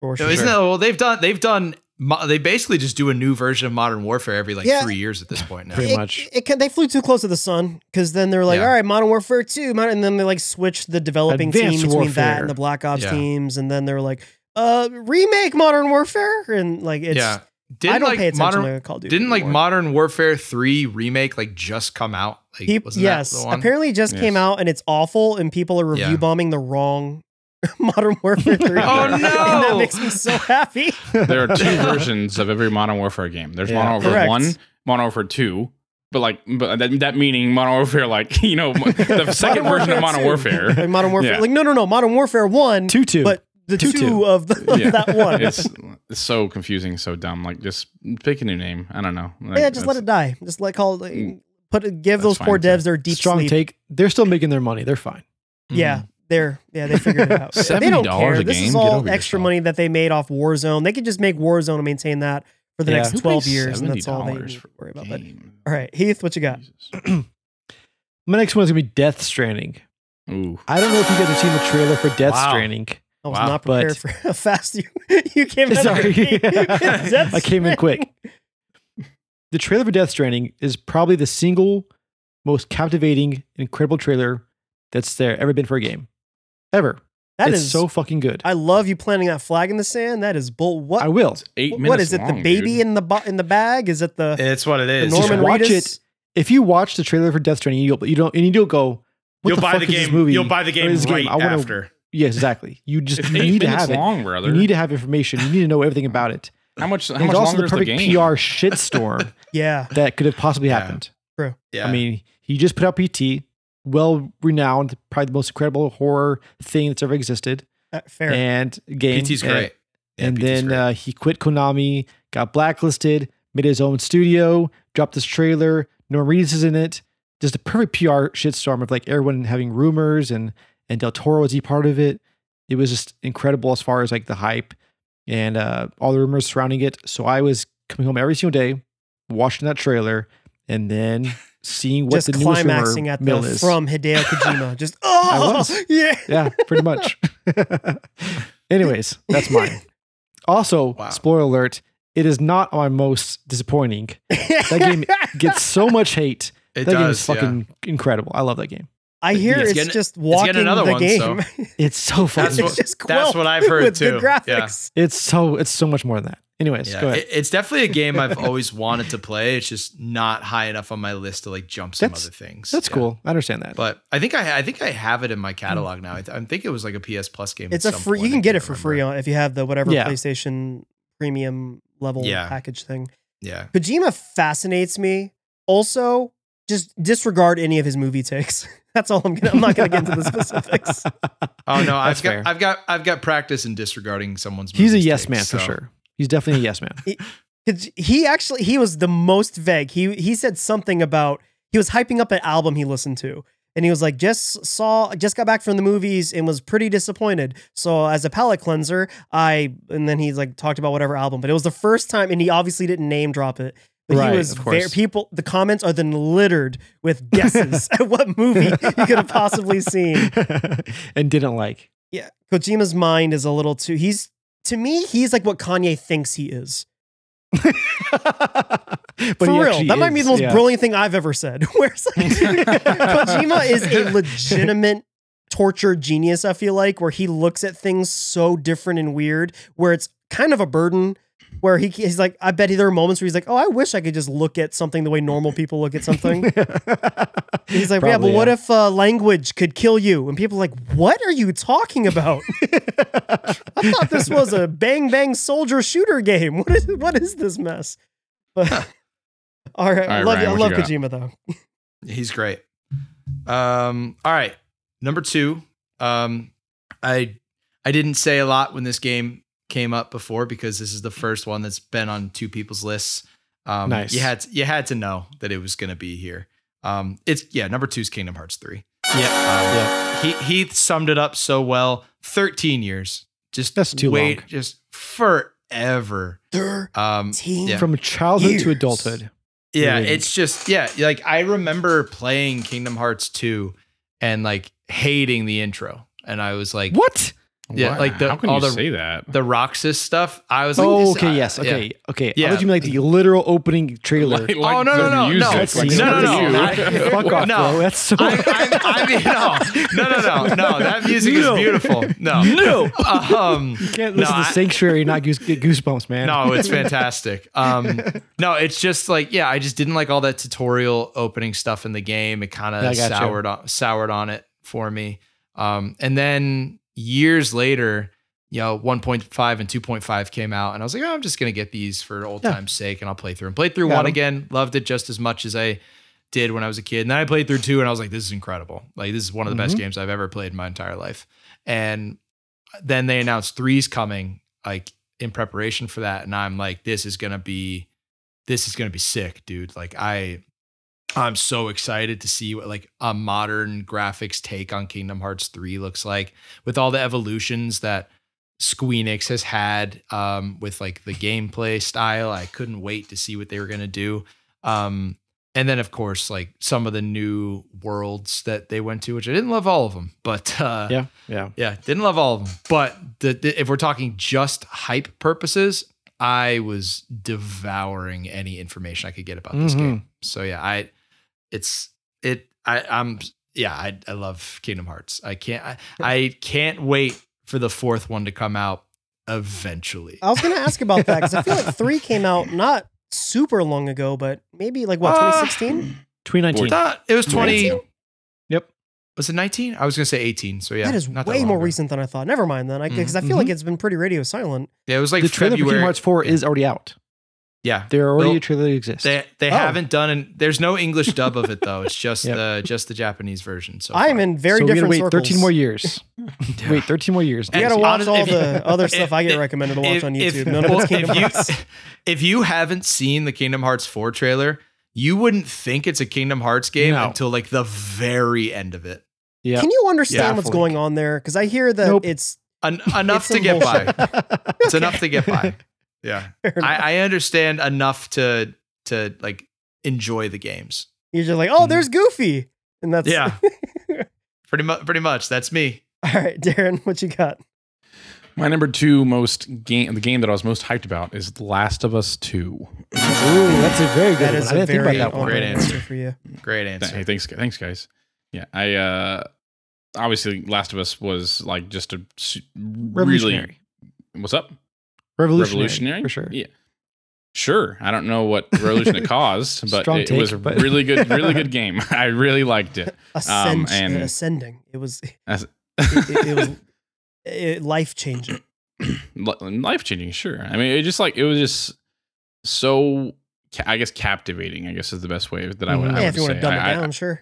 [SPEAKER 1] For sure.
[SPEAKER 2] Isn't that well? They've done they've done mo- they basically just do a new version of Modern Warfare every like
[SPEAKER 1] Yeah.
[SPEAKER 2] three years at this point now.
[SPEAKER 3] Pretty
[SPEAKER 1] it,
[SPEAKER 3] much.
[SPEAKER 1] It, can, they flew too close to the sun because then they're like,
[SPEAKER 2] Yeah.
[SPEAKER 1] all right, Modern Warfare 2. Mod- And then they like switched the developing
[SPEAKER 3] Advanced
[SPEAKER 1] team between that and the Black Ops
[SPEAKER 2] Yeah.
[SPEAKER 1] teams. And then they're like, uh, remake Modern Warfare. And like, it's,
[SPEAKER 2] yeah,
[SPEAKER 1] I
[SPEAKER 2] didn't
[SPEAKER 1] don't
[SPEAKER 2] like
[SPEAKER 1] pay attention
[SPEAKER 2] Modern
[SPEAKER 1] to Call of Duty.
[SPEAKER 2] didn't like. Modern Warfare three remake like just come out? Like
[SPEAKER 1] Peop-
[SPEAKER 2] wasn't
[SPEAKER 1] yes,
[SPEAKER 2] that the one?
[SPEAKER 1] apparently it just
[SPEAKER 4] Yes.
[SPEAKER 1] came out and it's awful, and people are review
[SPEAKER 2] Yeah.
[SPEAKER 1] bombing the wrong <laughs> Modern Warfare <laughs> 3.
[SPEAKER 2] Oh,
[SPEAKER 1] and that makes me so <laughs> happy.
[SPEAKER 4] there are two versions of every Modern Warfare game. There's
[SPEAKER 3] Yeah.
[SPEAKER 4] Modern Warfare
[SPEAKER 1] Correct.
[SPEAKER 4] 1, Modern Warfare 2. But like, but that, that meaning Modern Warfare, like you know, the second version of Modern
[SPEAKER 1] 2.
[SPEAKER 4] Warfare.
[SPEAKER 1] Like Modern Warfare.
[SPEAKER 4] Yeah.
[SPEAKER 1] Like no, no, no, Modern Warfare one,
[SPEAKER 3] Two two.
[SPEAKER 1] but the
[SPEAKER 3] Two,
[SPEAKER 1] two,
[SPEAKER 3] two.
[SPEAKER 1] of, the, of
[SPEAKER 4] Yeah.
[SPEAKER 1] that one.
[SPEAKER 4] It's, it's so confusing, so dumb. Like, just pick a new name. I don't know. Like,
[SPEAKER 1] yeah, just let it die. Just let call it.
[SPEAKER 4] Mm.
[SPEAKER 1] Put give those poor
[SPEAKER 4] fine, too.
[SPEAKER 1] devs their deep
[SPEAKER 3] strong
[SPEAKER 1] sleep.
[SPEAKER 3] take. They're still making their money. They're fine.
[SPEAKER 1] Yeah, they're yeah they figured it out. <laughs> they
[SPEAKER 4] $70
[SPEAKER 1] don't care.
[SPEAKER 4] a
[SPEAKER 1] This
[SPEAKER 4] game?
[SPEAKER 1] is all extra
[SPEAKER 4] yourself.
[SPEAKER 1] money that they made off Warzone. They could just make Warzone and maintain that for the
[SPEAKER 3] Yeah.
[SPEAKER 1] next
[SPEAKER 4] Who
[SPEAKER 1] twelve years, and that's all they
[SPEAKER 4] $70
[SPEAKER 1] need to worry about. But all right, Heath, what you got? <clears throat>
[SPEAKER 3] My next one's gonna be Death Stranding.
[SPEAKER 4] Ooh.
[SPEAKER 3] I don't know if you guys have seen the trailer for Death
[SPEAKER 2] Wow.
[SPEAKER 3] Stranding.
[SPEAKER 1] I was
[SPEAKER 2] Wow,
[SPEAKER 1] not prepared
[SPEAKER 3] but-
[SPEAKER 1] for <laughs> how fast you you came. out
[SPEAKER 3] Sorry. <laughs>
[SPEAKER 1] the
[SPEAKER 3] I came in quick. The trailer for Death Stranding is probably the single most captivating, incredible trailer that's there ever been for a game, ever.
[SPEAKER 1] That
[SPEAKER 3] it's
[SPEAKER 1] is
[SPEAKER 3] so fucking good.
[SPEAKER 1] I love you planting that flag in the sand. That is bull. What?
[SPEAKER 3] I will.
[SPEAKER 4] Eight
[SPEAKER 1] what-
[SPEAKER 4] minutes
[SPEAKER 1] what is it? the baby
[SPEAKER 4] dude.
[SPEAKER 1] in the bo- in the bag? Is it the,
[SPEAKER 2] It's what it is.
[SPEAKER 1] the
[SPEAKER 2] is.
[SPEAKER 3] Just
[SPEAKER 1] Norman
[SPEAKER 3] watch
[SPEAKER 1] Reedus?
[SPEAKER 3] it. If you watch the trailer for Death Stranding, you'll, you don't, and you don't go, what
[SPEAKER 2] You'll
[SPEAKER 3] the
[SPEAKER 2] buy
[SPEAKER 3] fuck
[SPEAKER 2] the
[SPEAKER 3] is this
[SPEAKER 2] game.
[SPEAKER 3] movie?
[SPEAKER 2] You'll buy the game
[SPEAKER 3] this
[SPEAKER 2] right
[SPEAKER 3] I wanna-
[SPEAKER 2] after.
[SPEAKER 3] Yes, exactly. You just <laughs> you need to
[SPEAKER 4] minutes
[SPEAKER 3] have it.
[SPEAKER 4] brother.
[SPEAKER 3] You need to have information. You need to know everything about it.
[SPEAKER 4] how much? How
[SPEAKER 3] And
[SPEAKER 4] much
[SPEAKER 3] it's also
[SPEAKER 4] longer
[SPEAKER 3] the
[SPEAKER 4] is the
[SPEAKER 3] perfect
[SPEAKER 4] game?
[SPEAKER 3] PR shitstorm <laughs>
[SPEAKER 1] Yeah.
[SPEAKER 3] that could have possibly
[SPEAKER 2] Yeah.
[SPEAKER 3] happened. True.
[SPEAKER 2] Yeah.
[SPEAKER 3] I mean, he just put out PT, well renowned, probably the most incredible horror thing that's ever existed,
[SPEAKER 1] Uh, fair.
[SPEAKER 3] and game.
[SPEAKER 2] PT's
[SPEAKER 3] and-
[SPEAKER 2] great. Yeah,
[SPEAKER 3] and
[SPEAKER 2] PT's
[SPEAKER 3] then
[SPEAKER 2] great.
[SPEAKER 3] uh, he quit Konami, got blacklisted, made his own studio, dropped this trailer. Norman Reedus is in it. Just a perfect PR shitstorm of like everyone having rumors and and Del Toro was he part of it. It was just incredible as far as like the hype and uh, all the rumors surrounding it. So I was coming home every single day, watching that trailer, and then <laughs> seeing what
[SPEAKER 1] just
[SPEAKER 3] the newest rumor
[SPEAKER 1] climaxing at
[SPEAKER 3] mill
[SPEAKER 1] the
[SPEAKER 3] is.
[SPEAKER 1] from Hideo <laughs> Kojima. Just oh
[SPEAKER 3] was.
[SPEAKER 1] yeah.
[SPEAKER 3] yeah, pretty much. <laughs> Anyways, that's mine. Also,
[SPEAKER 2] Wow.
[SPEAKER 3] spoiler alert, it is not my most disappointing. That game <laughs> gets so much hate.
[SPEAKER 2] It
[SPEAKER 3] that game is fucking incredible. I love that game.
[SPEAKER 1] I hear
[SPEAKER 2] It's
[SPEAKER 1] it's,
[SPEAKER 2] getting-
[SPEAKER 1] just
[SPEAKER 2] getting
[SPEAKER 1] walking
[SPEAKER 2] another
[SPEAKER 1] the
[SPEAKER 2] one,
[SPEAKER 1] game.
[SPEAKER 2] so-
[SPEAKER 3] It's so fun.
[SPEAKER 2] That's
[SPEAKER 1] it's
[SPEAKER 2] what-
[SPEAKER 1] just
[SPEAKER 2] that's what I've heard
[SPEAKER 1] with
[SPEAKER 2] too.
[SPEAKER 1] Good
[SPEAKER 2] Yeah.
[SPEAKER 1] graphics.
[SPEAKER 3] it's so it's so much more than that. Anyways,
[SPEAKER 2] Yeah,
[SPEAKER 3] go ahead.
[SPEAKER 2] it- it's definitely a game I've always wanted to play. It's just not high enough on my list to like jump some
[SPEAKER 3] That's-
[SPEAKER 2] other things.
[SPEAKER 3] That's
[SPEAKER 2] Yeah.
[SPEAKER 3] cool. I understand that.
[SPEAKER 2] But I think I I think I have it in my catalog now. I, th- I think it was like a PS Plus game.
[SPEAKER 1] It's
[SPEAKER 2] at
[SPEAKER 1] a
[SPEAKER 2] some
[SPEAKER 1] free.
[SPEAKER 2] point.
[SPEAKER 1] You can get it
[SPEAKER 2] can't
[SPEAKER 1] for free
[SPEAKER 2] remember.
[SPEAKER 1] on if you have the whatever
[SPEAKER 3] Yeah.
[SPEAKER 1] PlayStation Premium level
[SPEAKER 2] Yeah.
[SPEAKER 1] package thing.
[SPEAKER 2] Yeah.
[SPEAKER 1] Kojima fascinates me. Also, just disregard any of his movie takes. <laughs> That's all I'm gonna. I'm not gonna get into the specifics. <laughs>
[SPEAKER 2] Oh no, I've
[SPEAKER 3] That's
[SPEAKER 2] got
[SPEAKER 3] fair.
[SPEAKER 2] I've got I've got practice in disregarding someone's.
[SPEAKER 3] He's a yes
[SPEAKER 2] takes,
[SPEAKER 3] man for
[SPEAKER 2] so-
[SPEAKER 3] sure. He's definitely a yes man.
[SPEAKER 1] He actually he was the most vague. He he said something about he was hyping up an album he listened to. And he was like, just saw, just got back from the movies and was pretty disappointed. So as a palate cleanser, I and then he's like talked about whatever album, but it was the first time, and he obviously didn't name drop it. But
[SPEAKER 3] Right,
[SPEAKER 1] he was
[SPEAKER 3] of
[SPEAKER 1] very,
[SPEAKER 3] course.
[SPEAKER 1] people. The comments are then littered with guesses <laughs> at what movie you could have possibly seen. <laughs>
[SPEAKER 3] and didn't like.
[SPEAKER 1] Yeah, Kojima's mind is a little too. He's to me, he's like what Kanye thinks he is. <laughs> For real, that might be the most
[SPEAKER 3] yeah.
[SPEAKER 1] brilliant thing I've ever said. <laughs> Where it's like <laughs> Kojima is a legitimate torture genius. I feel like where he looks at things so different and weird, where it's kind of a burden. Where he, he's like, I bet there are moments where he's like, oh, I wish I could just look at something the way normal people look at something. <laughs> He's like, yeah, but
[SPEAKER 3] Probably,
[SPEAKER 1] what if uh, language could kill you? And people are like, what are you talking about? <laughs> I thought this was a bang bang soldier shooter game. What is what is this mess? But <laughs> all right, I
[SPEAKER 4] All right,
[SPEAKER 1] love
[SPEAKER 4] Ryan,
[SPEAKER 1] I love
[SPEAKER 4] you got?
[SPEAKER 1] Kojima though.
[SPEAKER 2] He's great. Um, all right. Number two. Um, I I didn't say a lot when this game came up before because this is the first one that's been on two people's lists. Um,
[SPEAKER 3] Nice.
[SPEAKER 2] You had to, you had to know that it was going to be here. Um, it's yeah. Number two is Kingdom Hearts three.
[SPEAKER 3] Yeah.
[SPEAKER 2] Um,
[SPEAKER 3] Yeah.
[SPEAKER 2] He he summed it up so well. Thirteen years. Just
[SPEAKER 3] That's too
[SPEAKER 2] wait,
[SPEAKER 3] long.
[SPEAKER 2] Just forever. Um,
[SPEAKER 1] Thirteen.
[SPEAKER 2] yeah.
[SPEAKER 3] From childhood to adulthood.
[SPEAKER 2] Yeah,
[SPEAKER 3] Really.
[SPEAKER 2] it's just yeah, like I remember playing Kingdom Hearts 2 and like hating the intro. And I was like
[SPEAKER 3] What?
[SPEAKER 2] Yeah,
[SPEAKER 4] Wow,
[SPEAKER 2] like the-
[SPEAKER 4] how can
[SPEAKER 2] all
[SPEAKER 4] you
[SPEAKER 2] the-
[SPEAKER 4] say that?
[SPEAKER 2] the Roxas stuff. I was like
[SPEAKER 3] Oh,
[SPEAKER 2] this-
[SPEAKER 3] okay.
[SPEAKER 2] I-
[SPEAKER 3] Yes.
[SPEAKER 2] yeah.
[SPEAKER 3] Okay. Okay.
[SPEAKER 2] Yeah.
[SPEAKER 3] I thought you mean like the literal opening trailer.
[SPEAKER 4] Like-
[SPEAKER 2] Oh,
[SPEAKER 4] like
[SPEAKER 2] no, no, no, no.
[SPEAKER 4] music,
[SPEAKER 3] Cutscene.
[SPEAKER 4] like
[SPEAKER 2] No, no, no.
[SPEAKER 4] you.
[SPEAKER 2] I- <laughs>
[SPEAKER 3] Fuck off,
[SPEAKER 2] No.
[SPEAKER 3] bro. That's so.
[SPEAKER 2] I, I, I mean, no, no, no, no, no. That music
[SPEAKER 3] No.
[SPEAKER 2] is beautiful. No,
[SPEAKER 3] No. <laughs>
[SPEAKER 2] Um,
[SPEAKER 3] you can't
[SPEAKER 2] no,
[SPEAKER 3] listen
[SPEAKER 2] I-
[SPEAKER 3] Sanctuary and not goose, get goosebumps, man.
[SPEAKER 2] No, it's <laughs> fantastic. Um, no, it's just like yeah, I just didn't like all that tutorial opening stuff in the game. It kind of
[SPEAKER 3] gotcha.
[SPEAKER 2] soured on soured on it for me. Um, and then years later, you know, 1.5 and 2.5 came out, and I was like, oh, I'm just gonna get these for old
[SPEAKER 3] Yeah.
[SPEAKER 2] time's sake, and I'll play through. And played through
[SPEAKER 3] Got
[SPEAKER 2] one
[SPEAKER 3] 'em.
[SPEAKER 2] again, loved it just as much as I did when I was a kid. And then I played through two, and I was like, this is incredible. Like this is one of the best
[SPEAKER 3] Mhm.
[SPEAKER 2] games I've ever played in my entire life. And then they announced three's coming, like in preparation for that, and I'm like, this is gonna be, this is gonna be sick, dude. Like I, I'm so excited to see what like a modern graphics take on Kingdom Hearts three looks like with all the evolutions that Squeenix has had um, with like the gameplay style. I couldn't wait to see what they were gonna do. Um, and then of course like some of the new worlds that they went to, which I didn't love all of them, but uh,
[SPEAKER 3] Yeah. Yeah.
[SPEAKER 2] yeah, didn't love all of them. But the, the, if we're talking just hype purposes, I was devouring any information I could get about this
[SPEAKER 3] Mhm.
[SPEAKER 2] game. So yeah, I it's it I I'm yeah, I I love Kingdom Hearts. I can't I, I can't wait for the fourth one to come out eventually.
[SPEAKER 1] I was gonna ask about that because I feel like three came out <laughs> not super long ago, but maybe like what
[SPEAKER 2] Uh,
[SPEAKER 1] 2016.
[SPEAKER 3] 2019.
[SPEAKER 2] Thought it was 20
[SPEAKER 1] 19?
[SPEAKER 3] Yep.
[SPEAKER 2] Was it 19? I was going to say 18. So yeah.
[SPEAKER 1] that is
[SPEAKER 2] not
[SPEAKER 1] way
[SPEAKER 2] long
[SPEAKER 1] more
[SPEAKER 2] ago.
[SPEAKER 1] recent than I thought. Never mind then, I because I, feel
[SPEAKER 3] Mhm.
[SPEAKER 1] like it's been pretty radio silent.
[SPEAKER 2] Yeah, it was like
[SPEAKER 3] the trailer for Kingdom Hearts 4
[SPEAKER 2] Yeah.
[SPEAKER 3] is already out.
[SPEAKER 2] Yeah.
[SPEAKER 3] There already
[SPEAKER 2] Well,
[SPEAKER 3] a trailer that exists.
[SPEAKER 2] They they
[SPEAKER 1] Oh.
[SPEAKER 2] haven't done and there's no English dub of it though. It's <laughs> just
[SPEAKER 3] Yep.
[SPEAKER 2] the just the Japanese version. So
[SPEAKER 1] I'm
[SPEAKER 2] far.
[SPEAKER 1] in very
[SPEAKER 3] so we
[SPEAKER 1] different
[SPEAKER 3] wait
[SPEAKER 1] circles.
[SPEAKER 3] 13 more years. <laughs> wait, 13 more years.
[SPEAKER 1] You gotta
[SPEAKER 2] Honest-
[SPEAKER 1] watch all
[SPEAKER 2] if you-
[SPEAKER 1] the other
[SPEAKER 2] if- <laughs>
[SPEAKER 1] stuff I get
[SPEAKER 2] if-
[SPEAKER 1] recommended to watch
[SPEAKER 2] if-
[SPEAKER 1] on
[SPEAKER 2] if-
[SPEAKER 1] YouTube. None of
[SPEAKER 2] well,
[SPEAKER 1] it's Kingdom
[SPEAKER 2] if you,
[SPEAKER 1] Hearts.
[SPEAKER 2] if you haven't seen the Kingdom Hearts 4 trailer, you wouldn't think it's a Kingdom Hearts game
[SPEAKER 3] No.
[SPEAKER 2] until like the very end of it.
[SPEAKER 3] Yeah.
[SPEAKER 1] Can you understand
[SPEAKER 2] Yeah.
[SPEAKER 1] what's going on there? Because I hear that
[SPEAKER 3] Nope.
[SPEAKER 1] it's
[SPEAKER 2] En- enough
[SPEAKER 1] It's
[SPEAKER 2] to
[SPEAKER 1] some
[SPEAKER 2] get
[SPEAKER 1] bullshit.
[SPEAKER 2] by. It's enough to get by. Yeah. <laughs> I, I understand enough to to like enjoy the games.
[SPEAKER 1] you're just like, oh, there's Goofy, and that's
[SPEAKER 2] Yeah. <laughs> Pretty much pretty much. That's me.
[SPEAKER 1] all right, Darren, <laughs> what you got?
[SPEAKER 4] My number two most game, the game that I was most hyped about is The Last of Us Two.
[SPEAKER 3] Ooh, that's a very good
[SPEAKER 1] That
[SPEAKER 3] one.
[SPEAKER 1] is
[SPEAKER 3] I
[SPEAKER 1] a
[SPEAKER 3] didn't think
[SPEAKER 1] very
[SPEAKER 3] about that one.
[SPEAKER 2] Great answer.
[SPEAKER 1] for you.
[SPEAKER 2] Great answer.
[SPEAKER 4] Hey, thanks, thanks, guys. Yeah, I uh obviously Last of Us was like just a su- really. What's up?
[SPEAKER 3] Revolutionary.
[SPEAKER 4] Revolutionary
[SPEAKER 3] For sure.
[SPEAKER 4] Yeah. Sure. I don't know what revolution it <laughs> caused, but
[SPEAKER 3] Strong
[SPEAKER 4] it, it was a
[SPEAKER 3] but-
[SPEAKER 4] really good, really good <laughs> game. I really liked it.
[SPEAKER 1] Ascend,
[SPEAKER 4] and-
[SPEAKER 1] ascending. It was
[SPEAKER 4] As-
[SPEAKER 1] it, it was <laughs> it, life changing.
[SPEAKER 4] life changing, sure. I mean, it just like it was just so. I guess captivating. I guess is the best way that I would.
[SPEAKER 3] Mhm.
[SPEAKER 4] I would
[SPEAKER 1] if you want
[SPEAKER 4] say.
[SPEAKER 1] to dumb
[SPEAKER 4] I-
[SPEAKER 1] it
[SPEAKER 4] I-
[SPEAKER 1] sure.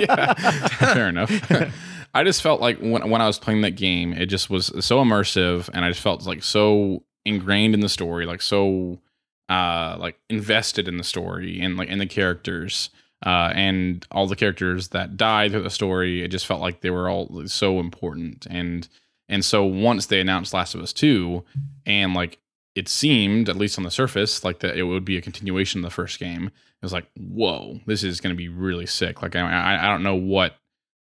[SPEAKER 4] yeah, fair enough. I just felt like when when I was playing that game, it just was so immersive, and I just felt like so ingrained in the story, like so uh like invested in the story and like in the characters. Uh, and all the characters that died through the story, it just felt like they were all so important. And and so once they announced Last of Us Two, and like it seemed, at least on the surface, like that it would be a continuation of the first game. It was like, whoa, this is going to be really sick. Like I, I, I don't know what,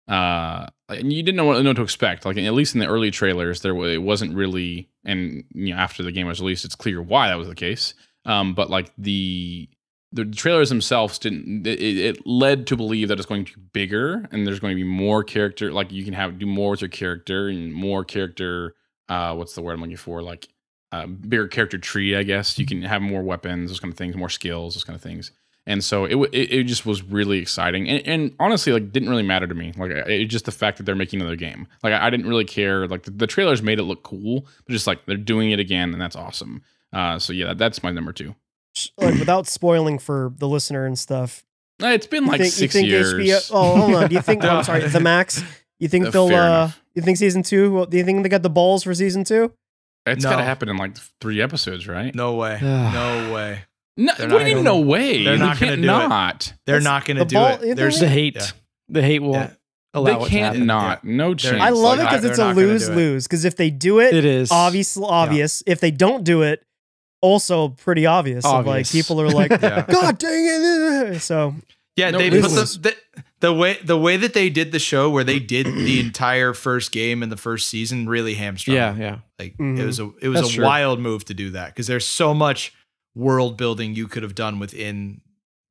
[SPEAKER 4] uh, and you didn't know what know to expect. Like at least in the early trailers, there it wasn't really, and you know after the game was released, it's clear why that was the case. Um, but like the the trailers themselves didn't. It, it led to believe that it's going to be bigger, and there's going to be more character. Like you can have do more with your character and more character. Uh, what's the word I'm looking for? Like uh, bigger character tree, I guess. You can have more weapons, those kind of things, more skills, those kind of things. And so it it, it just was really exciting, and, and honestly, like didn't really matter to me. Like I- it just the fact that they're making another game. Like I, I didn't really care. Like the, the trailers made it look cool, but just like they're doing it again, and that's awesome. Uh, so yeah, that's my number two.
[SPEAKER 1] Like without spoiling for the listener and stuff.
[SPEAKER 4] Uh, It's been like
[SPEAKER 1] think,
[SPEAKER 4] six
[SPEAKER 1] you think
[SPEAKER 4] years.
[SPEAKER 1] HBO? Oh, hold on. Do you think? oh, <laughs> I'm sorry, the Max. You think
[SPEAKER 4] Uh,
[SPEAKER 1] they'll? uh
[SPEAKER 4] enough.
[SPEAKER 1] You think season two? Well, do you think they got the balls for season two?
[SPEAKER 4] It's
[SPEAKER 2] No.
[SPEAKER 4] got to happen in like three episodes, right?
[SPEAKER 2] No way. <sighs> no way.
[SPEAKER 4] No,
[SPEAKER 2] They're
[SPEAKER 4] what
[SPEAKER 2] not
[SPEAKER 4] do you mean? No way.
[SPEAKER 2] they're not gonna
[SPEAKER 4] can't
[SPEAKER 2] do it. They're not going to do
[SPEAKER 1] ball-
[SPEAKER 2] it. There's
[SPEAKER 3] The hate.
[SPEAKER 2] Yeah.
[SPEAKER 3] The hate won't
[SPEAKER 2] Yeah.
[SPEAKER 3] allow
[SPEAKER 4] They can't
[SPEAKER 3] happen.
[SPEAKER 4] not. No
[SPEAKER 2] They're-
[SPEAKER 4] chance.
[SPEAKER 1] I love
[SPEAKER 2] like,
[SPEAKER 1] it because it's a
[SPEAKER 2] not gonna do it.
[SPEAKER 1] lose lose. Because if they do it,
[SPEAKER 3] It is.
[SPEAKER 1] obvious, obvious. If they don't do it, also pretty obvious. Of like people are like, <laughs>
[SPEAKER 2] Yeah.
[SPEAKER 1] God dang it! <laughs> So
[SPEAKER 2] Yeah,
[SPEAKER 4] No
[SPEAKER 2] they put the, the the way the way that they did the show, where they did the entire first game in the first season, really hamstrung.
[SPEAKER 3] Yeah, yeah.
[SPEAKER 2] like
[SPEAKER 1] Mhm.
[SPEAKER 2] it was a it was
[SPEAKER 3] That's
[SPEAKER 2] a
[SPEAKER 3] true.
[SPEAKER 2] wild move to do that because there's so much world building you could have done within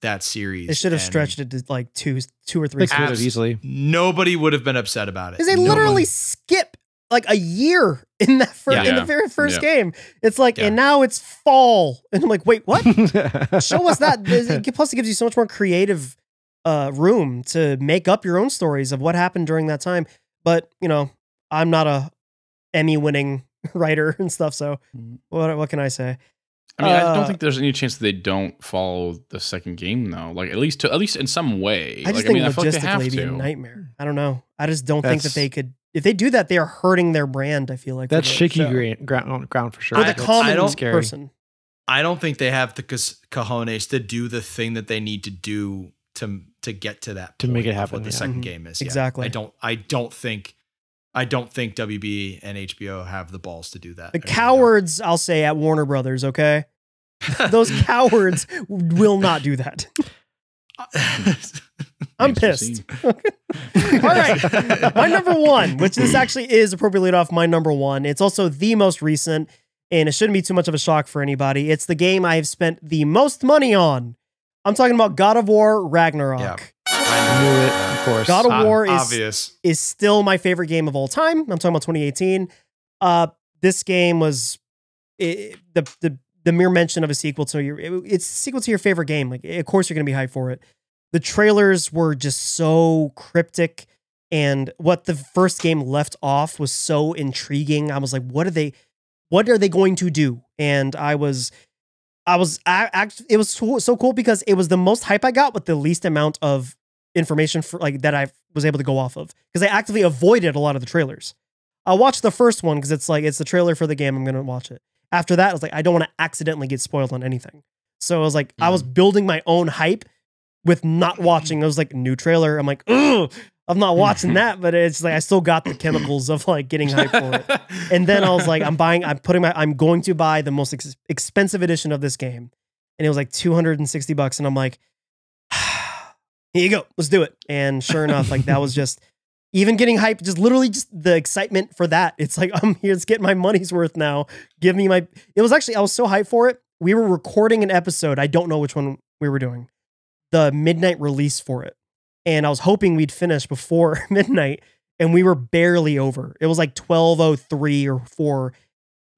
[SPEAKER 2] that series.
[SPEAKER 1] they should have
[SPEAKER 2] and
[SPEAKER 1] stretched it to like two, two or three.
[SPEAKER 3] Could have
[SPEAKER 2] Abs-
[SPEAKER 3] easily.
[SPEAKER 2] Nobody would have been upset about it.
[SPEAKER 1] Because they
[SPEAKER 2] Nobody.
[SPEAKER 1] literally skip like a year in that first,
[SPEAKER 2] Yeah.
[SPEAKER 1] in the very first
[SPEAKER 4] Yeah.
[SPEAKER 1] game. It's like,
[SPEAKER 2] Yeah.
[SPEAKER 1] and now it's fall, <laughs> and I'm like, wait, what? <laughs> Show us that. Plus, it gives you so much more creative uh, room to make up your own stories of what happened during that time. But you know, I'm not a Emmy-winning <laughs> writer and stuff, so
[SPEAKER 4] Mhm.
[SPEAKER 1] what what can I say?
[SPEAKER 4] I mean, I
[SPEAKER 1] Uh,
[SPEAKER 4] don't think there's any chance that they don't follow the second game though. Like at least to at least in some way.
[SPEAKER 1] I just
[SPEAKER 4] like,
[SPEAKER 1] think
[SPEAKER 4] I mean, I like they have
[SPEAKER 1] logistically it'd be a nightmare. I don't know. I just don't think that they could. If they do that, they are hurting their brand. I feel like
[SPEAKER 3] That's shaky
[SPEAKER 1] show.
[SPEAKER 3] ground, ground, ground for sure.
[SPEAKER 1] for the
[SPEAKER 2] I-
[SPEAKER 3] That's
[SPEAKER 1] common
[SPEAKER 2] don't-
[SPEAKER 3] scary.
[SPEAKER 1] person.
[SPEAKER 2] I don't think they have the cas- cojones to do the thing that they need to do to to get to that
[SPEAKER 3] To make it happen,
[SPEAKER 2] What the
[SPEAKER 3] yeah.
[SPEAKER 2] second
[SPEAKER 1] Mhm.
[SPEAKER 2] game is Yeah.
[SPEAKER 1] Exactly.
[SPEAKER 2] I don't. I don't think. I don't think WB and HBO have the balls to do that.
[SPEAKER 1] The
[SPEAKER 2] I really don't.
[SPEAKER 1] cowards, I'll say, at Warner Brothers. Okay, <laughs> those cowards will not do that. <laughs> I'm
[SPEAKER 4] Remains to be
[SPEAKER 1] pissed. <laughs> All right. My number one, which this actually is appropriately off my number one. It's also the most recent, and it shouldn't be too much of a shock for anybody. It's the game I have spent the most money on. I'm talking about God of War Ragnarok.
[SPEAKER 2] Yeah.
[SPEAKER 3] I knew it, of course.
[SPEAKER 1] God of
[SPEAKER 2] Ob-
[SPEAKER 1] War is
[SPEAKER 2] obvious.
[SPEAKER 1] is still my favorite game of all time. I'm talking about 2018. Uh, this game was it, the the the mere mention of a sequel to your it- it's a sequel to your favorite game. Like, of course you're gonna be hyped for it. The trailers were just so cryptic, and what the first game left off was so intriguing. I was like, what are they? What are they going to do? And I was. I was I, act, it was so, so cool because it was the most hype I got with the least amount of information for like that I was able to go off of because I actively avoided a lot of the trailers. I watched the first one because it's like it's the trailer for the game. I'm gonna watch it. After that, I was like, I don't want to accidentally get spoiled on anything. So I was like, I was mm. building my own hype with not mm. watching. I was like, new trailer. I'm like, ugh, I'm not watching <laughs> that, but it's like I still got the chemicals of like getting hype for it. And then I was like, I'm buying, I'm putting my, I'm going to buy the most ex- expensive edition of this game. And it was like 260 bucks. And I'm like, here you go, let's do it. And sure enough, like that was <laughs> just, even getting hyped, just literally just the excitement for that. It's like I'm here to get my money's worth now. Give me my. It was actually I was so hyped for it. We were recording an episode. I don't know which one we were doing. The midnight release for it, and I was hoping we'd finish before <laughs> midnight, and we were barely over. It was like twelve oh three or four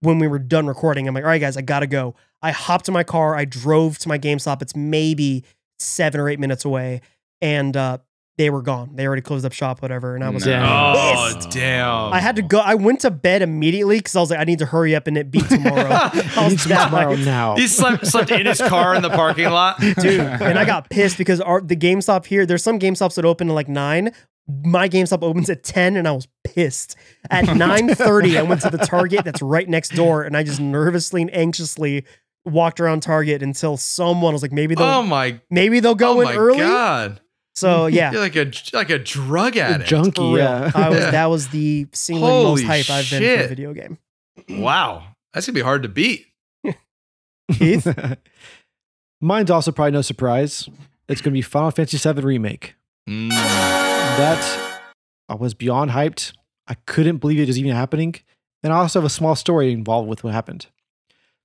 [SPEAKER 1] when we were done recording. I'm like, all right, guys, I gotta go. I hopped in my car. I drove to my GameStop. It's maybe seven or eight minutes away, and uh, they were gone. They already closed up shop, whatever. And I was
[SPEAKER 3] Damn.
[SPEAKER 2] Oh
[SPEAKER 1] pissed.
[SPEAKER 2] damn!
[SPEAKER 1] I had to go. I went to bed immediately because I was like, I need to hurry up and it be tomorrow. <laughs> I
[SPEAKER 3] I
[SPEAKER 1] was
[SPEAKER 3] to
[SPEAKER 1] that
[SPEAKER 3] tomorrow now.
[SPEAKER 2] He slept slept in his car in the parking lot. <laughs>
[SPEAKER 1] dude. And I got pissed because our the GameStop here, there's some GameStops that open at like nine. My GameStop opens at 10 and I was pissed. At <laughs> 9:30, I went to the Target that's right next door and I just nervously and anxiously walked around Target until someone was like, maybe they'll
[SPEAKER 2] Oh my!
[SPEAKER 1] maybe they'll go
[SPEAKER 2] oh
[SPEAKER 1] in
[SPEAKER 2] my
[SPEAKER 1] early.
[SPEAKER 2] god!
[SPEAKER 1] So <laughs> yeah.
[SPEAKER 2] You're like a like a drug addict.
[SPEAKER 3] junkie,
[SPEAKER 1] For real.
[SPEAKER 3] yeah.
[SPEAKER 1] I was <laughs> that was the single most
[SPEAKER 2] Holy
[SPEAKER 1] hype I've been for a video game. <clears throat>
[SPEAKER 2] Wow, that's gonna be hard to beat. <laughs>
[SPEAKER 1] Keith?
[SPEAKER 3] Mine's also probably no surprise. It's going to be Final Fantasy VII Remake.
[SPEAKER 2] Mm.
[SPEAKER 3] That I was beyond hyped. I couldn't believe it was even happening. And I also have a small story involved with what happened.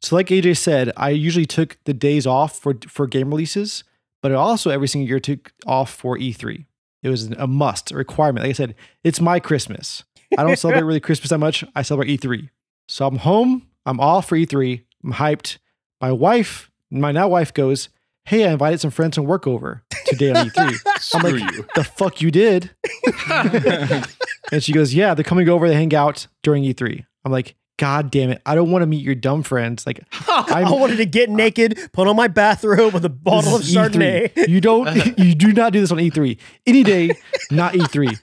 [SPEAKER 3] So, like AJ said, I usually took the days off for for game releases, but I also every single year took off for E3. It was a must, a requirement. Like I said, it's my Christmas. I don't <laughs> celebrate really Christmas that much. I celebrate E3. So I'm home. I'm off for E3. I'm hyped. My wife, my now wife, goes, "Hey, I invited some friends from work over today on E3." <laughs>
[SPEAKER 4] Screw
[SPEAKER 3] like,
[SPEAKER 4] you.
[SPEAKER 3] the fuck you did? <laughs> And she goes, Yeah, they're coming over to hang out during E3. I'm like, God damn it. I don't want to meet your dumb friends. Like, <laughs>
[SPEAKER 1] I wanted to get naked, put on my bathrobe with a bottle of
[SPEAKER 3] this E3.
[SPEAKER 1] Chardonnay.
[SPEAKER 3] You don't, <laughs> you do not do this on E3. Any day, not E3.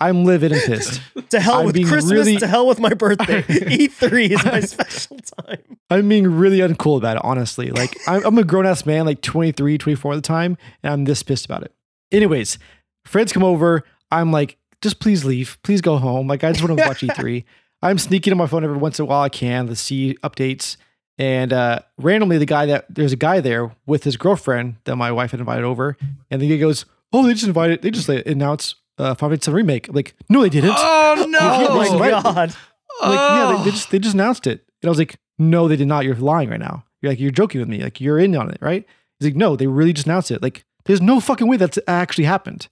[SPEAKER 3] I'm livid and pissed.
[SPEAKER 1] To hell
[SPEAKER 3] I'm
[SPEAKER 1] with Christmas,
[SPEAKER 3] really-
[SPEAKER 1] to hell with my birthday. <laughs> E3 is my special time.
[SPEAKER 3] I'm being really uncool about it, honestly. Like, I'm, I'm a grown ass man, like 23, 24 at the time, and I'm this pissed about it. Anyways, friends come over. I'm like, just please leave. Please go home. Like, I just want to watch E3. I'm sneaking on my phone every once in a while I can to see updates. And uh, randomly, the guy that there's a guy there with his girlfriend that my wife had invited over, and the guy goes, "Oh, they just invited. They just like, announced uh, Final Fantasy VII remake." I'm like, no, they didn't.
[SPEAKER 2] Oh no!
[SPEAKER 3] can't
[SPEAKER 1] Oh my
[SPEAKER 3] right.
[SPEAKER 1] god.
[SPEAKER 3] I'm like, yeah,
[SPEAKER 2] Oh.
[SPEAKER 3] they, they just they just announced it. And I was like, no, they did not. You're lying right now. You're like, you're joking with me. Like, you're in on it, right? He's like, no, they really just announced it. Like, there's no fucking way that's actually happened.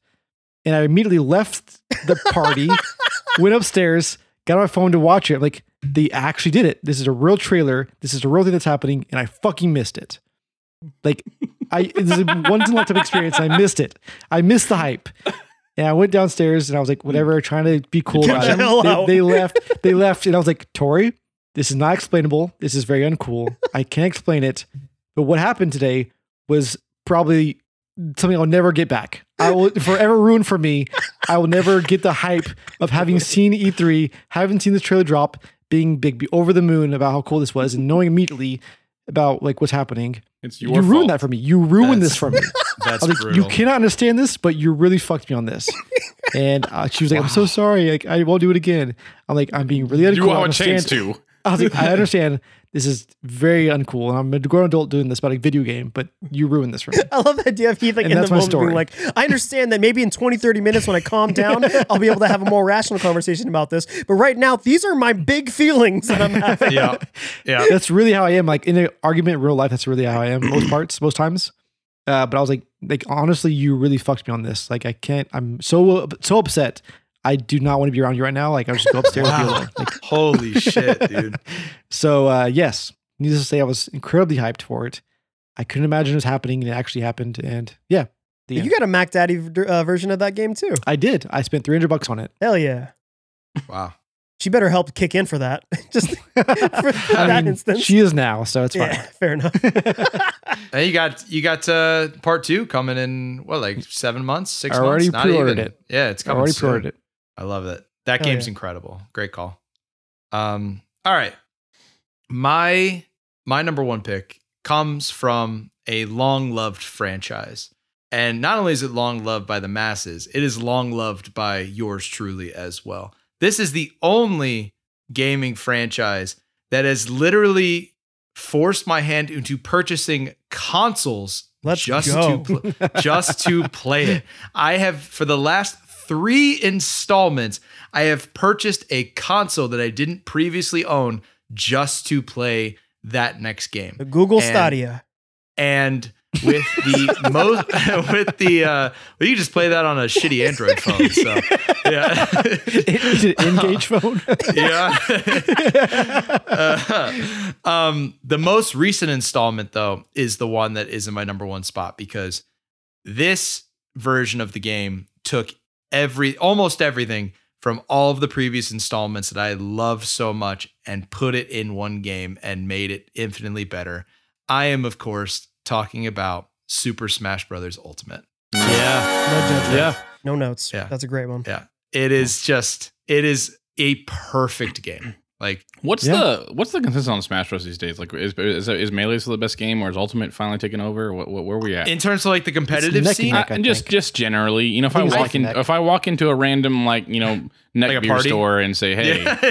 [SPEAKER 3] And I immediately left the party, <laughs> went upstairs, got on my phone to watch it. Like, they actually did it. This is a real trailer. This is a real thing that's happening, and I fucking missed it. Like, I this is a once in a lifetime experience. I missed it. I missed the hype. And I went downstairs and I was like, whatever, trying to be cool about
[SPEAKER 1] the hell
[SPEAKER 3] it.
[SPEAKER 1] out.
[SPEAKER 3] They, they left. They left, and I was like, Tori, this is not explainable. This is very uncool. I can't explain it. But what happened today was probably something I'll never get back. I will <laughs> forever ruin for me. I will never get the hype of having seen E3, having seen the trailer drop, being big, be over the moon about how cool this was, and knowing immediately about like what's happening.
[SPEAKER 4] It's
[SPEAKER 3] You
[SPEAKER 4] your
[SPEAKER 3] ruined
[SPEAKER 4] fault.
[SPEAKER 3] that for me. You ruined
[SPEAKER 2] That's-
[SPEAKER 3] this for me. <laughs>
[SPEAKER 2] That's
[SPEAKER 3] I like,
[SPEAKER 2] brutal.
[SPEAKER 3] you cannot understand this, but you really fucked me on this. <laughs> And uh, she was like, I'm so sorry. Like, I won't do it again. I'm like, I'm being really uncool.
[SPEAKER 4] You
[SPEAKER 3] I
[SPEAKER 4] have a
[SPEAKER 3] understand.
[SPEAKER 4] chance to.
[SPEAKER 3] I was like, I understand this is very uncool. And I'm a grown adult doing this about a video game, but you ruined this for me. <laughs>
[SPEAKER 1] I love the idea of Heath like
[SPEAKER 3] And
[SPEAKER 1] in the
[SPEAKER 3] that's my
[SPEAKER 1] moment being like, I understand that maybe in 20, 30 minutes when I calm down, <laughs> I'll be able to have a more rational conversation about this. But right now, these are my big feelings that I'm <laughs> having.
[SPEAKER 2] yeah, yeah.
[SPEAKER 3] That's really how I am. Like in an argument in real life, that's really how I am most parts, most times. Uh, but I was like, like honestly, you really fucked me on this. Like I can't. I'm so so upset. I do not want to be around you right now. Like I just go upstairs and be
[SPEAKER 2] Wow.
[SPEAKER 3] alone. Like <laughs>
[SPEAKER 2] Holy shit, dude. <laughs>
[SPEAKER 3] So uh, yes, needless to say, I was incredibly hyped for it. I couldn't imagine it was happening, and it actually happened. And yeah, the
[SPEAKER 1] You
[SPEAKER 3] end.
[SPEAKER 1] got a Mac Daddy uh, version of that game too.
[SPEAKER 3] I did. I spent three hundred bucks on it.
[SPEAKER 1] Hell yeah.
[SPEAKER 2] Wow.
[SPEAKER 1] She better help kick in for that. <laughs> Just for
[SPEAKER 3] I
[SPEAKER 1] that
[SPEAKER 3] mean,
[SPEAKER 1] instance.
[SPEAKER 3] she is now, so it's fine.
[SPEAKER 1] yeah, fair enough.
[SPEAKER 2] And you got you got uh, part two coming in what like seven months, six
[SPEAKER 3] I already
[SPEAKER 2] months? Not
[SPEAKER 3] pre-ordered
[SPEAKER 2] even.
[SPEAKER 3] it.
[SPEAKER 2] Yeah, it's coming.
[SPEAKER 3] I already
[SPEAKER 2] soon.
[SPEAKER 3] pre-ordered it.
[SPEAKER 2] I love it. That
[SPEAKER 1] Hell
[SPEAKER 2] game's
[SPEAKER 1] yeah.
[SPEAKER 2] incredible. Great call. Um, all right. My my number one pick comes from a long loved franchise. And not only is it long loved by the masses, it is long loved by yours truly as well. This is the only gaming franchise that has literally forced my hand into purchasing consoles
[SPEAKER 1] Let's
[SPEAKER 2] just
[SPEAKER 1] go.
[SPEAKER 2] to pl- just to <laughs> play it. I have for the last three installments, I have purchased a console that I didn't previously own just to play that next game.
[SPEAKER 1] The Google
[SPEAKER 2] And-
[SPEAKER 1] Stadia.
[SPEAKER 2] And with the <laughs> most, <laughs> with the, uh, well, you just play that on a shitty Android phone. So, <laughs> yeah.
[SPEAKER 3] Is it an engage phone?
[SPEAKER 2] yeah. Uh, um, the most recent installment, though, is the one that is in my number one spot because this version of the game took every almost everything from all of the previous installments that I love so much and put it in one game and made it infinitely better. I am, of course, talking about Super Smash Brothers Ultimate.
[SPEAKER 3] yeah.
[SPEAKER 1] No judgment.
[SPEAKER 3] Yeah.
[SPEAKER 1] No notes.
[SPEAKER 2] Yeah.
[SPEAKER 1] That's a great one.
[SPEAKER 2] Yeah. It is just, it is a perfect game. Like,
[SPEAKER 4] What's
[SPEAKER 3] Yeah.
[SPEAKER 4] the what's the consensus on Smash Bros these days? Like, is is, is Melee still the best game, or is Ultimate finally taken over? What, what where are we at?
[SPEAKER 2] in terms of like the competitive
[SPEAKER 3] neck
[SPEAKER 2] scene,
[SPEAKER 3] neck. I
[SPEAKER 4] and just
[SPEAKER 3] think.
[SPEAKER 4] just generally, you know, if
[SPEAKER 3] I
[SPEAKER 4] I, walk in,
[SPEAKER 3] neck.
[SPEAKER 4] if I walk into a random like you know <laughs> neck
[SPEAKER 2] Like a
[SPEAKER 4] beer
[SPEAKER 2] party?
[SPEAKER 4] store and say, hey, <laughs>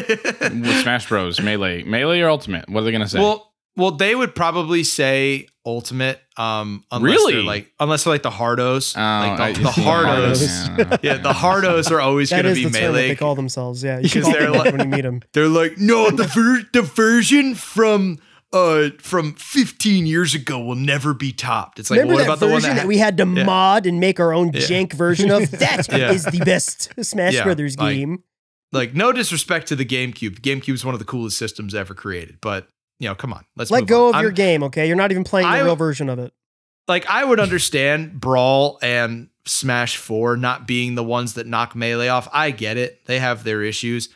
[SPEAKER 4] with Smash Bros, Melee, Melee or Ultimate, what are they gonna say?
[SPEAKER 2] Well, well, they would probably say ultimate. Um, unless
[SPEAKER 4] Really?
[SPEAKER 2] they're like unless they're like the hardos,
[SPEAKER 4] Oh,
[SPEAKER 2] like
[SPEAKER 4] I-
[SPEAKER 2] the, the hardos.
[SPEAKER 4] Yeah. <laughs>
[SPEAKER 2] Yeah, the hardos are always
[SPEAKER 1] That
[SPEAKER 2] going to be
[SPEAKER 1] the term that they call themselves. Yeah, you <laughs> can
[SPEAKER 2] Because they're
[SPEAKER 1] them that
[SPEAKER 2] like-
[SPEAKER 1] when you meet them. <laughs>
[SPEAKER 2] They're like, no, the ver- the version from uh from 15 years ago will never be topped. It's like,
[SPEAKER 1] Remember
[SPEAKER 2] what
[SPEAKER 1] that
[SPEAKER 2] about the one
[SPEAKER 1] version
[SPEAKER 2] that,
[SPEAKER 1] that, we had to
[SPEAKER 2] Yeah.
[SPEAKER 1] mod and make our own
[SPEAKER 2] Yeah.
[SPEAKER 1] jank version of? That is
[SPEAKER 2] Yeah.
[SPEAKER 1] the best Smash
[SPEAKER 2] Yeah,
[SPEAKER 1] Brothers
[SPEAKER 2] like-
[SPEAKER 1] game.
[SPEAKER 2] like no disrespect to the GameCube. The GameCube is one of the coolest systems ever created, but you know, come on, let's
[SPEAKER 1] Let go
[SPEAKER 2] on.
[SPEAKER 1] of
[SPEAKER 2] I'm-
[SPEAKER 1] your game, okay? You're not even playing the
[SPEAKER 2] I-
[SPEAKER 1] real version of it.
[SPEAKER 2] like I would understand Brawl and Smash 4 not being the ones that knock Melee off. I get it. They have their issues.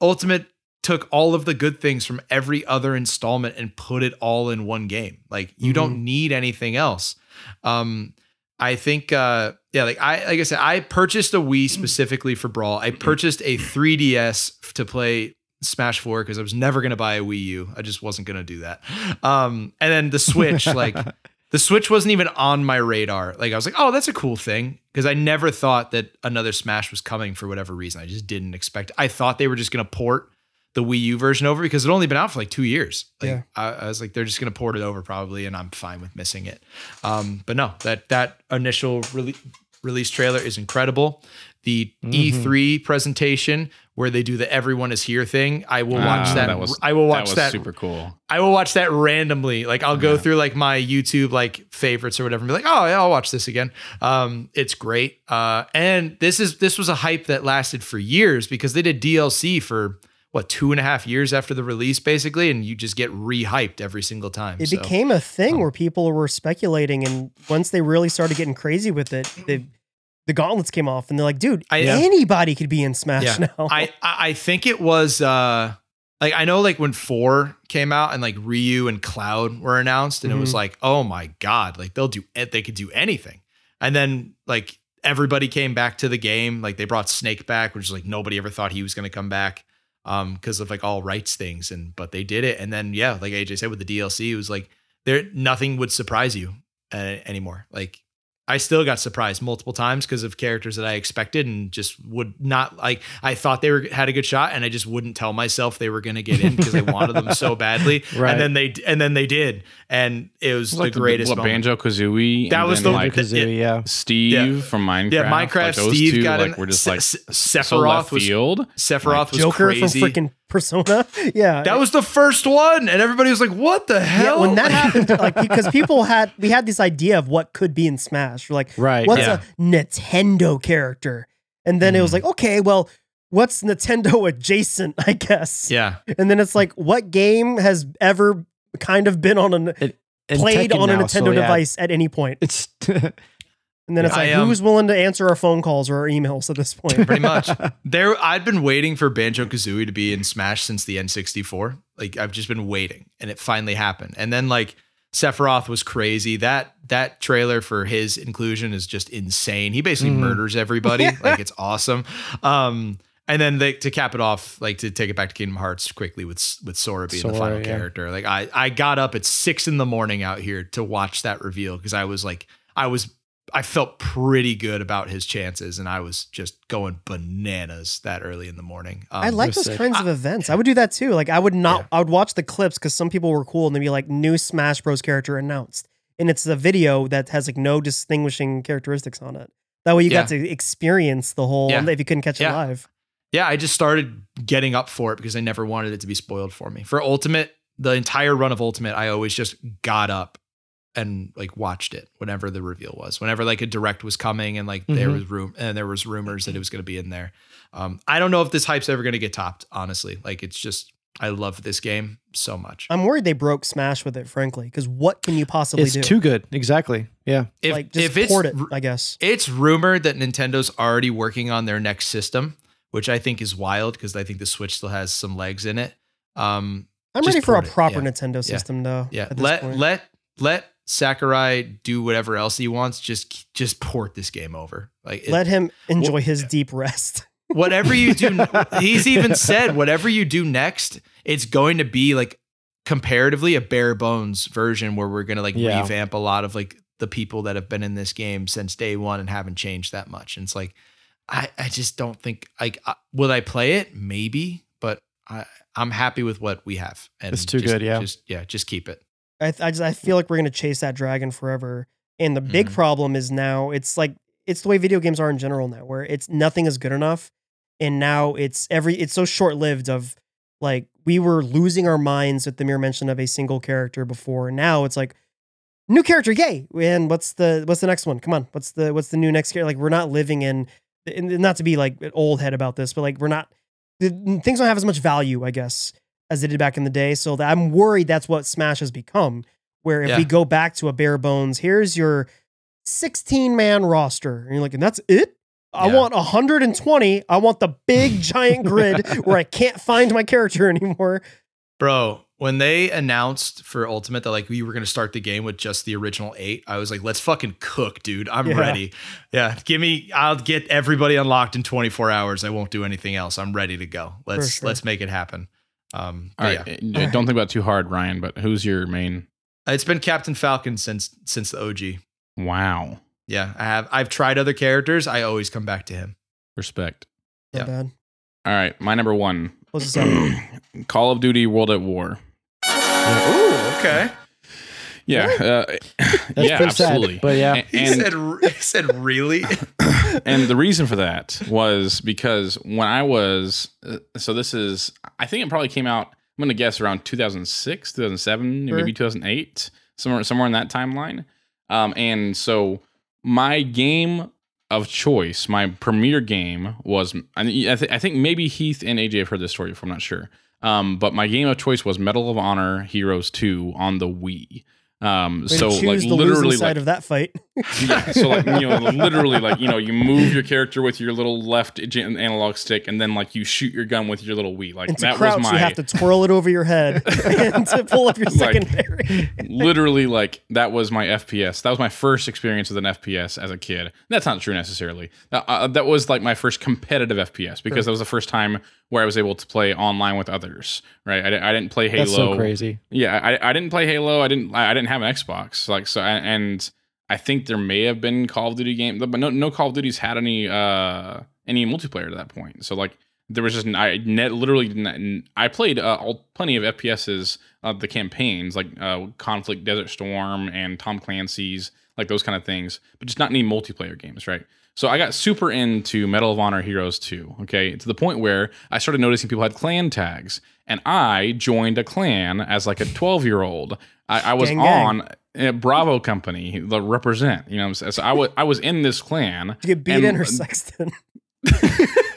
[SPEAKER 2] Ultimate took all of the good things from every other installment and put it all in one game. Like you don't need anything else. Um I think uh yeah, like I like I said I purchased a Wii specifically for Brawl. I purchased a 3DS to play Smash 4 because I was never going to buy a Wii U. I just wasn't going to do that. Um and then the Switch like <laughs> the Switch wasn't even on my radar. Like I was like, oh, that's a cool thing because I never thought that another Smash was coming for whatever reason. I just didn't expect. I thought they were just going to port the Wii U version over because it only been out for like two years. Like,
[SPEAKER 1] Yeah.
[SPEAKER 2] I, I was like, they're just going to port it over probably, and I'm fine with missing it. Um, but no, that that initial rele- release trailer is incredible. The
[SPEAKER 3] Mhm.
[SPEAKER 2] E3 presentation where they do the "Everyone is here" thing, I will watch
[SPEAKER 4] Ah,
[SPEAKER 2] that.
[SPEAKER 4] that was-
[SPEAKER 2] I will
[SPEAKER 4] that
[SPEAKER 2] watch
[SPEAKER 4] was
[SPEAKER 2] that
[SPEAKER 4] super cool.
[SPEAKER 2] I will watch that randomly. Like I'll go
[SPEAKER 4] Yeah.
[SPEAKER 2] through like my YouTube like favorites or whatever and be like, oh yeah, I'll watch this again. Um, it's great. Uh, and this is this was a hype that lasted for years because they did DLC for what two and a half years after the release, basically, and you just get re-hyped every single time.
[SPEAKER 1] It
[SPEAKER 2] So,
[SPEAKER 1] became a thing
[SPEAKER 2] um,
[SPEAKER 1] where people were speculating, and once they really started getting crazy with it, they, the gauntlets came off, and they're like, "Dude,
[SPEAKER 2] I-
[SPEAKER 1] anybody could be in Smash
[SPEAKER 2] Yeah.
[SPEAKER 1] now."
[SPEAKER 2] I I think it was uh like I know like when four came out and like Ryu and Cloud were announced and it was
[SPEAKER 1] Mhm.
[SPEAKER 2] like oh my god like they'll do it they could do anything and then like everybody came back to the game like they brought Snake back which is like nobody ever thought he was going to come back um because of like all rights things and but they did it and then yeah like AJ said with the DLC it was like there nothing would surprise you uh, anymore like I still got surprised multiple times because of characters that I expected and just would not like. I thought they were had a good shot, and I just wouldn't tell myself they were going to get in because I wanted them so <laughs> badly.
[SPEAKER 3] Right.
[SPEAKER 2] And then they and then they did, and it was
[SPEAKER 4] It was
[SPEAKER 2] the
[SPEAKER 4] like
[SPEAKER 2] greatest.
[SPEAKER 4] what. Banjo Kazooie.
[SPEAKER 2] That was
[SPEAKER 4] then,
[SPEAKER 2] the-
[SPEAKER 4] like
[SPEAKER 3] Kazooie, yeah.
[SPEAKER 4] Steve
[SPEAKER 2] Yeah.
[SPEAKER 4] from Minecraft.
[SPEAKER 2] Yeah, Minecraft.
[SPEAKER 4] like those
[SPEAKER 2] Steve
[SPEAKER 4] two,
[SPEAKER 2] got
[SPEAKER 4] like
[SPEAKER 2] in.
[SPEAKER 4] we're just
[SPEAKER 2] Se-
[SPEAKER 4] like
[SPEAKER 2] Se-
[SPEAKER 4] so left
[SPEAKER 2] Sephiroth was
[SPEAKER 4] field.
[SPEAKER 2] Sephiroth was
[SPEAKER 1] Joker
[SPEAKER 2] crazy.
[SPEAKER 1] from freaking Persona. <laughs> Yeah,
[SPEAKER 2] that was the first one, and everybody was like, "What the
[SPEAKER 1] yeah.
[SPEAKER 2] hell?"
[SPEAKER 1] When that happened, <laughs> like because people had we had this idea of what could be in Smash. We're like,
[SPEAKER 3] Right.
[SPEAKER 1] what's
[SPEAKER 2] Yeah.
[SPEAKER 1] a Nintendo character? And then it was
[SPEAKER 2] Mhm.
[SPEAKER 1] like, okay, well, what's Nintendo adjacent? I guess.
[SPEAKER 2] yeah,
[SPEAKER 1] And then it's like, what game has ever kind of been on a
[SPEAKER 3] And
[SPEAKER 1] played
[SPEAKER 3] Tekken
[SPEAKER 1] on a Nintendo
[SPEAKER 3] so, yeah,
[SPEAKER 1] device at any point?
[SPEAKER 3] It's <laughs>
[SPEAKER 1] And then it's like,
[SPEAKER 2] I, um,
[SPEAKER 1] who's willing to answer our phone calls or our emails at this point?
[SPEAKER 2] pretty much. <laughs> There, I'd been waiting for Banjo Kazooie to be in Smash since the N64. Like I've just been waiting, and it finally happened. And then like Sephiroth was crazy. That that trailer for his inclusion is just insane. He basically
[SPEAKER 3] Mhm.
[SPEAKER 2] murders everybody. <laughs> like it's awesome. Um, and then they, to cap it off, like to take it back to Kingdom Hearts quickly with with Sora being the final
[SPEAKER 3] yeah.
[SPEAKER 2] character. Like I I got up at six in the morning out here to watch that reveal because I was like I was I felt pretty good about his chances, and I was just going bananas that early in the morning. Um,
[SPEAKER 1] I like those
[SPEAKER 3] sick.
[SPEAKER 1] kinds of events. I would do that too. Like I would not.
[SPEAKER 2] Yeah.
[SPEAKER 1] I would watch the clips because some people were cool and they'd be like, "New Smash Bros. character announced," and it's a video that has like no distinguishing characteristics on it. That way you
[SPEAKER 2] Yeah.
[SPEAKER 1] got to experience the whole
[SPEAKER 2] Yeah.
[SPEAKER 1] if you couldn't catch it live.
[SPEAKER 2] Yeah, I just started getting up for it because I never wanted it to be spoiled for me. For Ultimate, the entire run of Ultimate, I always just got up and like watched it whenever the reveal was. Whenever like a direct was coming and like there
[SPEAKER 3] Mhm.
[SPEAKER 2] was room and there was rumors that it was going to be in there. Um, I don't know if this hype's ever going to get topped. Honestly, like it's just I love this game so much.
[SPEAKER 1] I'm worried they broke Smash with it, frankly, because what can you possibly
[SPEAKER 3] It's
[SPEAKER 1] do?
[SPEAKER 3] too good. Exactly. Yeah.
[SPEAKER 2] If
[SPEAKER 1] like just
[SPEAKER 2] if it's
[SPEAKER 1] port it,
[SPEAKER 2] r-
[SPEAKER 1] I guess.
[SPEAKER 2] It's rumored that Nintendo's already working on their next system, which I think is wild because I think the Switch still has some legs in it. Um,
[SPEAKER 1] I'm ready for a
[SPEAKER 2] port it,
[SPEAKER 1] proper
[SPEAKER 2] yeah.
[SPEAKER 1] Nintendo system, though.
[SPEAKER 2] yeah,
[SPEAKER 1] at this
[SPEAKER 2] let
[SPEAKER 1] point.
[SPEAKER 2] let let Sakurai do whatever else he wants. Just just port this game over. Like it-
[SPEAKER 1] let him enjoy
[SPEAKER 2] Well,
[SPEAKER 1] his deep rest. <laughs>
[SPEAKER 2] whatever you do. <laughs> he's even said whatever you do next, it's going to be like comparatively a bare bones version where we're gonna like
[SPEAKER 3] Yeah.
[SPEAKER 2] revamp a lot of like the people that have been in this game since day one and haven't changed that much. And it's like, I I just don't think like uh, will I play it? Maybe, but I I'm happy with what we have. And
[SPEAKER 3] It's too
[SPEAKER 2] just-
[SPEAKER 3] good, yeah.
[SPEAKER 2] Just yeah, just keep it.
[SPEAKER 1] I, I just I feel like we're gonna chase that dragon forever. And the big
[SPEAKER 2] Mhm.
[SPEAKER 1] problem is now it's like it's the way video games are in general now, where it's nothing is good enough, and now it's every it's so short lived. Of like we were losing our minds at the mere mention of a single character before, and now it's like new character, yay! And what's the what's the next one? Come on, what's the what's the new next character? Like we're not living in, not to be like an old head about this, but like we're not the, things don't have as much value, I guess, as they did back in the day. So that I'm worried that's what Smash has become. Where if
[SPEAKER 2] Yeah.
[SPEAKER 1] we go back to a bare bones, here's your 16 man roster, and you're like, and that's it. I
[SPEAKER 2] Yeah.
[SPEAKER 1] want 120. I want the big giant grid <laughs> where I can't find my character <laughs> anymore.
[SPEAKER 2] Bro, when they announced for Ultimate that like we were gonna start the game with just the original eight, I was like, let's fucking cook, dude. I'm
[SPEAKER 1] Yeah.
[SPEAKER 2] ready. Yeah. Give me I'll get everybody unlocked in 24 hours. I won't do anything else. I'm ready to go. Let's
[SPEAKER 1] sure.
[SPEAKER 2] let's make it happen. Um
[SPEAKER 4] All
[SPEAKER 2] but
[SPEAKER 4] right,
[SPEAKER 2] yeah.
[SPEAKER 4] uh, don't think about it too hard, Ryan. But who's your main?
[SPEAKER 2] It's been Captain Falcon since since the OG.
[SPEAKER 4] Wow,
[SPEAKER 2] Yeah. I have I've tried other characters. I always come back to him.
[SPEAKER 4] respect.
[SPEAKER 1] Not
[SPEAKER 2] Yeah.
[SPEAKER 1] bad.
[SPEAKER 4] All right, my number one,
[SPEAKER 1] Close this out. <clears throat>
[SPEAKER 4] Call of Duty World at War.
[SPEAKER 2] Ooh, okay.
[SPEAKER 4] Yeah, uh,
[SPEAKER 3] That's
[SPEAKER 4] yeah,
[SPEAKER 3] pretty sad,
[SPEAKER 4] absolutely.
[SPEAKER 3] but yeah.
[SPEAKER 4] A-
[SPEAKER 2] He
[SPEAKER 4] and
[SPEAKER 2] said he said really? <coughs>
[SPEAKER 4] and the reason for that was because when I was uh, so this is I think it probably came out I'm going to guess around 2006 2007
[SPEAKER 1] Sure.
[SPEAKER 4] maybe 2008 somewhere somewhere in that timeline um and so my game of choice my premier game was I, I, th- I think maybe Heath and AJ have heard this story before I'm not sure um but my game of choice was Medal of Honor Heroes 2 on the Wii um
[SPEAKER 1] Way
[SPEAKER 4] so like
[SPEAKER 1] the
[SPEAKER 4] literally
[SPEAKER 1] side
[SPEAKER 4] like
[SPEAKER 1] of that fight.
[SPEAKER 4] Yeah, so like you know, literally like you know, you move your character with your little left analog stick, and then like you shoot your gun with your little Wii. Like
[SPEAKER 1] And to
[SPEAKER 4] that
[SPEAKER 1] crouch,
[SPEAKER 4] was my
[SPEAKER 1] you have to twirl it over your head <laughs> to pull up your
[SPEAKER 4] Like-
[SPEAKER 1] secondary.
[SPEAKER 4] literally like that was my FPS. That was my first experience with an FPS as a kid. That's not true necessarily. Uh, that was like my first competitive FPS because that was the first time where I was able to play online with others. Right? I, I didn't play Halo.
[SPEAKER 3] That's so crazy.
[SPEAKER 4] Yeah, I, I didn't play Halo. I didn't I, I didn't have an Xbox. Like so, and I think there may have been Call of Duty game, but no no Call of Duties had any uh any multiplayer at that point. So like there was just I net literally didn't- I played uh, all, plenty of FPSs of the campaigns like uh, Conflict, Desert Storm, and Tom Clancy's like those kind of things, but just not any multiplayer games, right? So I got super into Medal of Honor Heroes 2, okay, to the point where I started noticing people had clan tags, and I joined a clan as like a 12 year old. I, I was
[SPEAKER 1] Gang, gang.
[SPEAKER 4] on uh, Bravo Company, the represent, you know, what I'm saying? so I was I was in this clan,
[SPEAKER 1] Did you get beat
[SPEAKER 4] And-
[SPEAKER 1] in or sexton? <laughs>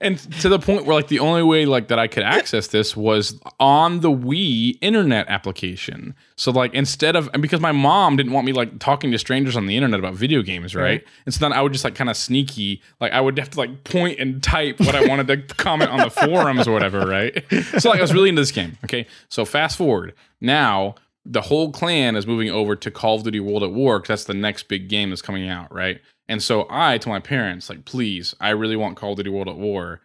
[SPEAKER 4] and to the point where like the only way like that I could access this was on the Wii internet application. So like instead of and because my mom didn't want me like talking to strangers on the internet about video games, right? And so then I would just like kind of sneaky, like I would have to like point and type what I wanted to <laughs> comment on the forums or whatever, right? So like I was really into this game. Okay. So fast forward. Now the whole clan is moving over to Call of Duty World at War 'cause that's the next big game that's coming out, right? And so I told my parents, like, please, I really want Call of Duty World at War.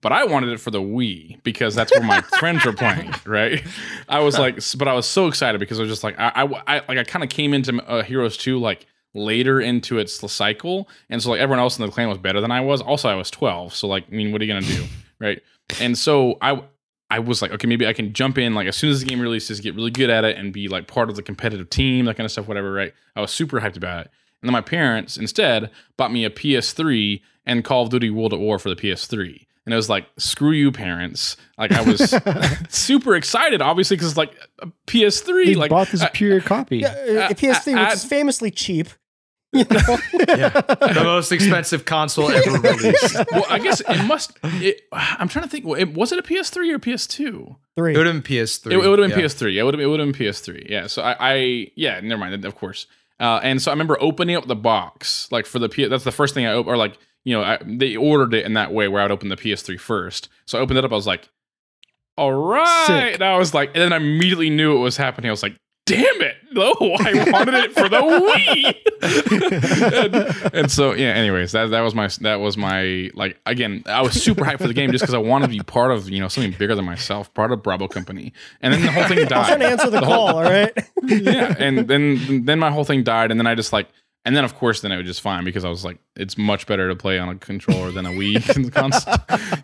[SPEAKER 4] But I wanted it for the Wii because that's where my friends were playing, <laughs> right? I was like, but I was so excited because I was just like, I, I, I like, I kind of came into uh, Heroes 2 like later into its cycle. And so, like, everyone else in the clan was better than I was. Also, I was 12. So, like, I mean, what are you going to do? Right. And so I, I was like, okay, maybe I can jump in like as soon as the game releases, get really good at it and be like part of the competitive team, that kind of stuff, whatever, right? I was super hyped about it. And then my parents instead bought me a PS3 and Call of Duty World at War for the PS3. And it was like, screw you, parents. Like I was <laughs> super excited, obviously, because it's like a PS3.
[SPEAKER 3] He
[SPEAKER 4] like
[SPEAKER 3] bought the
[SPEAKER 4] I-
[SPEAKER 3] superior copy.
[SPEAKER 1] Yeah, uh,
[SPEAKER 4] Uh,
[SPEAKER 1] PS3,
[SPEAKER 4] uh,
[SPEAKER 1] which is famously cheap. <laughs> You know?
[SPEAKER 2] the most expensive console ever <laughs> released.
[SPEAKER 4] well, I guess it must. It, I'm trying to think. it- Was it a PS3 or PS2?
[SPEAKER 1] Three.
[SPEAKER 2] It would have been PS3.
[SPEAKER 4] It, it would have been
[SPEAKER 2] yeah.
[SPEAKER 4] PS3. Yeah, it would have. It would have been PS3. Yeah. So I, I, yeah, never mind. Of course. Uh, and so I remember opening up the box, like for the P. That's the first thing I opened, or like you know, I, they ordered it in that way where I would open the PS3 first. So I opened it up. I was like, all right.
[SPEAKER 3] Sick.
[SPEAKER 4] And I was like, and then I immediately knew what was happening. I was like. Damn it! No, I wanted it for the Wii. and, <laughs> and so, yeah. Anyways, that that was my that was my like again. I was super hyped for the game just because I wanted to be part of you know something bigger than myself, part of Bravo Company. And then the whole thing died. <laughs>
[SPEAKER 1] I was
[SPEAKER 4] died
[SPEAKER 1] trying to answer the,
[SPEAKER 4] The whole-
[SPEAKER 1] call, all right? <laughs>
[SPEAKER 4] yeah, and then then my whole thing died, and then I just like, and then of course then it was just fine because I was like, it's much better to play on a controller than a Wii <laughs> console.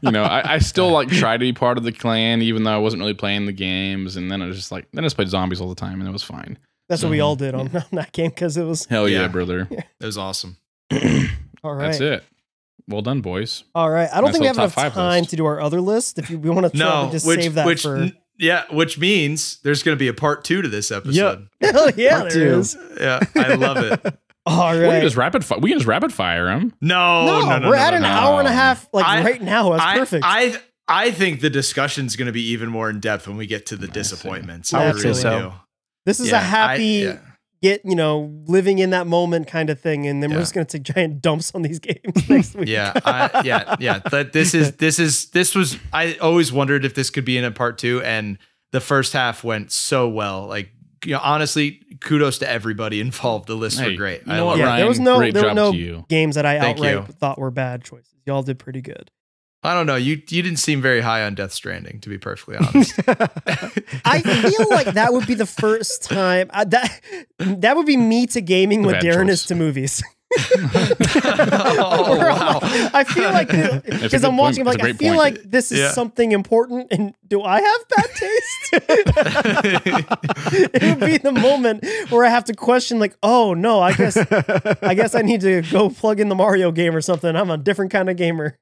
[SPEAKER 4] You know, I, I still like try to be part of the clan even though I wasn't really playing the games, and then I was just like, then I just played zombies all the time, and it was fine.
[SPEAKER 1] That's what we all mm. did on, <laughs> on that game because it was
[SPEAKER 4] Hell yeah,
[SPEAKER 2] Yeah.
[SPEAKER 4] brother. <laughs>
[SPEAKER 2] It was awesome. <clears throat>
[SPEAKER 1] all right.
[SPEAKER 4] That's it. Well done, boys.
[SPEAKER 1] All right. I don't
[SPEAKER 4] Nice
[SPEAKER 1] think we have enough time
[SPEAKER 4] list.
[SPEAKER 1] to do our other list. If you, we want to
[SPEAKER 2] No,
[SPEAKER 1] just
[SPEAKER 2] which
[SPEAKER 1] save that
[SPEAKER 2] which
[SPEAKER 1] for.
[SPEAKER 2] yeah, which means there's going to be a part two to this episode.
[SPEAKER 1] Hell yeah,
[SPEAKER 3] Part
[SPEAKER 1] there
[SPEAKER 3] two.
[SPEAKER 1] is.
[SPEAKER 2] Yeah, I love it.
[SPEAKER 1] All
[SPEAKER 4] We can just rapid. Fi- we can just rapid fire them.
[SPEAKER 2] No,
[SPEAKER 1] no,
[SPEAKER 2] no, no,
[SPEAKER 1] we're
[SPEAKER 2] no,
[SPEAKER 1] at
[SPEAKER 2] no,
[SPEAKER 1] an
[SPEAKER 2] no.
[SPEAKER 1] hour and a half, like
[SPEAKER 2] I-
[SPEAKER 1] right now. That's
[SPEAKER 2] I,
[SPEAKER 1] perfect.
[SPEAKER 2] I I think the discussion's going to be even more in depth when we get to the disappointments.
[SPEAKER 1] I
[SPEAKER 2] I,
[SPEAKER 1] would say
[SPEAKER 2] really
[SPEAKER 3] so.
[SPEAKER 2] do.
[SPEAKER 1] this is
[SPEAKER 2] Yeah,
[SPEAKER 1] a happy
[SPEAKER 2] I- yeah.
[SPEAKER 1] get, you know, living in that moment kind of thing, and then we're just gonna take giant <laughs> dumps on these games <laughs> next week.
[SPEAKER 2] Yeah, I, yeah, yeah. <laughs> But this is this is this was. I always wondered if this could be in a part two, and the first half went so well. Like, you know, honestly, kudos to everybody involved. The lists
[SPEAKER 4] Hey,
[SPEAKER 2] were great.
[SPEAKER 4] you
[SPEAKER 2] I
[SPEAKER 4] know what,
[SPEAKER 2] love
[SPEAKER 1] Yeah.
[SPEAKER 4] Ryan?
[SPEAKER 1] there was no
[SPEAKER 4] Great
[SPEAKER 1] there were no
[SPEAKER 4] to you.
[SPEAKER 1] games that I
[SPEAKER 2] Thank
[SPEAKER 1] outright
[SPEAKER 2] you.
[SPEAKER 1] thought were bad choices. Y'all did pretty good.
[SPEAKER 2] I don't know. You you didn't seem very high on Death Stranding, to be perfectly honest. <laughs> <laughs>
[SPEAKER 1] I feel like that would be the first time uh, that that would be me to gaming
[SPEAKER 4] The
[SPEAKER 1] what
[SPEAKER 4] bad
[SPEAKER 1] Darren is to movies.
[SPEAKER 2] Oh,
[SPEAKER 1] I'm
[SPEAKER 2] wow.
[SPEAKER 1] like- I feel like because I'm watching, I'm like
[SPEAKER 4] It's a
[SPEAKER 1] I
[SPEAKER 4] great
[SPEAKER 1] feel
[SPEAKER 4] point.
[SPEAKER 1] like this is
[SPEAKER 2] Yeah.
[SPEAKER 1] something important, and do I have bad taste? <laughs> it would be the moment where I have to question, like, oh no, I guess I guess I need to go plug in the Mario game or something. I'm a different kind of gamer.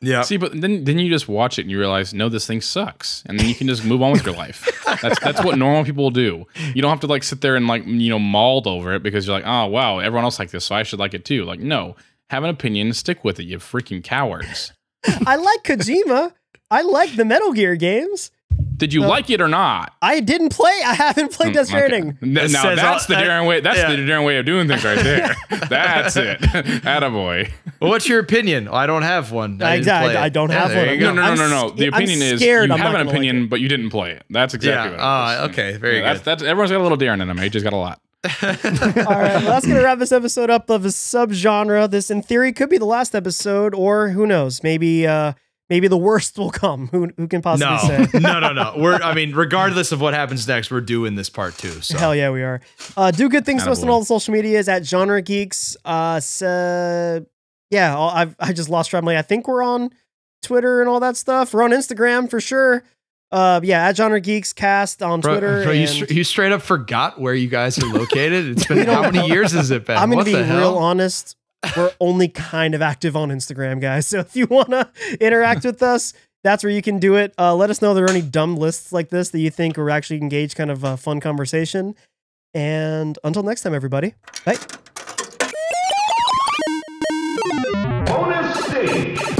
[SPEAKER 2] Yeah.
[SPEAKER 4] See, but then then you just watch it and you realize, no, this thing sucks, and then you can just move on with your life. <laughs> That's that's what normal people do. You don't have to like sit there and like you know mauled over it because you're like, oh wow, everyone else like this, so I should like it too. Like, no, have an opinion, stick with it. You freaking cowards. <laughs>
[SPEAKER 1] I like Kojima. I like the Metal Gear games.
[SPEAKER 4] Did you
[SPEAKER 1] No.
[SPEAKER 4] like it or not?
[SPEAKER 1] I didn't play. I haven't played Death
[SPEAKER 4] Mm, okay.
[SPEAKER 1] Stranding.
[SPEAKER 4] Now
[SPEAKER 2] says
[SPEAKER 4] that's the
[SPEAKER 2] that-
[SPEAKER 4] Darren way. That's
[SPEAKER 2] yeah.
[SPEAKER 4] the Darren way of doing things right there. <laughs> that's it. <laughs> Attaboy.
[SPEAKER 2] Well, what's your opinion? I don't have one. I, didn't
[SPEAKER 1] Exactly.
[SPEAKER 2] play
[SPEAKER 1] I
[SPEAKER 2] it.
[SPEAKER 1] don't
[SPEAKER 2] Yeah,
[SPEAKER 1] have
[SPEAKER 2] there
[SPEAKER 1] one.
[SPEAKER 4] No, no, no, no, no. The
[SPEAKER 1] sc- I'm
[SPEAKER 4] opinion is
[SPEAKER 1] scared
[SPEAKER 4] you
[SPEAKER 1] I'm
[SPEAKER 4] have an
[SPEAKER 1] gonna like
[SPEAKER 4] opinion, but you didn't play it. That's exactly
[SPEAKER 2] Yeah.
[SPEAKER 4] what it is.
[SPEAKER 2] okay. Very
[SPEAKER 4] Yeah, that's,
[SPEAKER 2] good.
[SPEAKER 4] that's everyone's got a little Darren in them. He just got a lot. <laughs>
[SPEAKER 1] All right, well, that's gonna wrap this episode up of a subgenre. This, in theory, could be the last episode, or who knows? Maybe, uh, maybe the worst will come. Who, who can possibly
[SPEAKER 2] no,
[SPEAKER 1] say? <laughs>
[SPEAKER 2] no, no, no. We're. I mean, regardless of what happens next, we're doing this part two. So
[SPEAKER 1] Hell yeah, we are. Uh, do good things to us on all the social medias at Genre Geeks. Uh, so, yeah, I've I just lost track. I think we're on Twitter and all that stuff. We're on Instagram for sure. Uh, yeah, at Genre Geeks Cast on
[SPEAKER 2] Bro,
[SPEAKER 1] Twitter.
[SPEAKER 2] bro, you,
[SPEAKER 1] and-
[SPEAKER 2] str- you straight up forgot where you guys are located. It's <laughs> been how many years has it been?
[SPEAKER 1] I'm gonna
[SPEAKER 2] what
[SPEAKER 1] be real honest. We're only kind of active on Instagram, guys. <laughs> So if you want to interact with us, that's where you can do it. Uh, let us know if there are any dumb lists like this that you think are actually engaged, kind of a fun conversation. And until next time, everybody. Bye. Bonus stage.